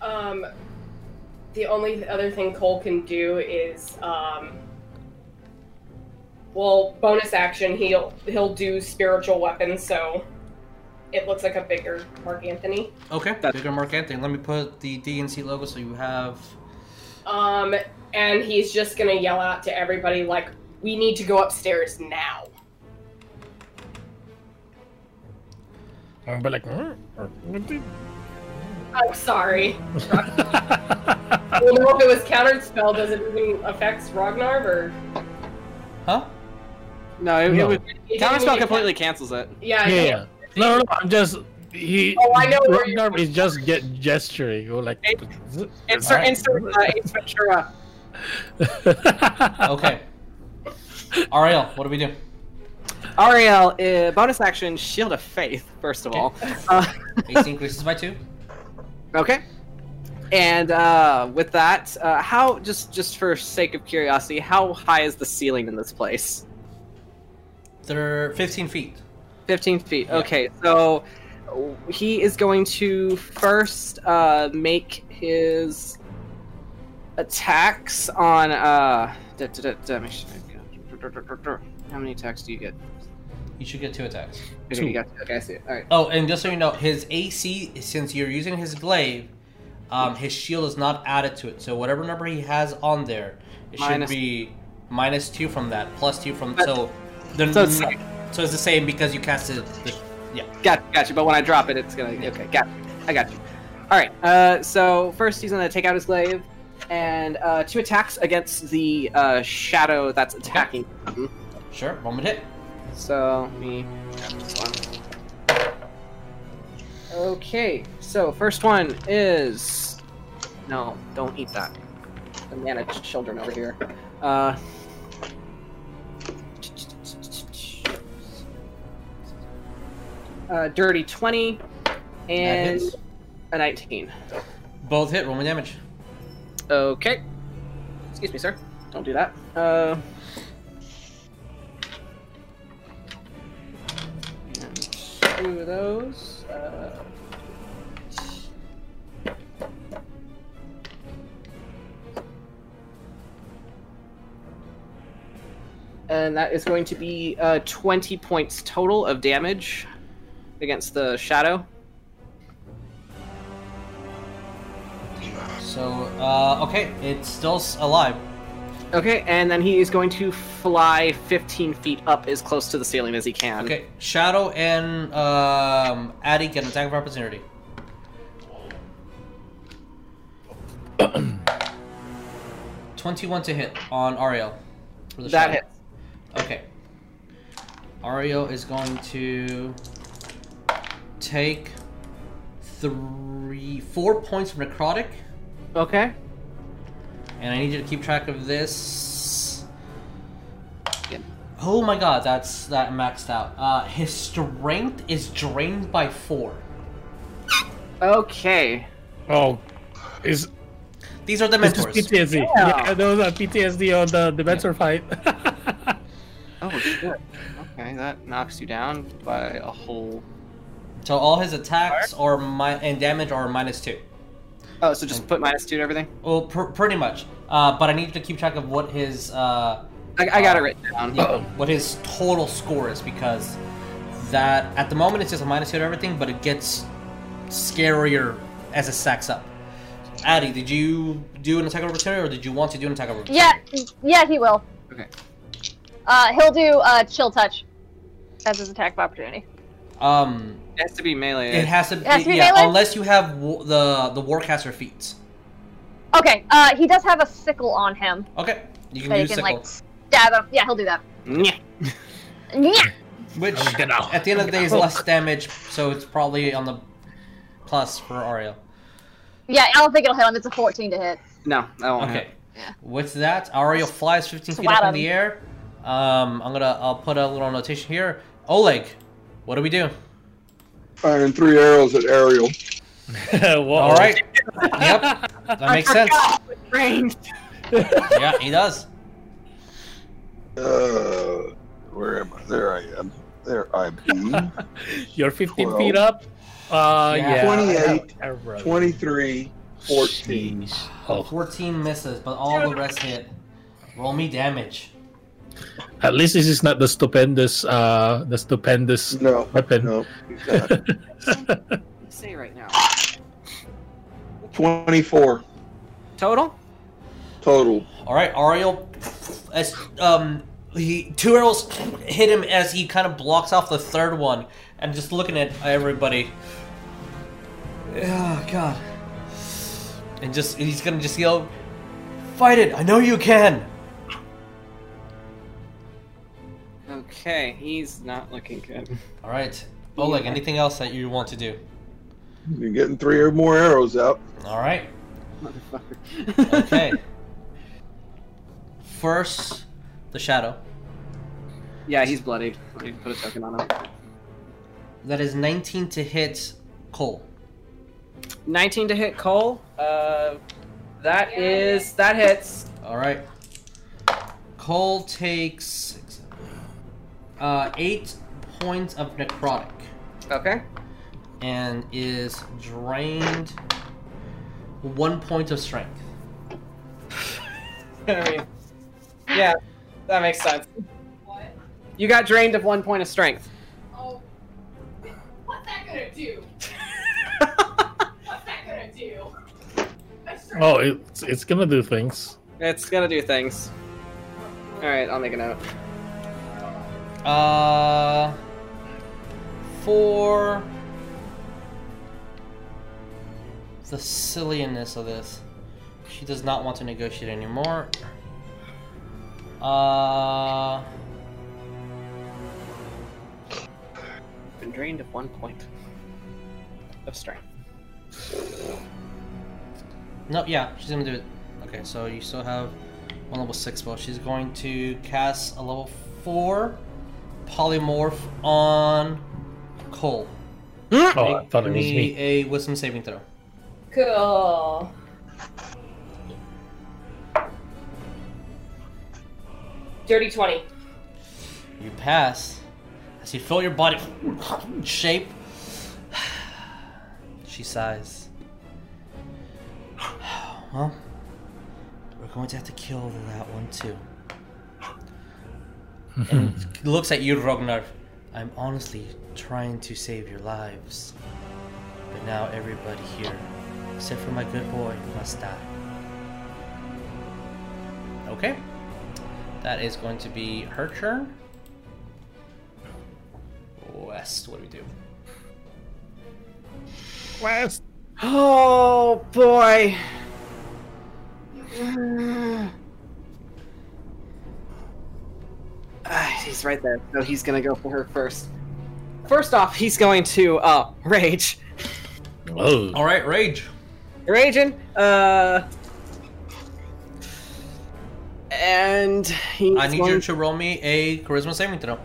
Um, the only other thing Coal can do is, um, well, bonus action. He'll he'll do spiritual weapons, so it looks like a bigger Mark Anthony. Okay, That's- bigger Mark Anthony. Let me put the DNC logo so you have. Um, and he's just gonna yell out to everybody like, We need to go upstairs now. I'm like, "Hmm? I'm sorry. Well, know if it was countered spell, does it even affect Rognarv or? Huh? No, it, No. it was It counterspell didn't completely cancels it. Yeah. yeah, yeah. Yeah. No, no, no, I'm just he. Oh, I know where you're- Rognarv is just get gesturing. Or like, Insert, insert uh, Ace Ventura. Okay. Ariell, what do we do? Ariell, uh, bonus action, Shield of Faith, first of all. Uh, AC increases by two. okay. And uh, with that, uh, how just just for sake of curiosity, how high is the ceiling in this place? They're 15 feet. 15 feet. Yeah. Okay, so he is going to first uh, make his attacks on. Uh, da- da- da- how many attacks do you get? You should get two attacks. Okay, Two. you got okay, I see it. All right. Oh, and just so you know, his AC, since you're using his glaive, um, his shield is not added to it. So whatever number he has on there, it Minus- should be minus two from that, plus two from. But- so, they're so it's- not- so it's the same because you casted. The, yeah. Got, got you. But when I drop it, it's gonna. Okay, got you. I got you. All right. Uh, so first, he's gonna take out his glaive, and uh, two attacks against the uh, shadow that's attacking. him. Sure. Moment hit. So let me this one. Okay. So first one is. No, don't eat that. The managed children over here. Uh. Uh, dirty 20 and a 19. Both hit. Roll me damage. Okay. Excuse me, sir. Don't do that. Uh. and Two of those. Uh, and that is going to be uh, 20 points total of damage against the shadow. So, uh, okay, it's still alive. Okay, and then he is going to fly 15 feet up as close to the ceiling as he can. Okay, Shadow and um, Addy get an attack of opportunity. Twenty-one to hit on Ariell. For the That Shadow. hits. Okay. Ariell is going to take three, four points of necrotic, Okay. and I need you to keep track of this. Yep. Oh my god, that's that maxed out. Uh, his strength is drained by four. Okay. oh, is These are the mentors. this is mentors. PTSD? Yeah. Yeah, those are PTSD on the the mentor fight. Oh shit. Okay, that knocks you down by a whole. So all his attacks are mi- and damage are minus two. Oh, so just put minus two to everything. Well, pr- pretty much. Uh, but I need to keep track of what his uh, I, I got it written down. yeah, what his total score is because that at the moment it's just a minus two to everything, but it gets scarier as it stacks up. Addy, did you do an attack of opportunity, or did you want to do an attack of opportunity? Yeah, yeah, he will. Okay. Uh, he'll do uh, chill touch as his attack of opportunity. Um, It has to be melee. it has to, It has to be yeah, melee? unless you have w- the the warcaster feats. Okay, uh, he does have a sickle on him Okay, you can that he use can sickle, like stab him. Yeah, he'll do that. Nyeh. Yeah. which at the end of the day is less damage, so it's probably on the plus for Ariell. Yeah, I don't think it'll hit him. It's a 14 to hit. No, that won't Okay. hit. Yeah. With that, Ariell flies 15 feet Swat up in the air. Um, I'm gonna I'll put a little notation here. Oleg, what do we do? Firing three arrows at Ariell. Whoa. All right. yep, that makes sense. Ranged. Yeah, he does. Uh, where am I? There I am. There I be. You're 15 Twelve. feet up. Uh, Yeah. yeah. 28, I have- I have- 23, 14. Oh. Oh, 14 misses, but all the rest hit. Roll me damage. At least this is not the stupendous, uh, the stupendous No, weapon. no. he's not. Say right now. 24 Total. total. All right, Ariell. As um, he two arrows hit him as he kind of blocks off the third one, and just looking at everybody. Oh God! And just he's gonna just yell, "Fight it! I know you can!" Okay, he's not looking good. All right, Oleg. Anything else that you want to do? You're getting three or more arrows out. All right. Motherfucker. Okay. First, the shadow. yeah, he's bloodied. Let me put a token on him. That is 19 to hit Coal. 19 to hit Coal. Uh, that is that hits. All right. Coal takes uh, eight points of necrotic Okay. and is drained one point of strength. I mean, yeah, that makes sense. What? You got drained of one point of strength. Oh. What's that gonna do? What's that gonna do? Oh, it's it's gonna do things. it's gonna do things. All right, I'll make a note. Uh, for the silliness of this, she does not want to negotiate anymore. Uh, Been drained of one point of strength. no, yeah, she's gonna do it. Okay, so you still have one level six spell. She's going to cast a level four polymorph on Coal. Hmm? Oh, I thought it Give was me me. a wisdom saving throw. Cool. Dirty 20. You pass. As you feel your body shape, she sighs. Well, we're going to have to kill that one too. And looks at you, Rognarv. I'm honestly trying to save your lives. But now everybody here, except for my good boy, must die. Okay. That is going to be her turn. West, what do we do? West. Oh boy. Uh, Ah, he's right there, so he's gonna go for her first. First off, he's going to uh rage. Oh, All right, rage. Raging. Uh. And he's I need going you to roll me a charisma saving throw.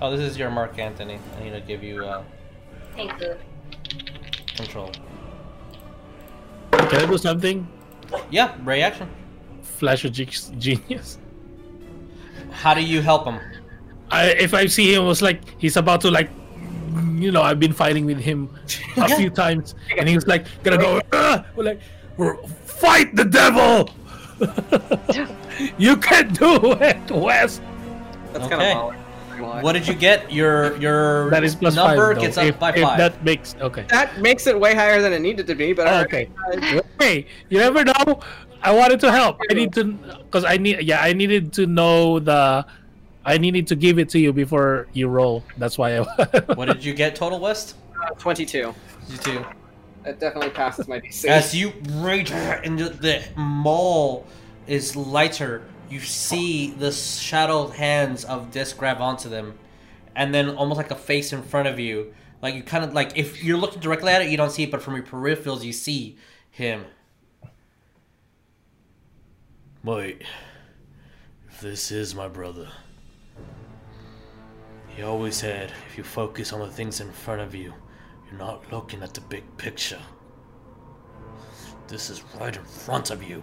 Oh, this is your Mark Anthony. I need to give you uh, Thank you. control. can I do something? Yeah, reaction. Flash of genius. How do you help him? I, if I see him, was like he's about to like, you know, I've been fighting with him a few times, and he was like gonna go, "Ugh!" We're like, we're fight the devil. you can do it, West. That's Okay. kind of baller. not gonna lie. What did you get? Your your That is plus number five. though. gets up if, by if five. that makes okay. That makes it way higher than it needed to be, but Oh, alright. okay. Hey, you never know. I wanted to help. I need to because I need yeah I needed to know the I needed to give it to you before you roll. That's why I. What did you get total, West? Uh, Twenty-two. You two. That definitely passes my DC. As you rage into the, mall is lighter, you see the shadowed hands of Disc grab onto them, and then almost like a face in front of you. Like you kind of like if you're looking directly at it, you don't see it, but from your peripherals, you see him. Wait, if this is my brother, he always said if you focus on the things in front of you, you're not looking at the big picture. This is right in front of you.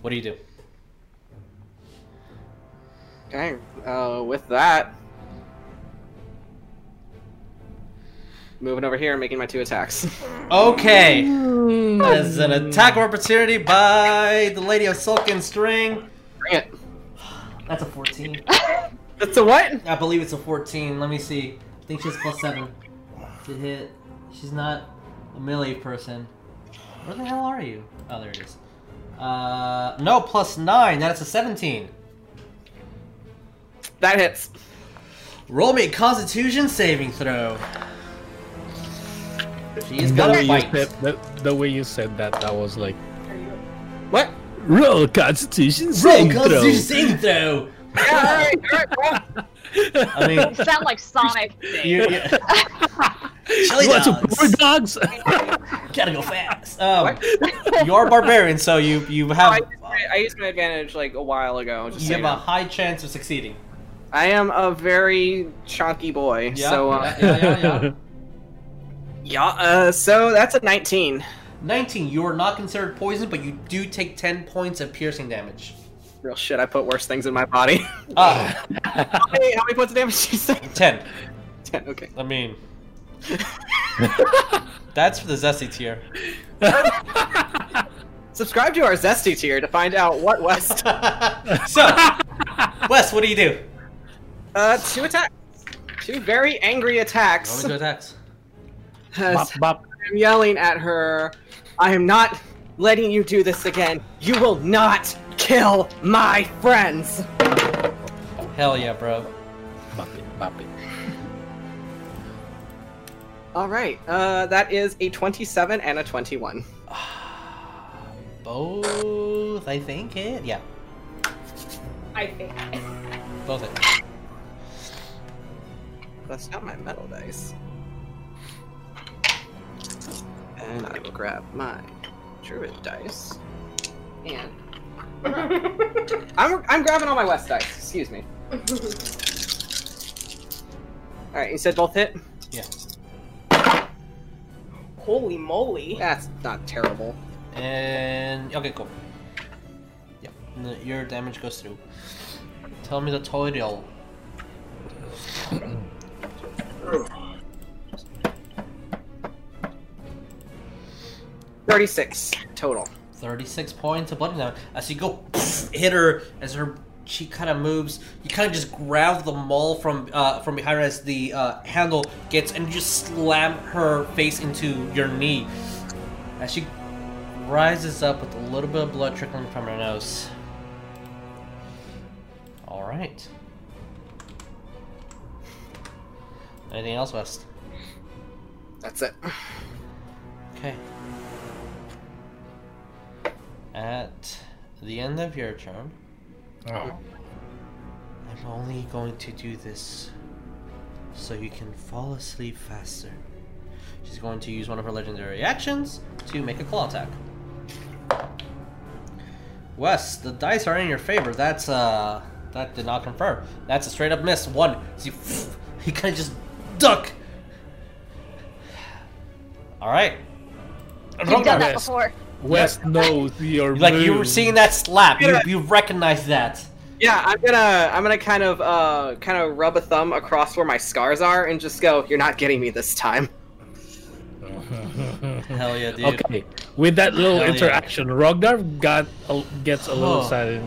What do you do? Okay. Uh, with that, moving over here and making my two attacks. Okay. That is an attack opportunity by the Lady of Silken String. Bring it. That's a 14. That's a what? I believe it's a 14. Let me see. I think she's plus 7 to hit. She's not a melee person. Where the hell are you? Oh, there it is. Uh, no, plus nine. That's a seventeen. That hits. Roll me a Constitution saving throw. She's The gonna way, you fight. said, the, the way you said that, that was like What? roll Constitution Roll saving throw. Constitution saving throw. Yeah, all right, all right, well, I mean, You sound like Sonic. you, you, chili You want some dogs. poor dogs? Gotta go fast. Um, you're a barbarian, so you you I, have used my, I used my advantage like a while ago. Just you have you a know. high chance of succeeding. I am a very chunky boy, Yeah, so uh, yeah, yeah, yeah. Uh, so that's a 19. 19. You are not considered poisoned, but you do take 10 points of piercing damage. Real shit. I put worse things in my body. Ah, how, many, how many points of damage did you say? 10. 10. Okay. I mean, that's for the zesty tier. Subscribe to our Zesty tier to find out what West. so, West, what do you do? Uh, two attacks. Two very angry attacks. Roll attacks. As bop, bop. I'm yelling at her. I am not letting you do this again. You will not kill my friends. Hell yeah, bro. Bop it, bop it. All right. Uh, that is a 27 and a 21. Both, I think it. Yeah, I think. both it. That's not my metal dice. And I will grab my druid dice. And I'm I'm grabbing all my west dice. Excuse me. All right. You said both hit. Yeah. Holy moly. That's not terrible. And okay, cool. Yep, n- your damage goes through. Tell me the total. Thirty-six total. 36 points of blood damage. As you go hit her, as her she kind of moves, you kind of just grab the maul from uh, from behind her as the uh, handle gets, and you just slam her face into your knee. As she rises up with a little bit of blood trickling from her nose. All right. Anything else, West? That's it. Okay. At the end of your turn, Oh. I'm only going to do this so you can fall asleep faster. She's going to use one of her legendary actions to make a claw attack. Wes, the dice are in your favor. That's uh, that did not confirm. That's a straight up miss. One. So you, you kind of just duck. All right. You've done that before. West knows your Like you were seeing that slap, you you recognize that. Yeah, I'm gonna I'm gonna kind of uh kind of rub a thumb across where my scars are and just go. You're not getting me this time. Hell yeah, dude. Okay, with that little Hell yeah. interaction, Rognarv got a, gets a little Oh. excited.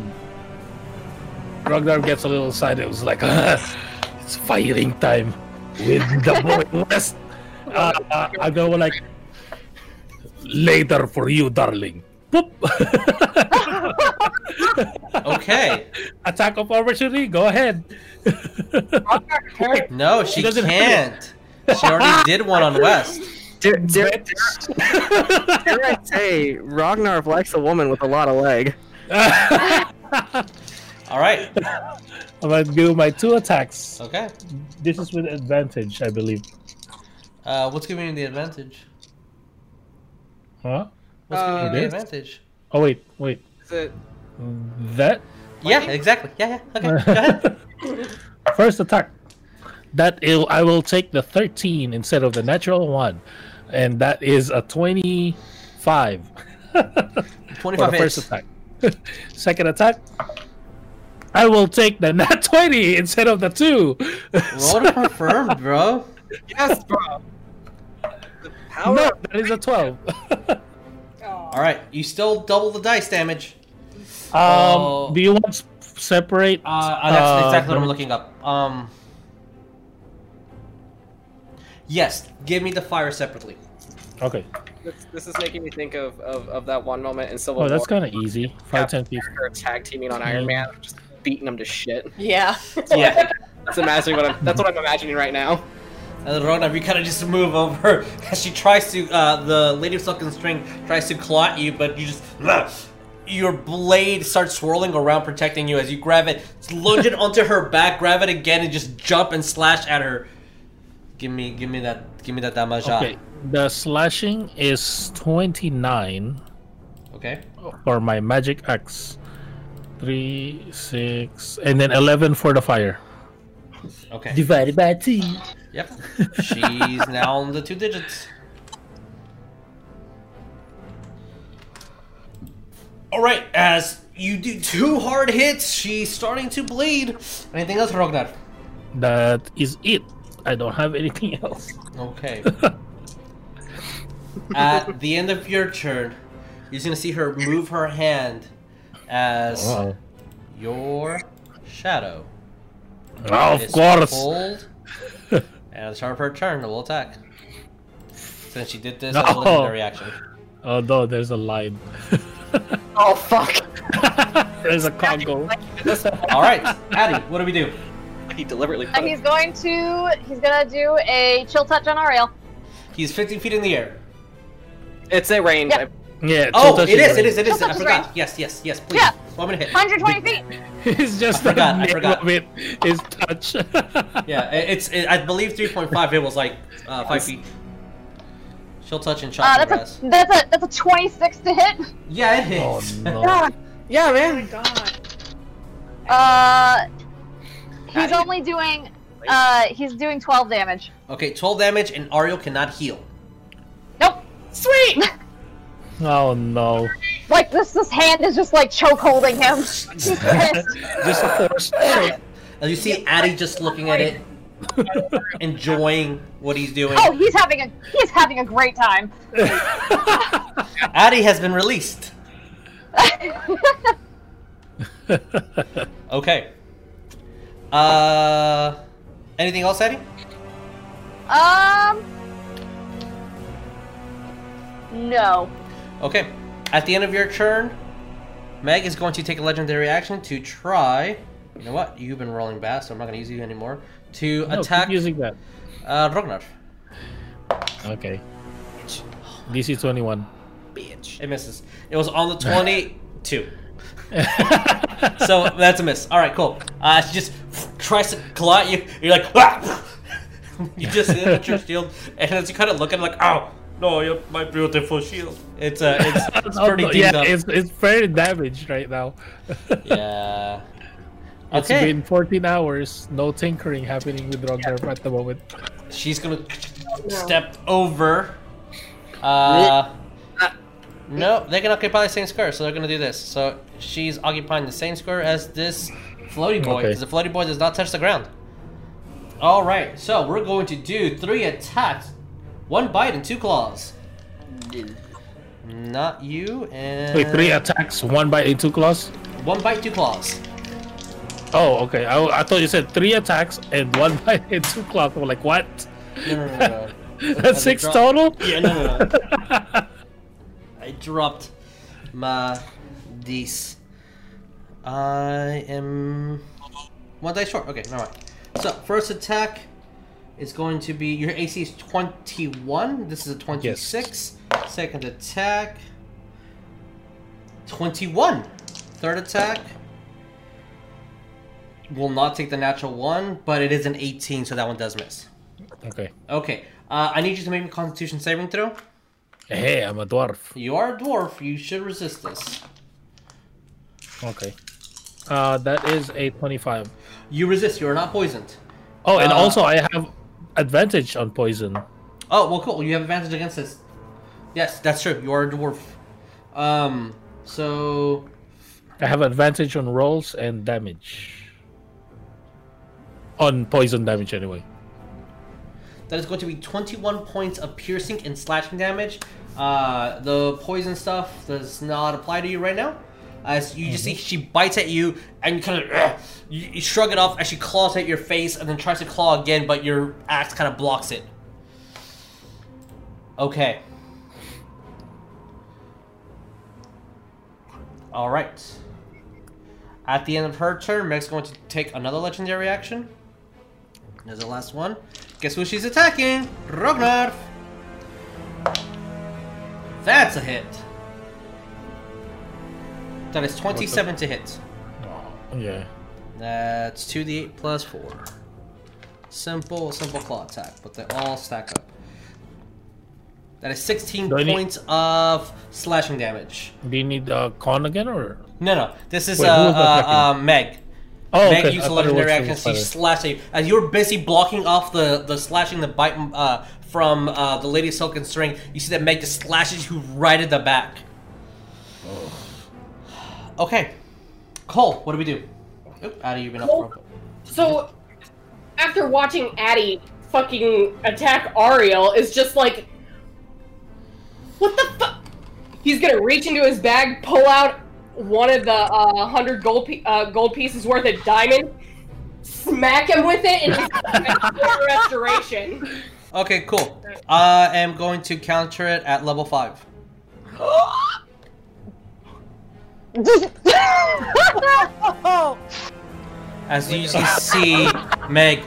Rognarv gets a little excited. It was like, "Ah, it's fighting time with the boy West. Uh, uh, I go like, later for you, darling. Boop. Okay. Attack of opportunity. Go ahead. No, she doesn't can't. She already did one on West. Dare, dare, dare I say, Rognarv likes a woman with a lot of leg. All right. I'm gonna do my two attacks. Okay. This is with advantage, I believe. Uh, what's giving you the advantage? Huh? What's giving you Uh, the advantage? Oh wait, wait. Is it? That Yeah, exactly. Yeah, yeah. Okay, go ahead. first attack. That il- I will take the 13 instead of the natural one, and that is a 25 for the 25 first attack. Second attack. I will take the nat 20 instead of the two. Roll to confirm, bro. Yes, bro. The power. no, that is a 12. All right, you still double the dice damage. um, Oh. do you want s- separate? Uh, uh, that's uh, exactly what I'm looking up. Um. Yes, give me the fire separately. Okay. This, this is making me think of, of, of that one moment in Civil Oh, that's kind of easy. 5, 10, 15. They're tag teaming on Iron Man, just beating them to shit. Yeah. Yeah. That's imagining what I'm. That's what I'm imagining right now. And Rona, you kind of just move over as she tries to, uh, the Lady of Silken String tries to claw at you, but you just, your blade starts swirling around, protecting you as you grab it, lunge it onto her back, grab it again, and just jump and slash at her. Give me, give me that, give me that damage. Okay. The slashing is 29 Okay. for my magic axe. 3, 6, and then 11 for the fire. Okay. Divided by 2. Yep. She's now on the two digits. All right. As you do two hard hits, she's starting to bleed. Anything else, Rognarv? That is it. I don't have anything else. Okay. At the end of your turn, you're gonna see her move her hand as Oh, your shadow Oh, of course. pulled. And at the start of her turn, it will attack. Since she did this, No. as a legendary action. Oh no, there's a line. Oh fuck! there's a Congo. All right, Addy, what do we do? He deliberately. Uh, Put he's going to he's gonna do a chill touch on Ariell. He's 50 feet in the air. It's a range. Yep. Yeah. Oh, Tilta it is, should it is, it is. Tilta I forgot. range. Yes, yes, yes, please. Yeah. gonna hit. 120 feet. It's just I forgot, I forgot. of it is touch. Yeah, it- it's. It, I believe 3.5. It was like uh, five feet. She'll touch and chop Uh, that's a that's a that's a 26 to hit. Yeah, it oh hits. no. yeah, yeah, Oh my man. god. Uh, he's Addy. only doing uh he's doing 12 damage. Okay, 12 damage, and Ariell cannot heal. Nope. Sweet. Oh no. Like this this hand is just like choke holding him. Just a force. choke. As you see Addy just looking at it, enjoying what he's doing. Oh, he's having a he's having a great time. Addy has been released. Okay. Uh, anything else, Addy? um. No. Okay. At the end of your turn, Meg is going to take a legendary action to try. You know what? You've been rolling bad, so I'm not going to use you anymore. To No, keep attack using that. uh, Rognarv. Okay. DC 21. Bitch. It misses. It was on the 22. so that's a miss. All right, cool. Uh, she just tries to claw you. You're like, ah! you just hit your shield, and as you kind of look at it, like, oh no, you're my beautiful shield. It's uh, it's, it's Oh, pretty no, dinged yeah, up. it's, it's very damaged right now. Yeah. It's Okay. been 14 hours, no tinkering happening with Rognarv at the moment. She's gonna step over. Uh, no, they can occupy the same square, so they're gonna do this. So she's occupying the same square as this floaty boy, Okay. because the floaty boy does not touch the ground. All right, so we're going to do three attacks, one bite and two claws. Not you, and Wait, three attacks, one bite, and two claws? one bite, two claws. Oh, okay. I, I thought you said three attacks and one bite and two claws. I'm like, what? No, no, no, no. no. That's six drop- total? Yeah, no, no, no. I dropped my dice. I am one dice short. Okay, all right. So first attack is going to be your AC is twenty one. This is a twenty six. Second attack, twenty one. Third attack will not take the natural one, but it is an eighteen, so that one does miss. Okay. Okay, uh, I need you to make a Constitution saving throw. Hey, I'm a dwarf. You are a dwarf. You should resist this. Okay. Uh, that is a 25. You resist. You are not poisoned. Oh, and Uh, also I have advantage on poison. Oh well, cool. You have advantage against this. Yes, that's true. You are a dwarf. Um. So I have advantage on rolls and damage. On poison damage, anyway. that is going to be twenty-one points of piercing and slashing damage. Uh, the poison stuff does not apply to you right now. As you just see mm-hmm. she bites at you, and you kind of uh, you, you shrug it off as she claws at your face, and then tries to claw again, but your axe kind of blocks it. Okay. All right. At the end of her turn, Meg's going to take another legendary action. There's the last one. Guess who she's attacking? Rognarv. That's a hit. That is 27 to hit. Oh, yeah. That's 2d8 plus 4. Simple, simple claw attack, but they all stack up. That is 16 Do I need- points of slashing damage. Do you need uh, con again or? No, no, this is Wait, uh, uh, uh, Meg. Oh, Meg okay. used I a thought legendary action. from She slashed you. As you were busy blocking off the, the slashing the bite uh, from uh, the Lady Silken String, you see that Meg just slashes you right at the back. Okay. Coal, what do we do? Oop, Addie, you've been up Coal? for So, after watching Addie fucking attack Ariell, is just like, what the fuck? He's gonna reach into his bag, pull out one of the uh, hundred gold pe- uh, gold pieces worth of diamond, smack him with it, and he's restoration. Okay, cool. I am going to counter it at level 5. As you see Meg,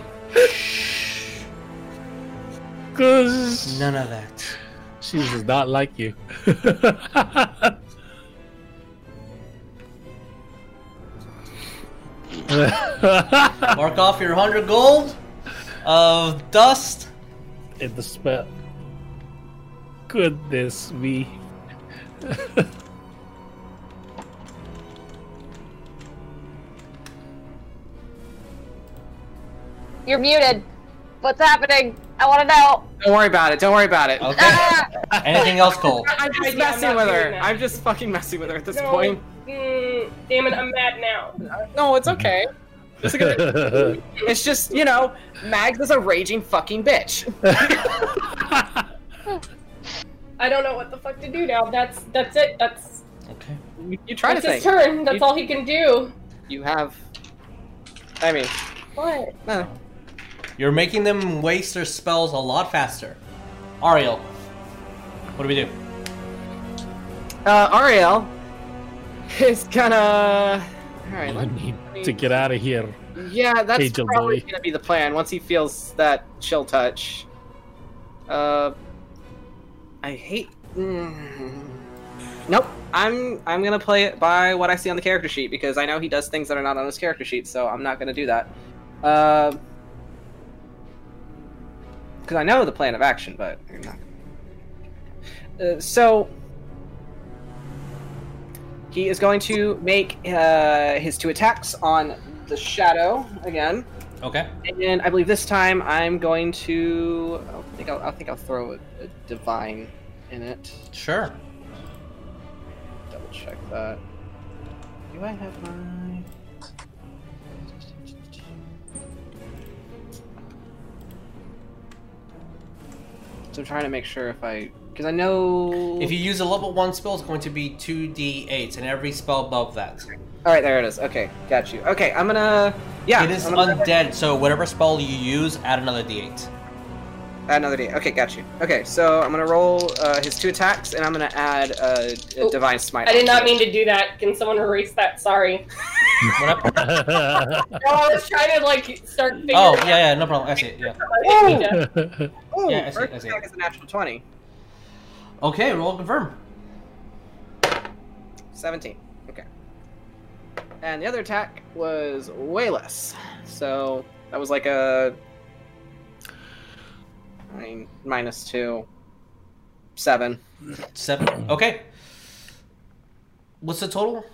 Cause none of that. she does not like you. Mark off your 100 gold of dust. in the spell. Goodness me. You're muted. What's happening? I want to know. Don't worry about it. Don't worry about it. Okay. Ah! Anything else, Coal? I'm just Yeah, I'm messing with her. that. I'm just fucking messing with her at this No, point. mm, damn it, I'm mad now. No, it's okay. It's, okay. it's just, you know, Mags is a raging fucking bitch. I don't know what the fuck to do now. That's that's it. That's Okay. You, you try to that's his think. turn. That's You- all he can do. You have. I mean, What? no. You're making them waste their spells a lot faster. Ariell, what do we do? Uh, Ariell is gonna. Alright, I need to get out of here. yeah, that's Angel probably boy. gonna be the plan once he feels that chill touch. Uh, I hate. Mm. Nope, I'm I'm gonna play it by what I see on the character sheet because I know he does things that are not on his character sheet, so I'm not gonna do that. Uh, because I know the plan of action, but I'm not. Uh, so he is going to make uh, his two attacks on the shadow again, Okay. and I believe this time I'm going to. I think I'll, I think I'll throw a, a divine in it. Sure. Double check that. Do I have my? So I'm trying to make sure if I, because I know. If you use a level one spell, it's going to be two d8s, and every spell above that. All right, there it is. Okay, got you. Okay, I'm gonna. Yeah, it is I'm gonna undead, so whatever spell you use, add another d8. add another D. Okay, got you. Okay, so I'm gonna roll uh, his two attacks, and I'm gonna add uh, a Oh, divine smite. I did not mean it. to do that. Can someone erase that? Sorry. What up? No, I was trying to like start. figuring oh, yeah, yeah, no problem. I see it, yeah. how to hit me down. Ooh, Yeah, I see, first I see. attack is a natural twenty. Okay, roll confirm. 17. Okay. And the other attack was way less. So that was like a. I mean, minus two. Seven. Seven. Okay. What's the total?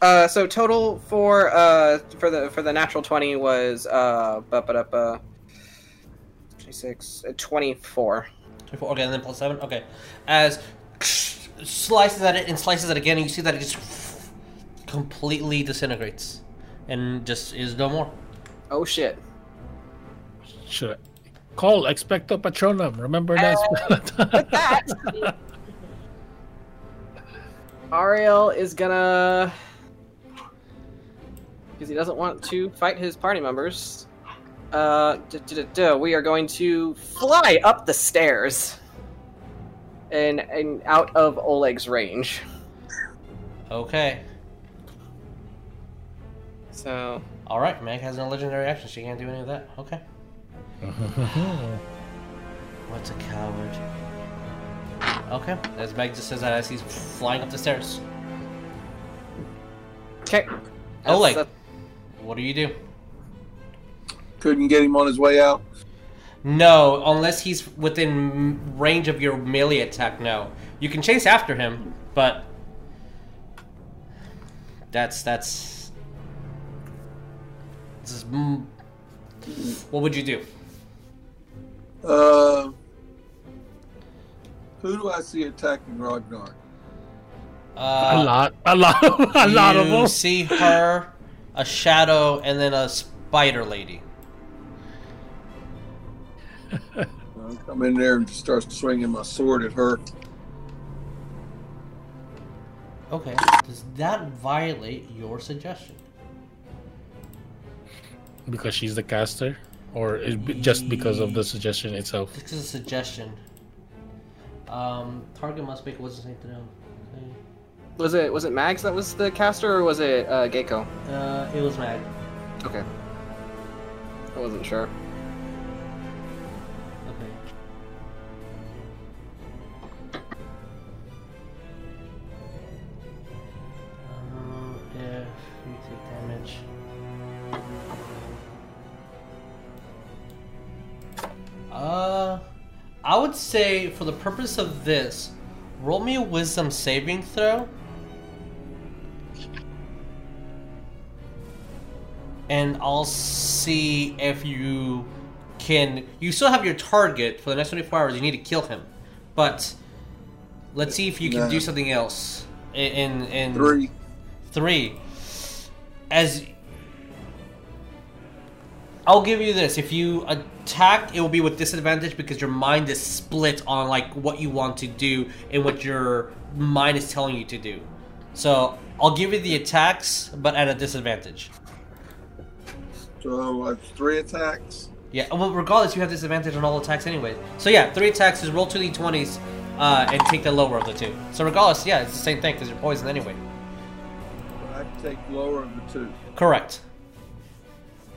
Uh, so total for uh for the for the natural twenty was uh but but up uh 26 uh, 24 24. Okay, and then plus seven. Okay. As slices at it and slices it again, and you see that it just completely disintegrates and just is no more. oh shit Should I call expecto patronum? Remember that? spell? Ariell is gonna because he doesn't want to fight his party members. Uh, duh, duh, duh, duh, we are going to fly up the stairs and and out of Oleg's range. Okay. So All right, Meg has no legendary action. She can't do any of that. Okay. What's a coward? Okay, as Meg just says that as he's flying up the stairs. okay. Oleg. That's- What do you do? Couldn't get him on his way out. No, unless he's within range of your melee attack. No, you can chase after him, but that's that's. This is, mm, what would you do? Uh, who do I see attacking Ragnar? a Uh, lot, a lot, a lot of them. you see her, a shadow, and then a spider lady. I'll come in there and start swinging my sword at her. Okay. Does that violate your suggestion? Because she's the caster, or is it just because of the suggestion itself? This is a suggestion. Um, target must make a wisdom saving throw. Okay. Was it was it Mags that was the caster or was it uh, Gecko? Uh, it was mag. Okay. I wasn't sure. Uh, I would say for the purpose of this, roll me a wisdom saving throw. And I'll see if you can. You still have your target for the next 24 hours. You need to kill him. But let's see if you can do something else. In, in, in Three. three. As I'll give you this: if you attack, it will be with disadvantage because your mind is split on like what you want to do and what your mind is telling you to do. So I'll give you the attacks, but at a disadvantage. So that's three attacks. Yeah. Well, regardless, you have disadvantage on all attacks anyway. So yeah, three attacks is roll two d20s uh, and take the lower of the two. So regardless, yeah, it's the same thing because you're poisoned anyway. I take lower of the two. Correct.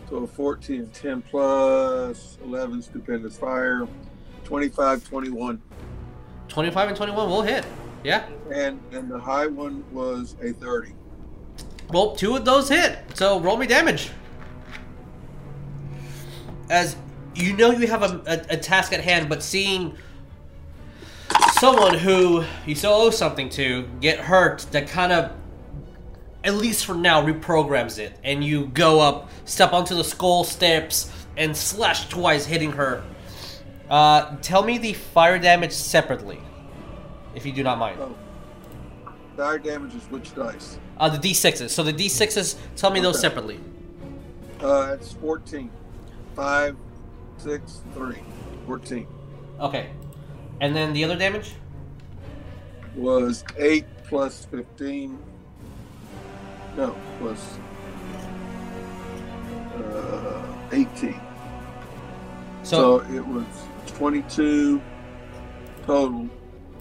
So 14, 10 plus 11 stupendous fire, 25, 21. 25 and 21 will hit. Yeah. And and the high one was a 30. Well, two of those hit. So roll me damage. As you know, you have a, a, a task at hand, but seeing someone who you still owe something to get hurt, that kind of, at least for now, reprograms it, and you go up, step onto the skull steps, and slash twice, hitting her. Uh, tell me the fire damage separately, if you do not mind. Oh. Fire damage is which dice? Uh, the d6s. So the d6s, tell me those separately. Uh, it's 14. 5, 6, 3. 14. Okay. And then the other damage? Was 8 plus 15. No, plus uh, 18. So, So it was 22 total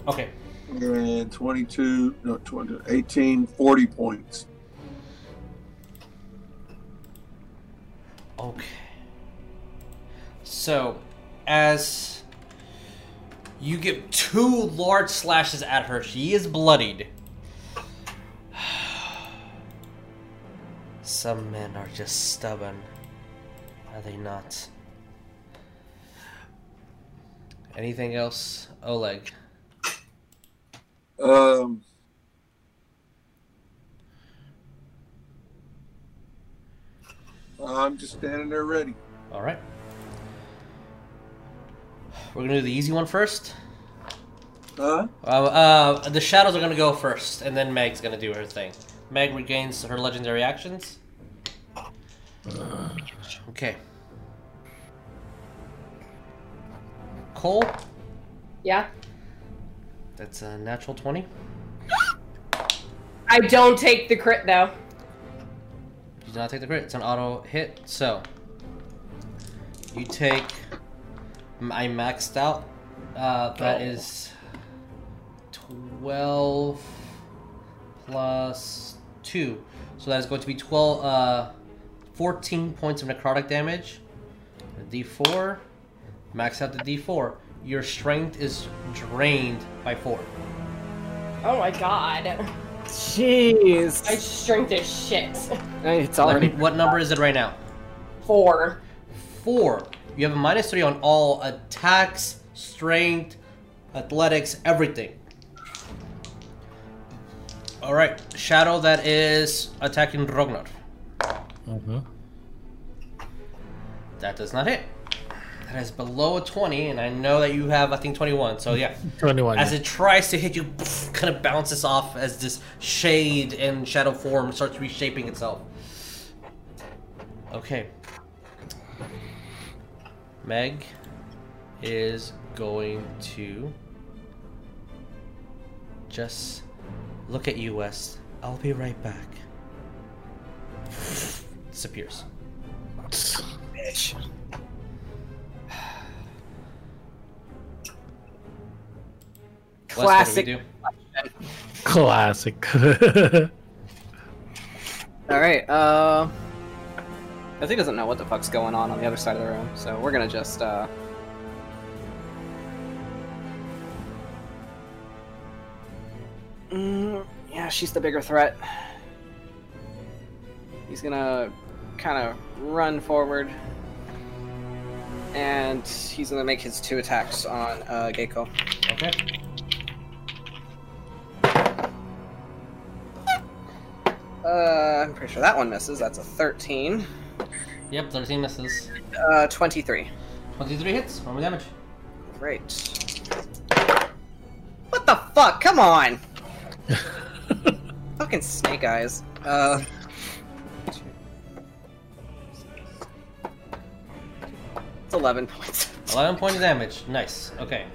okay. and 22, no, 20, 18, 40 points. Okay. So, as you get two large slashes at her, she is bloodied. Some men are just stubborn, are they not? Anything else, Oleg? Um, I'm just standing there ready. All right. We're gonna do the easy one first. Huh? Uh, uh, the shadows are gonna go first, and then Meg's gonna do her thing. Meg regains her legendary actions. Okay. Coal, Yeah. that's a natural 20. I don't take the crit though. You do not take the crit. It's an auto hit. So you take. I maxed out. Uh, that Oh. is twelve plus two. So that is going to be twelve. Uh, 14 points of necrotic damage. D4. Max out the D4. Your strength is drained by 4. Oh my god. Jeez. My strength is shit. It's Let already. me- what number is it right now? Four. 4. You have a minus 3 on all attacks, strength, athletics, everything. Alright, Shadow that is attacking Rognar. Mhm. That does not hit. That is below a 20, and I know that you have, I think, 21. So, yeah. 21. As yeah. it tries to hit you, kind of bounces off as this shade and shadow form starts reshaping itself. Okay. Meg is going to just look at you, West. I'll be right back. Disappears. Bitch. West, what do we Classic. do? Classic. All right. Uh, I think doesn't know what the fuck's going on on the other side of the room, so we're gonna just. uh... Mm, yeah, she's the bigger threat. He's gonna kind of run forward, and he's gonna make his two attacks on uh, Geiko. Okay. Uh, I'm pretty sure that one misses. That's a 13. Yep, 13 misses. Uh, 23. 23 hits. Roll me damage. Great. What the fuck? Come on! Fucking snake eyes. Uh. It's 11 points. 11 points of damage. Nice. Okay.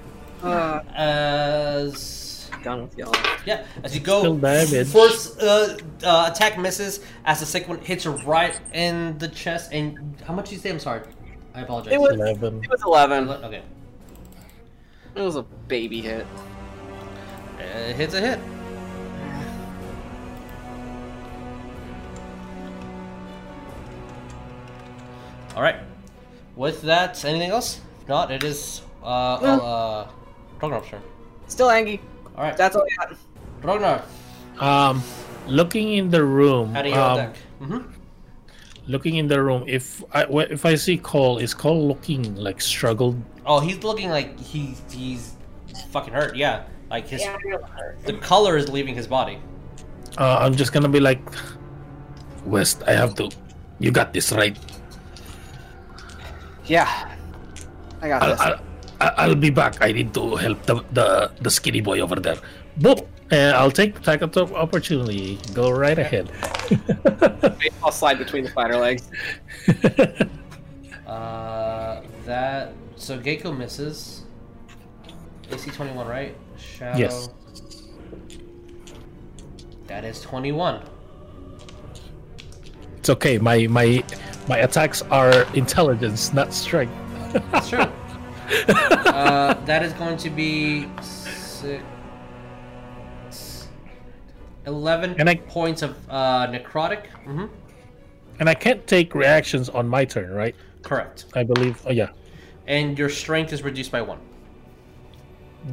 Uh, As done with y'all. yeah, as you go, Still first uh, uh, attack misses. As the second one hits you right in the chest. And how much did you say? I'm sorry. I apologize. It was, 11. it was 11. okay. It was a baby hit. It hits a hit. All right. With that, anything else? If not, it is uh, No. oh, uh, Ragnar's turn. Still Angie. All right, That's all I got. Ragnar, Um, looking in the room. how do you um, attack? Mm-hmm. Looking in the room. If I if I see Coal, is Coal looking like struggled? Oh, he's looking like he's he's fucking hurt. Yeah, like his Yeah, I hurt. the color is leaving his body. Uh, I'm just gonna be like, West. I have to. You got this right. Yeah. I got I'll, this. I'll, I'll- be back. I need to help the the, the skinny boy over there. Boop. Uh, I'll take attack of the opportunity. Go right ahead. I'll slide between the spider legs. Uh, that so Geiko misses. AC twenty one, right? Shadow. Yes. That is twenty one. it's okay. My my my attacks are intelligence, not strength. That's true. uh, that is going to be six, 11 And I- points of uh, necrotic. hmm And I can't take reactions on my turn, right? Correct. I believe. Oh yeah. And your strength is reduced by one.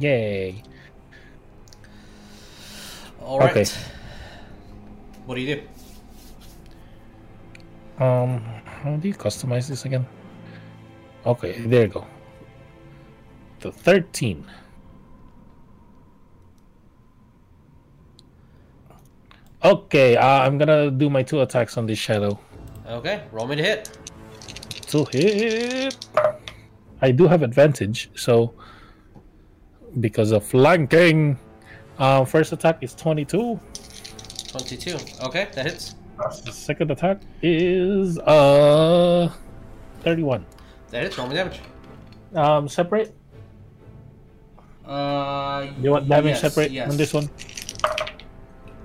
Yay. All right. Okay. What do you do? Um, how do you customize this again? Okay, there you go. The 13. Okay, uh, I'm gonna do my two attacks on this shadow. Okay, roll me to hit. To hit. I do have advantage, so because of flanking. Uh, first attack is 22. 22. Okay, that hits. The second attack is uh 31. That is me damage. Um, separate. Uh, You want damage yes, separate yes. on this one?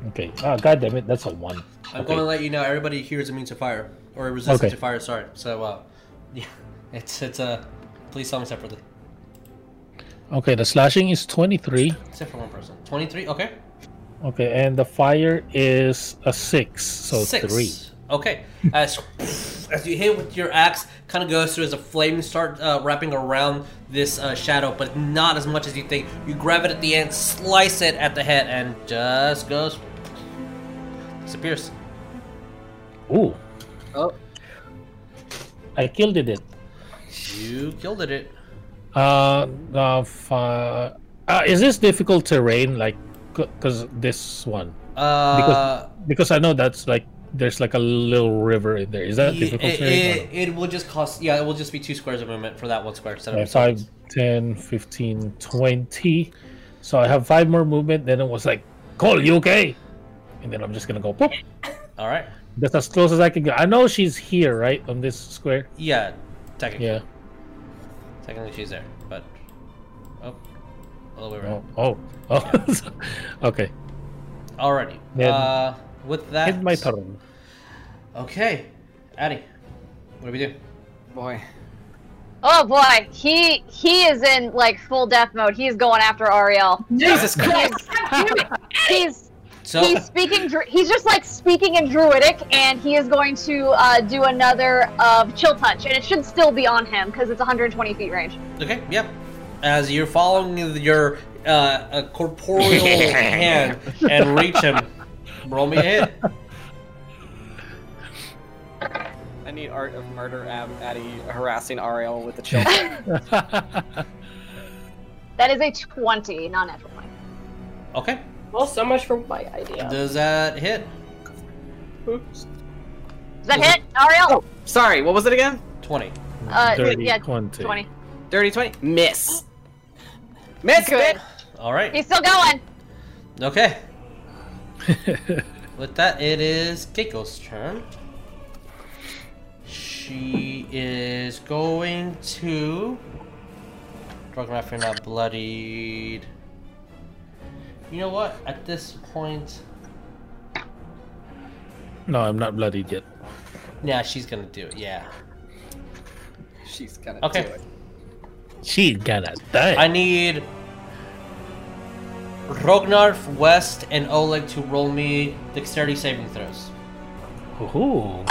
Okay. Ah, god damn it, that's a one. I'm Okay. going to let you know everybody here is immune to fire or resistant Okay. to fire. Sorry. So, uh, yeah, it's it's uh, please tell me separately. Okay, the slashing is 23. Except for one person. 23. Okay. Okay, and the fire is a six, so Six. three. Okay. As As you hit with your axe, kind of goes through as a flame start uh, wrapping around this uh, shadow, but not as much as you think. You grab it at the end, slice it at the head, and just goes disappears. Ooh, Oh, I killed it. You killed it. Uh, uh, f- uh, uh, is this difficult terrain? Like, because this one, Uh, because I know that's like there's like a little river in there. Is that it, difficult it, no? it, will just cost. Yeah, it will just be two squares of movement for that one square instead of 5, 10, 15, 20. So I have five more movement. Then it was like, Coal, you okay? And then I'm just gonna go. Boop. All right. That's as close as I can get. I know she's here, right, on this square. Yeah, technically. Yeah. Technically, she's there, all the way Oh, around. oh, oh. okay. Alrighty. Then- Uh, with that, It's my turn. Okay, Addy, what do we do? boy. Oh boy, he he is in like full death mode. He's going after Ariell. Jesus Christ. He's So, he's speaking. He's just like speaking in Druidic, and he is going to uh, do another of Chill Touch, and it should still be on him because it's 120 feet range. okay, yep. As you're following your uh, a corporeal hand and reach him, roll me a hit. I need art of murder Ab- Addy harassing Ariell with the chill. That is a 20, not natural 20. Okay, Well, so much for my idea. does that hit? Does that hit, Ariell? oh, sorry. What was it again? Twenty. Uh, Dirty yeah, 20. 20. Dirty 20? Miss. Miss, Good. bitch. All right. He's still going. Okay. With that, it is Keiko's turn. She is going to. Drug if you're not bloodied. You know what? At this point, no, I'm not bloodied yet. yeah, she's gonna do it. Yeah. She's gonna Okay. do it. Okay. She's gonna die. I need Rognarv, West, and Oleg to roll me dexterity saving throws. Ooh.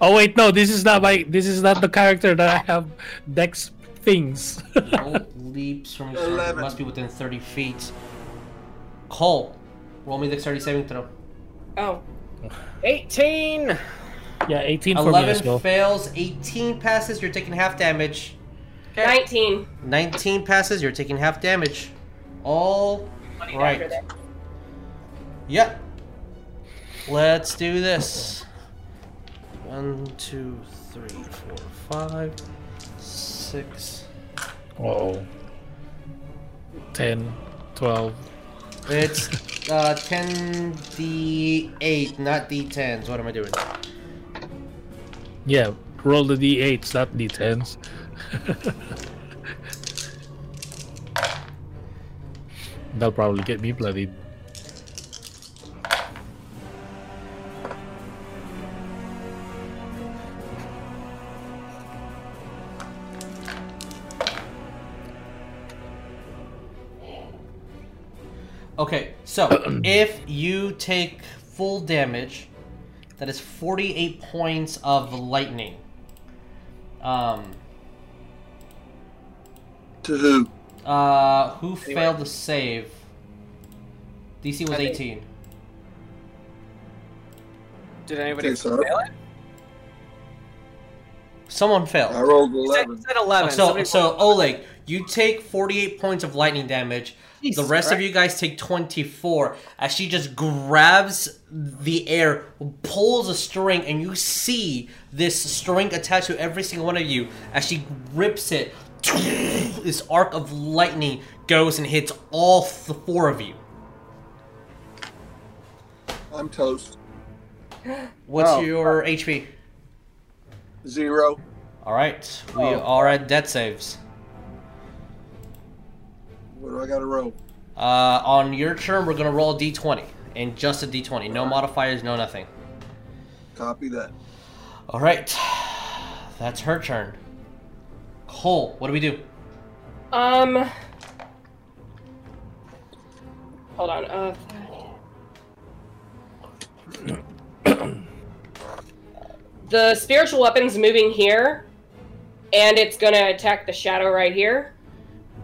Oh wait, no, this is not my. This is not the character that I have. Dex things. Roll leaps from your Eleven. must be within 30 feet. Coal, roll me dexterity saving throw. Oh, 18. yeah, 18 for me as 11 well. fails, 18 passes, you're taking half damage. 19. 19 passes, you're taking half damage. All right. Funny right. dagger there. Yep. Let's do this. One, two, three, four, five, six. oh. 10, 12. It's uh, 10 D8, not D10s. What am I doing? Yeah, roll the d8s, not d10s. That'll probably get me bloodied. Okay, so if you take full damage, that is 48 points of lightning. Um, To who? uh, who Anyway. failed to save? DC was I think- 18. Did anybody so- fail it? Someone failed. I failed. rolled You said, 11. you said 11. So, Somebody- so Oleg, you take 48 points of lightning damage. the Jesus rest of you guys take 24 as she just grabs the air, pulls a string, and you see this string attached to every single one of you as she rips it. This arc of lightning goes and hits all the four of you. I'm toast. What's Oh. your HP? Zero. All right, we Oh. are at death saves. What do I got to roll? Uh, on your turn, we're gonna roll a d20, and just a d20. No modifiers, no nothing. Copy that. All right, that's her turn. Coal, what do we do? Um. Hold on. Uh. the spiritual weapon's moving here, and it's gonna attack the shadow right here.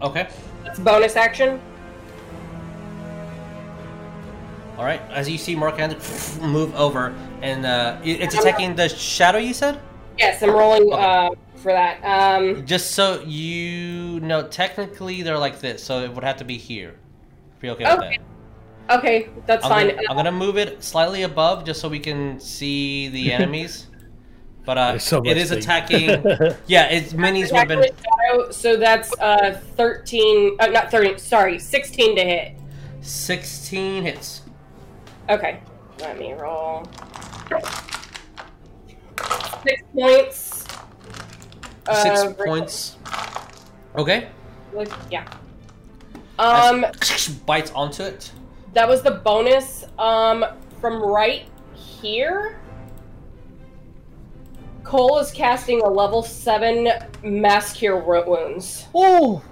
Okay. That's bonus action. All right. As you see, Mark Hand move over, and uh, it's attacking the shadow. You said. Yes, I'm rolling Okay. uh, for that. Um, Just so you know, technically they're like this, so it would have to be here. If you're okay, with that. okay, that's I'm fine. Gonna, I'm gonna move it slightly above just so we can see the enemies. But uh, There's so it much is thing. attacking. yeah, it's minis Attack weapon. shadow, so that's uh 13 uh, not 13 sorry 16 to hit 16 hits. okay let me roll six points Six Uh, points. Okay. like, yeah um bites onto it. that was the bonus um from right here Coal is casting a level 7 mass cure Wo- wounds. Oh.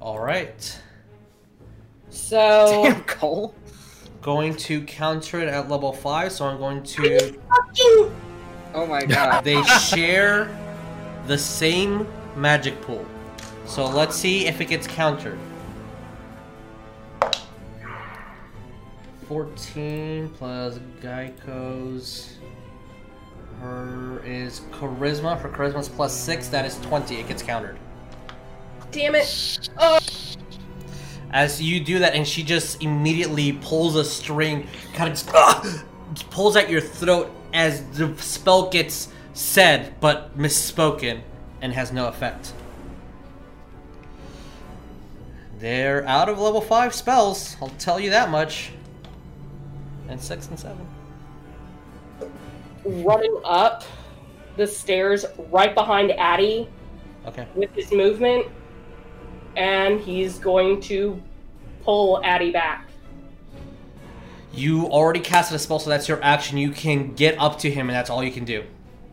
All right. So Damn, Coal. Going to counter it at level five, so I'm going to. fucking Oh my god. They share the same magic pool. So let's see if it gets countered. 14 plus Geico's. Her is charisma. For charisma's plus 6, that is 20. It gets countered. damn it. Oh, As you do that, and she just immediately pulls a string, kind of just, ah, just pulls at your throat as the spell gets said but misspoken and has no effect. They're out of level 5 spells, I'll tell you that much. And 6 and 7. running up the stairs right behind Addie Okay. with his movement, and he's going to pull Addie back. You already casted a spell, so that's your action. You can get up to him, and that's all you can do.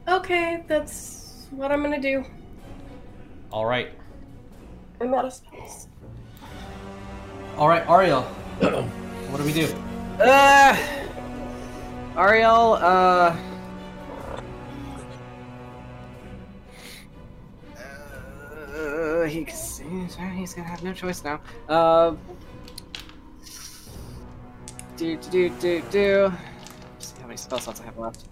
Okay, that's what I'm gonna do. Alright. I'm out of spells. Alright, Ariell. what do we do? Uh, Ariell, uh. Uh, he, he's he's gonna have no choice now. Uh, do do do do do. See how many spell slots I have left.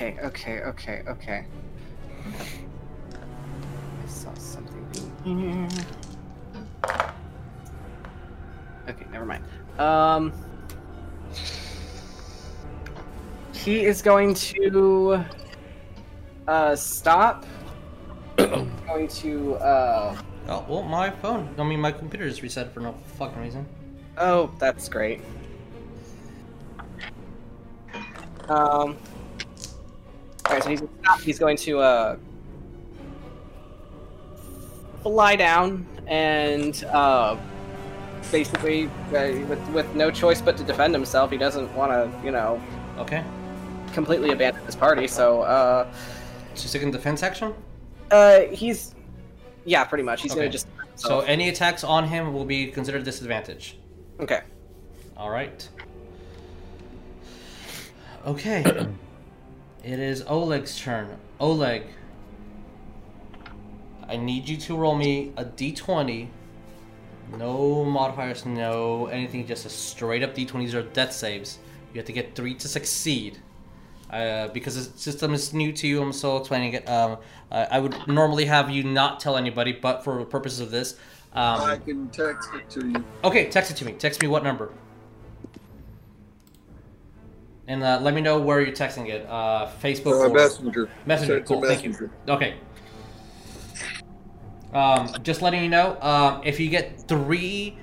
Okay, okay, okay, okay. I saw something in here. Okay, never mind. Um, he is going to uh stop. going to uh Oh, well, my phone. I mean, my computer just reset for no fucking reason. oh, that's great. Um. Alright, so he's. He's going to uh fly down and uh basically uh, with with no choice but to defend himself. He doesn't want to, you know, Okay. completely abandon his party. So uh So second defense action. uh he's yeah, pretty much. He's Okay. gonna just So any attacks on him will be considered disadvantage. okay. All right. Okay. it is Oleg's turn. Oleg, I need you to roll me a d20. No modifiers, no anything, just a straight up d20. These are death saves. You have to get three to succeed. Uh, because the system is new to you, I'm still explaining it. Um, I I would normally have you not tell anybody, but for the purposes of this, I um, can text it to you. okay, text it to me. Text me what number. And uh, let me know where you're texting it. Uh, Facebook Uh, or messenger. Messenger. Send it to Cool. Thank you. Okay. Um, just letting you know, um, if you get three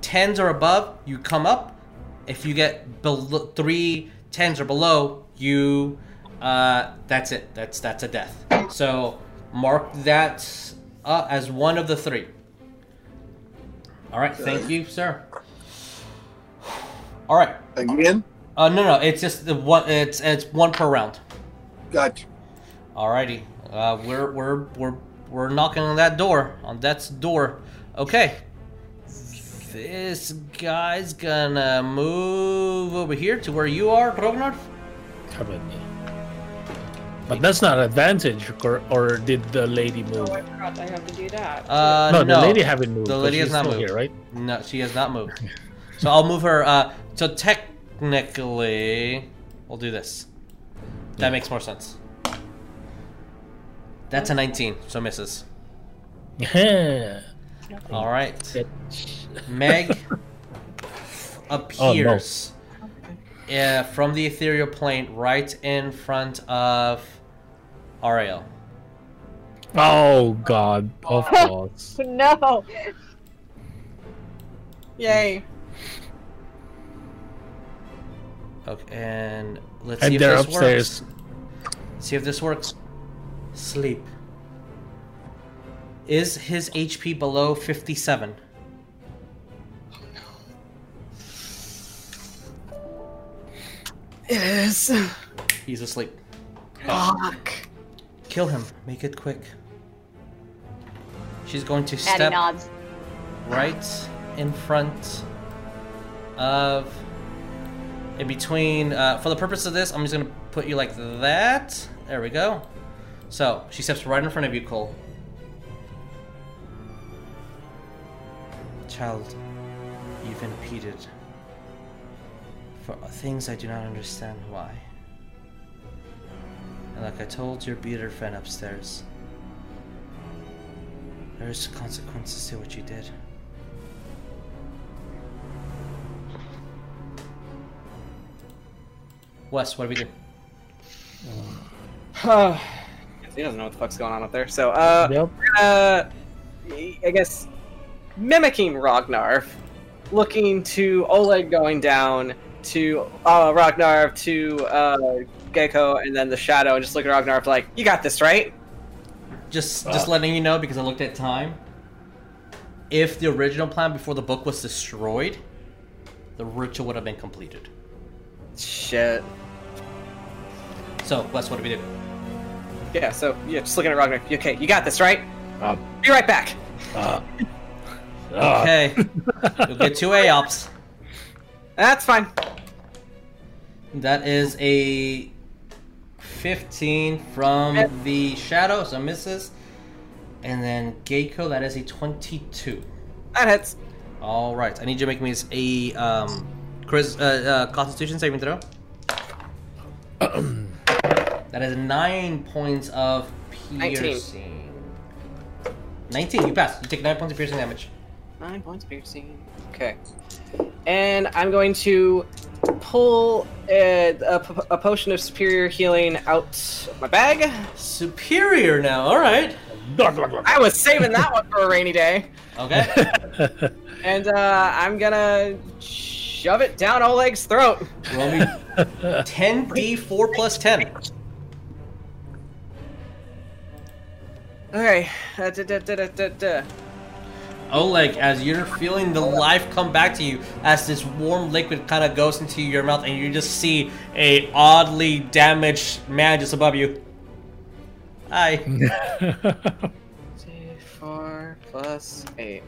tens or above, you come up. If you get below three tens or below, you uh, that's it. That's that's a death. So mark that uh, as one of the three. All right. Thank you, sir. All right. Again? Uh, no, no. It's just the one. It's it's one per round. Gotcha. Alrighty, uh, we're we're we're we're knocking on that door, on death's door. Okay, this guy's gonna move over here to where you are, Rognar. Currently. But that's not advantage, or, or did the lady move? Oh, I forgot I have to do that. Uh, no, no, the lady haven't moved. The lady has not moved. here, right? No, she has not moved. so I'll move her. Uh, so technically, we'll do this. That makes more sense. That's a 19, so misses. Yeah. All right. Bitch. Meg appears uh, from the ethereal plane right in front of Ariell. Oh God! Of course. No. Yay. Okay, and let's see and if they're this upstairs. works. See if this works. Sleep. Is his HP below 57? It is. He's asleep. Fuck. Kill him. Make it quick. She's going to Daddy step nods. right in front of. In between. Uh, for the purpose of this, I'm just going to put you like that. There we go. So, she steps right in front of you, Coal. Child, you've impeded. For things I do not understand why. And like I told your beater friend upstairs, there's consequences to what you did. Wes, what do we do? he doesn't know what the fuck's going on up there. So, uh, Yep. uh, I guess mimicking Ragnar, looking to Oleg going down to uh, Ragnar to uh, Gecko, and then the Shadow, and just look at Ragnar like, "You got this, right?" Just just letting you know because I looked at time. If the original plan before the book was destroyed, the ritual would have been completed. Shit. So, Wes, what do we do? Yeah. So yeah, just looking at Ragnar. Okay, you got this, right? Uh, Be right back. uh, Okay. You'll get two AOPs. That's fine. That is a 15 from the shadow, so misses. And then Geico, that is a 22. That hits. All right, I need you to make me a um, Chris, uh, uh, Constitution saving throw. that is nine points of 19. piercing. 19. You pass. You take nine points of piercing damage. Nine points of piercing. Okay. And I'm going to pull a potion of superior healing out of my bag. Superior now. All right. I was saving that one for a rainy day. Okay. And uh, I'm gonna shove it down Oleg's throat. Roll me 10d4 plus 10. Okay. Uh, da, da, da. Oleg, as you're feeling the life come back to you, as this warm liquid kind of goes into your mouth, and you just see a oddly damaged man just above you. Hi. Four plus eight.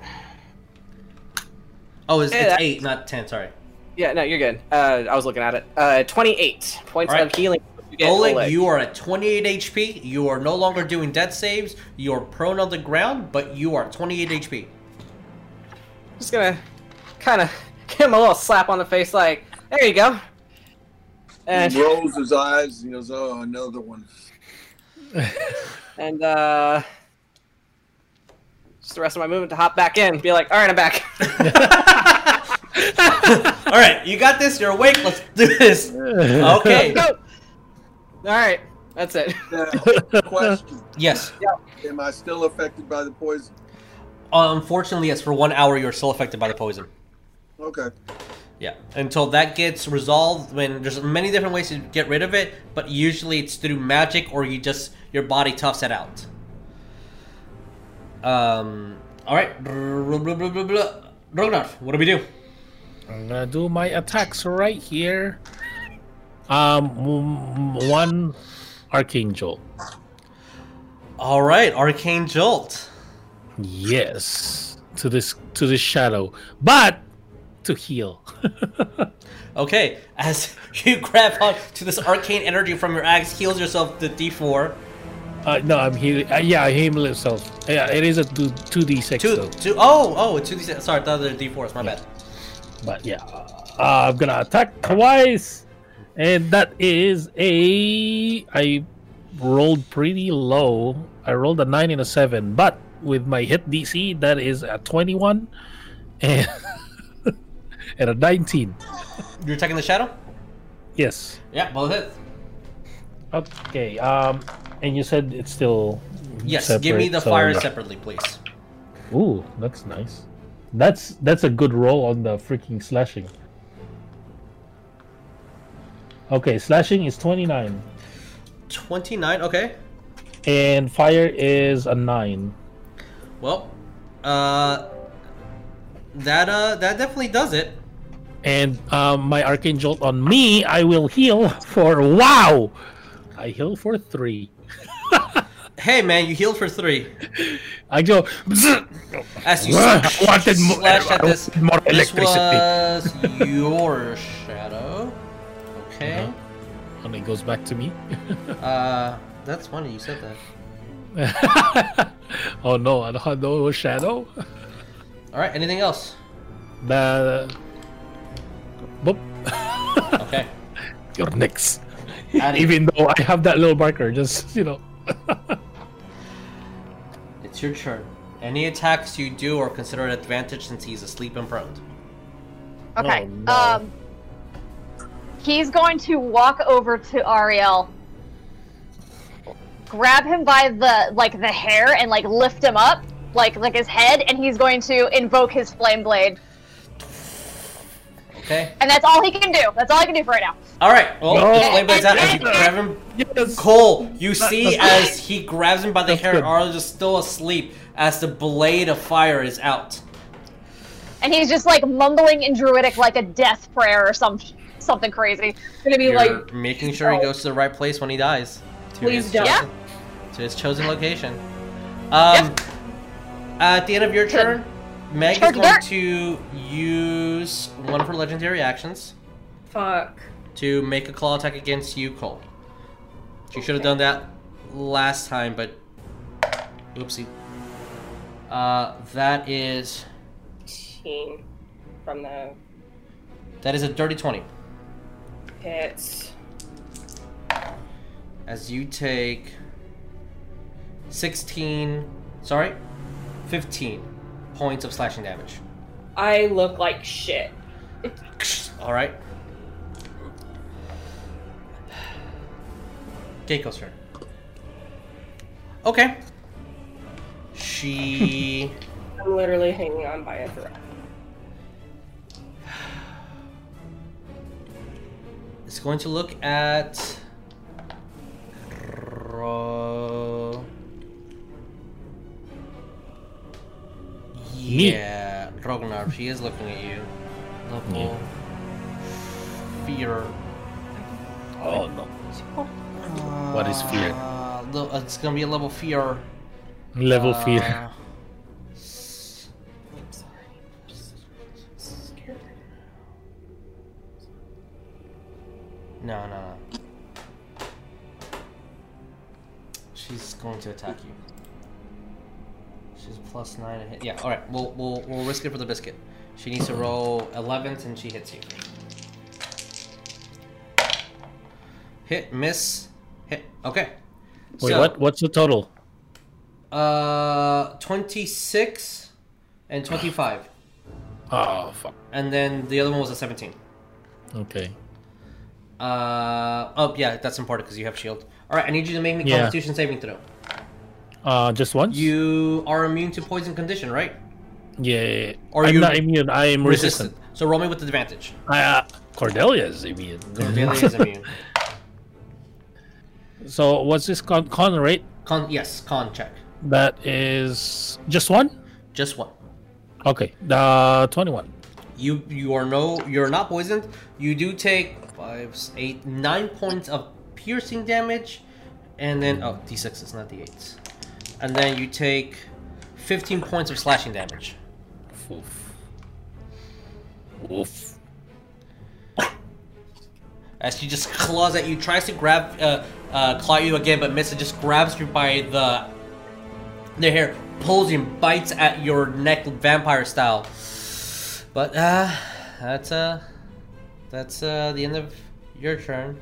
Oh, it's, Hey, it's eight, not ten. Sorry. Yeah, no, you're good. Uh, I was looking at it. Uh, 28 points right. of healing. You get, Oleg, you are at 28 HP. You are no longer doing death saves. You are prone on the ground, but you are 28 HP. Just gonna kind of give him a little slap on the face, like, there you go. And He rolls his eyes. He goes, "Oh, another one." and uh, just the rest of my movement to hop back in, be like, all right, I'm back. All right, you got this. You're awake. Let's do this. Okay. go. All right, that's it. Now, question: Yes. Yeah. Am I still affected by the poison? Unfortunately, yes. For one hour, you're still affected by the poison. Okay. Yeah, until that gets resolved. When there's many different ways to get rid of it, but usually it's through magic or you just your body toughs it out. Um. All right, Ragnar, what do we do? I'm gonna do my attacks right here. Um, one arcane jolt. All right, arcane jolt. Yes. to this to this shadow, but to heal. Okay, as you grab on to this arcane energy from your axe, heals yourself to D4. uh, no, I'm healing. Uh, yeah, I heal myself. Yeah, it is a two two d six Two, though. two, oh, oh, it's 2d6. Sorry, I thought they were D4s. My bad. But yeah, uh, I'm gonna attack twice, and that is a I rolled pretty low. I rolled a nine and a seven, but with my hit DC, that is a twenty-one, and and a nineteen. You're attacking the shadow? Yes. Yeah, both hit. Okay. Um, and you said it's still. Yes, give me the so, fire separately, please. Ooh, that's nice. That's that's a good roll on the freaking slashing. Okay, slashing is twenty-nine. 29, okay. And fire is a nine. Well, uh, that, uh, that definitely does it. And um, my arcane jolt on me, I will heal for wow. I heal for three. Hey, man, you healed for three. I go. As you I wanted more- slash at I this, wanted more this was your shadow. Okay. Uh-huh. And it goes back to me. Uh, that's funny you said that. oh no, I don't have no shadow. All right. Anything else? The. Boop. Okay. You're next. Addy, Even though I have that little marker, just you know. it's your turn. Any attacks you do are considered an advantage since he's asleep and prone. Okay. Oh, no. Um, he's going to walk over to Ariell, grab him by the like the hair, and like lift him up, like like his head, and he's going to invoke his flame blade, Okay. and that's all he can do. That's all he can do for right now. All right. Well, No. his flame blade's out as you grab him. Yes. Coal, you That- see that's- as he grabs him by the That's hair, good. Arlo is still asleep as the blade of fire is out. And he's just like mumbling in druidic like a death prayer or some something crazy. It's gonna be You're like making sure he oh. goes to the right place when he dies. Please don't. chosen, to his chosen location. Um, At the end of your turn, Meg is going to use one of her legendary actions fuck. to make a claw attack against you, Coal. She should have done that last time, but oopsie. Uh, that is Team from the that is a dirty twenty. hits. As you take sixteen, sorry, fifteen points of slashing damage. I look like shit. All right. Keiko's turn. Okay. She. I'm literally hanging on by a thread. It's going to look at. Ro... Yeah, Rognar, she is looking at you. Level fear. Oh no. What is fear? Uh, lo- uh, it's gonna be a level fear. Level uh, fear. s- No, no, no. She's going to attack you. She's plus nine to hit. Yeah, all right. We'll we'll we'll risk it for the biscuit. She needs to roll 11s and she hits you. Hit, miss, hit. Okay. Wait, So, what? What's the total? Uh, 26 and 25. Oh fuck. And then the other one was a 17. Okay. Uh, oh, yeah, that's important because you have shield. All right, I need you to make me Yeah. Constitution saving throw. Uh, just once. You are immune to poison condition, right? Yeah. Or I'm you- not immune. I am resistant. Resistant. So roll me with the advantage. Uh, Cordelia is immune. Cordelia is immune. so what's this con, con rate? Con, yes, con check. That is just one. Just one. Okay. The twenty-one. You you are no you're not poisoned. You do take five, eight, nine points of piercing damage, and then oh d6 is not d8s, and then you take fifteen points of slashing damage. oof, oof. Oof. As she just claws at you, tries to grab, uh, uh, claw you again, but misses. Just grabs you by the the hair, pulls you, and bites at your neck, vampire style. But uh, that's uh, that's uh, the end of your turn.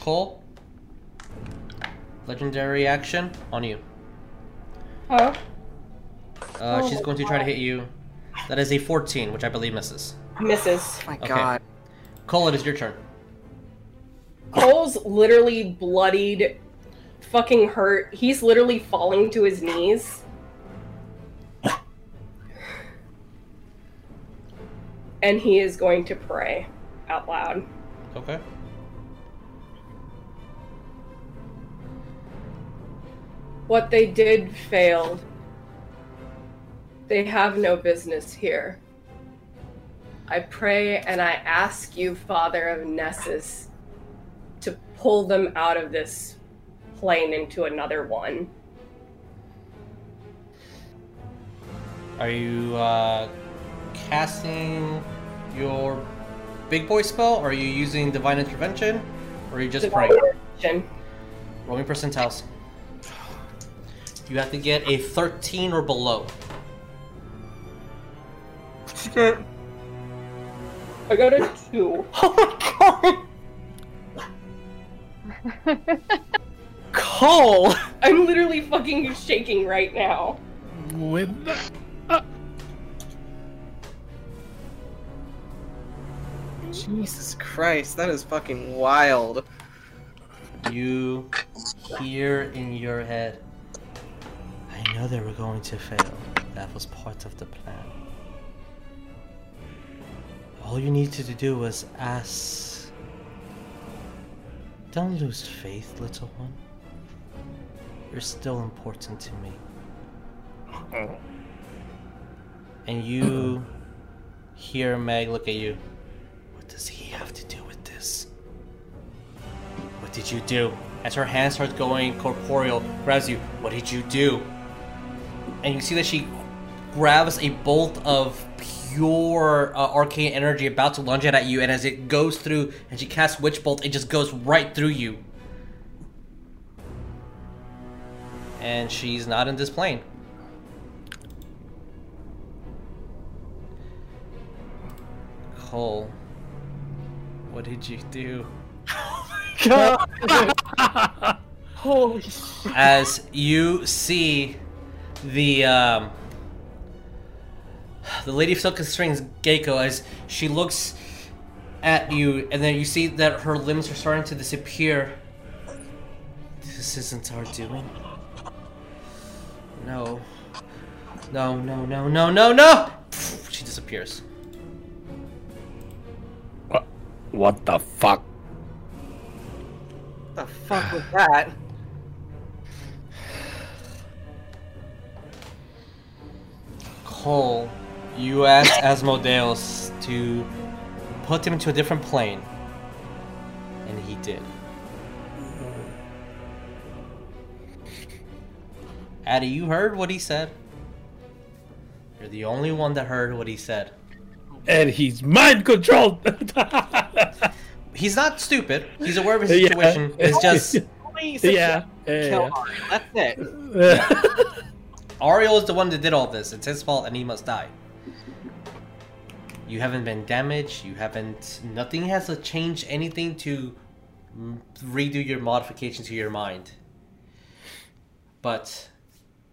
Coal, legendary action on you. Huh? Uh, she's going to try to hit you. That is a 14, which I believe misses. Misses. Oh my Okay. god. Coal, it is your turn. Coal's literally bloodied, fucking hurt. He's literally falling to his knees. And he is going to pray out loud. Okay. What they did failed. They have no business here. I pray and I ask you, Father of Nessus, to pull them out of this plane into another one. Are you uh, casting your big boy spell, or are you using divine intervention, or are you just Divine praying? intervention. Roll me percentiles. You have to get a 13 or below. I got a two. Oh my god. Coal. I'm literally fucking shaking right now. With the... Uh. Jesus Christ, that is fucking wild. You hear in your head, I know they were going to fail. That was part of the plan. All you needed to do was ask. Don't lose faith, little one. You're still important to me. And you hear Meg look at you. What does he have to do with this? What did you do? As her hand starts going corporeal, grabs you. What did you do? And you see that she grabs a bolt of pure uh, arcane energy about to lunge it at you, and as it goes through, and she casts Witch Bolt, it just goes right through you. And she's not in this plane. Coal, what did you do? Oh my god! Holy shit. as you see the um, the lady of silk and strings Geiko as she looks at you and then you see that her limbs are starting to disappear. This isn't our doing. No. No no no no no no! She disappears. What, what the fuck? the fuck was that? Coal, you asked Asmodeus to put him into a different plane, and he did. Addy, you heard what he said. You're the only one that heard what he said. And he's mind controlled. He's not stupid. He's aware of his Yeah. situation. It's just Please yeah. kill yeah, That's it. yeah. Ariell is the one that did all this. It's his fault, and he must die. You haven't been damaged. You haven't. Nothing has to change anything to redo your modification to your mind. But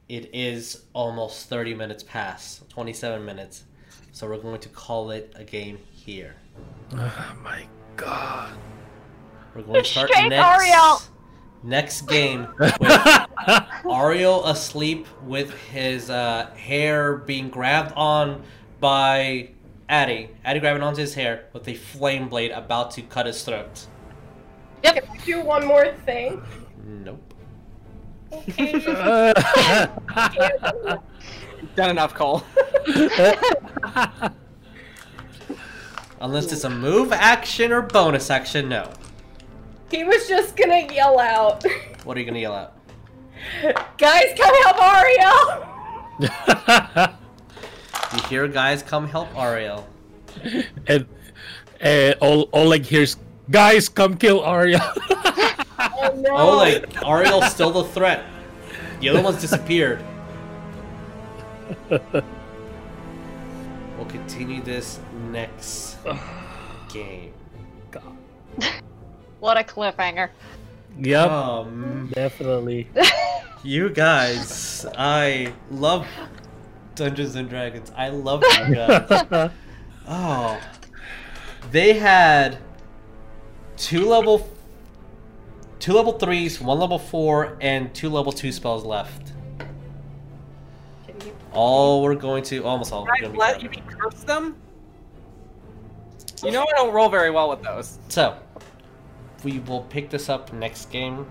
it is almost 30 minutes past, 27 minutes. So we're going to call it a game here. oh my god. We're going to start Restrain next Ariell! Next game with Ariell asleep with his uh, hair being grabbed on by Addie. Addie grabbing onto his hair with a flame blade about to cut his throat. Can I do one more thing? Nope. Okay. Done enough, Coal. Unless it's a move action or bonus action, no. He was just gonna yell out, What are you gonna yell out? "Guys, come help Ariell!" You hear guys come help Ariell. And all Oleg hears, guys, come kill Ariell. Oh no! Oh, like Ariell's still the threat. The other one's disappeared. we'll continue this next game. What a cliffhanger. yep, Um, definitely. you guys, I love Dungeons and Dragons. I love you guys. Oh, they had two level, two level threes, one level four, and two level two spells left. Can All we're going to almost all. we're Can I gonna let you curse them? You know I don't roll very well with those. So, we will pick this up next game.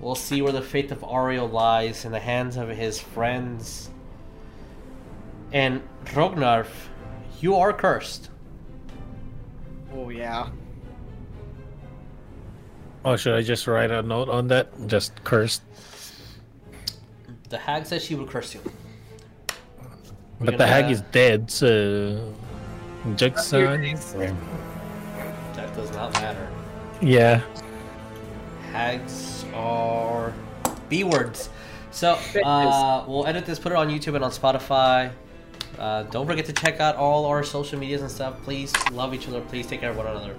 We'll see where the fate of Ariell lies in the hands of his friends. And Rognarv, you are cursed. Oh yeah. Oh, should I just write a note on that? Just cursed. The hag says she will curse you. We're But the hag uh, is dead, so. Jackson. That does not matter. Yeah. Hags are B words. So, uh, we'll edit this, put it on YouTube and on Spotify. Uh, don't forget to check out all our social medias and stuff. Please love each other. Please take care of one another.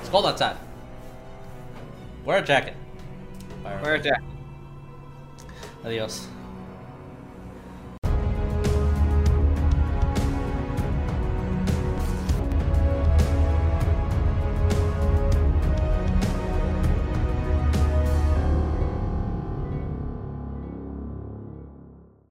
It's cold outside. Wear a jacket. Wear a jacket. Adios.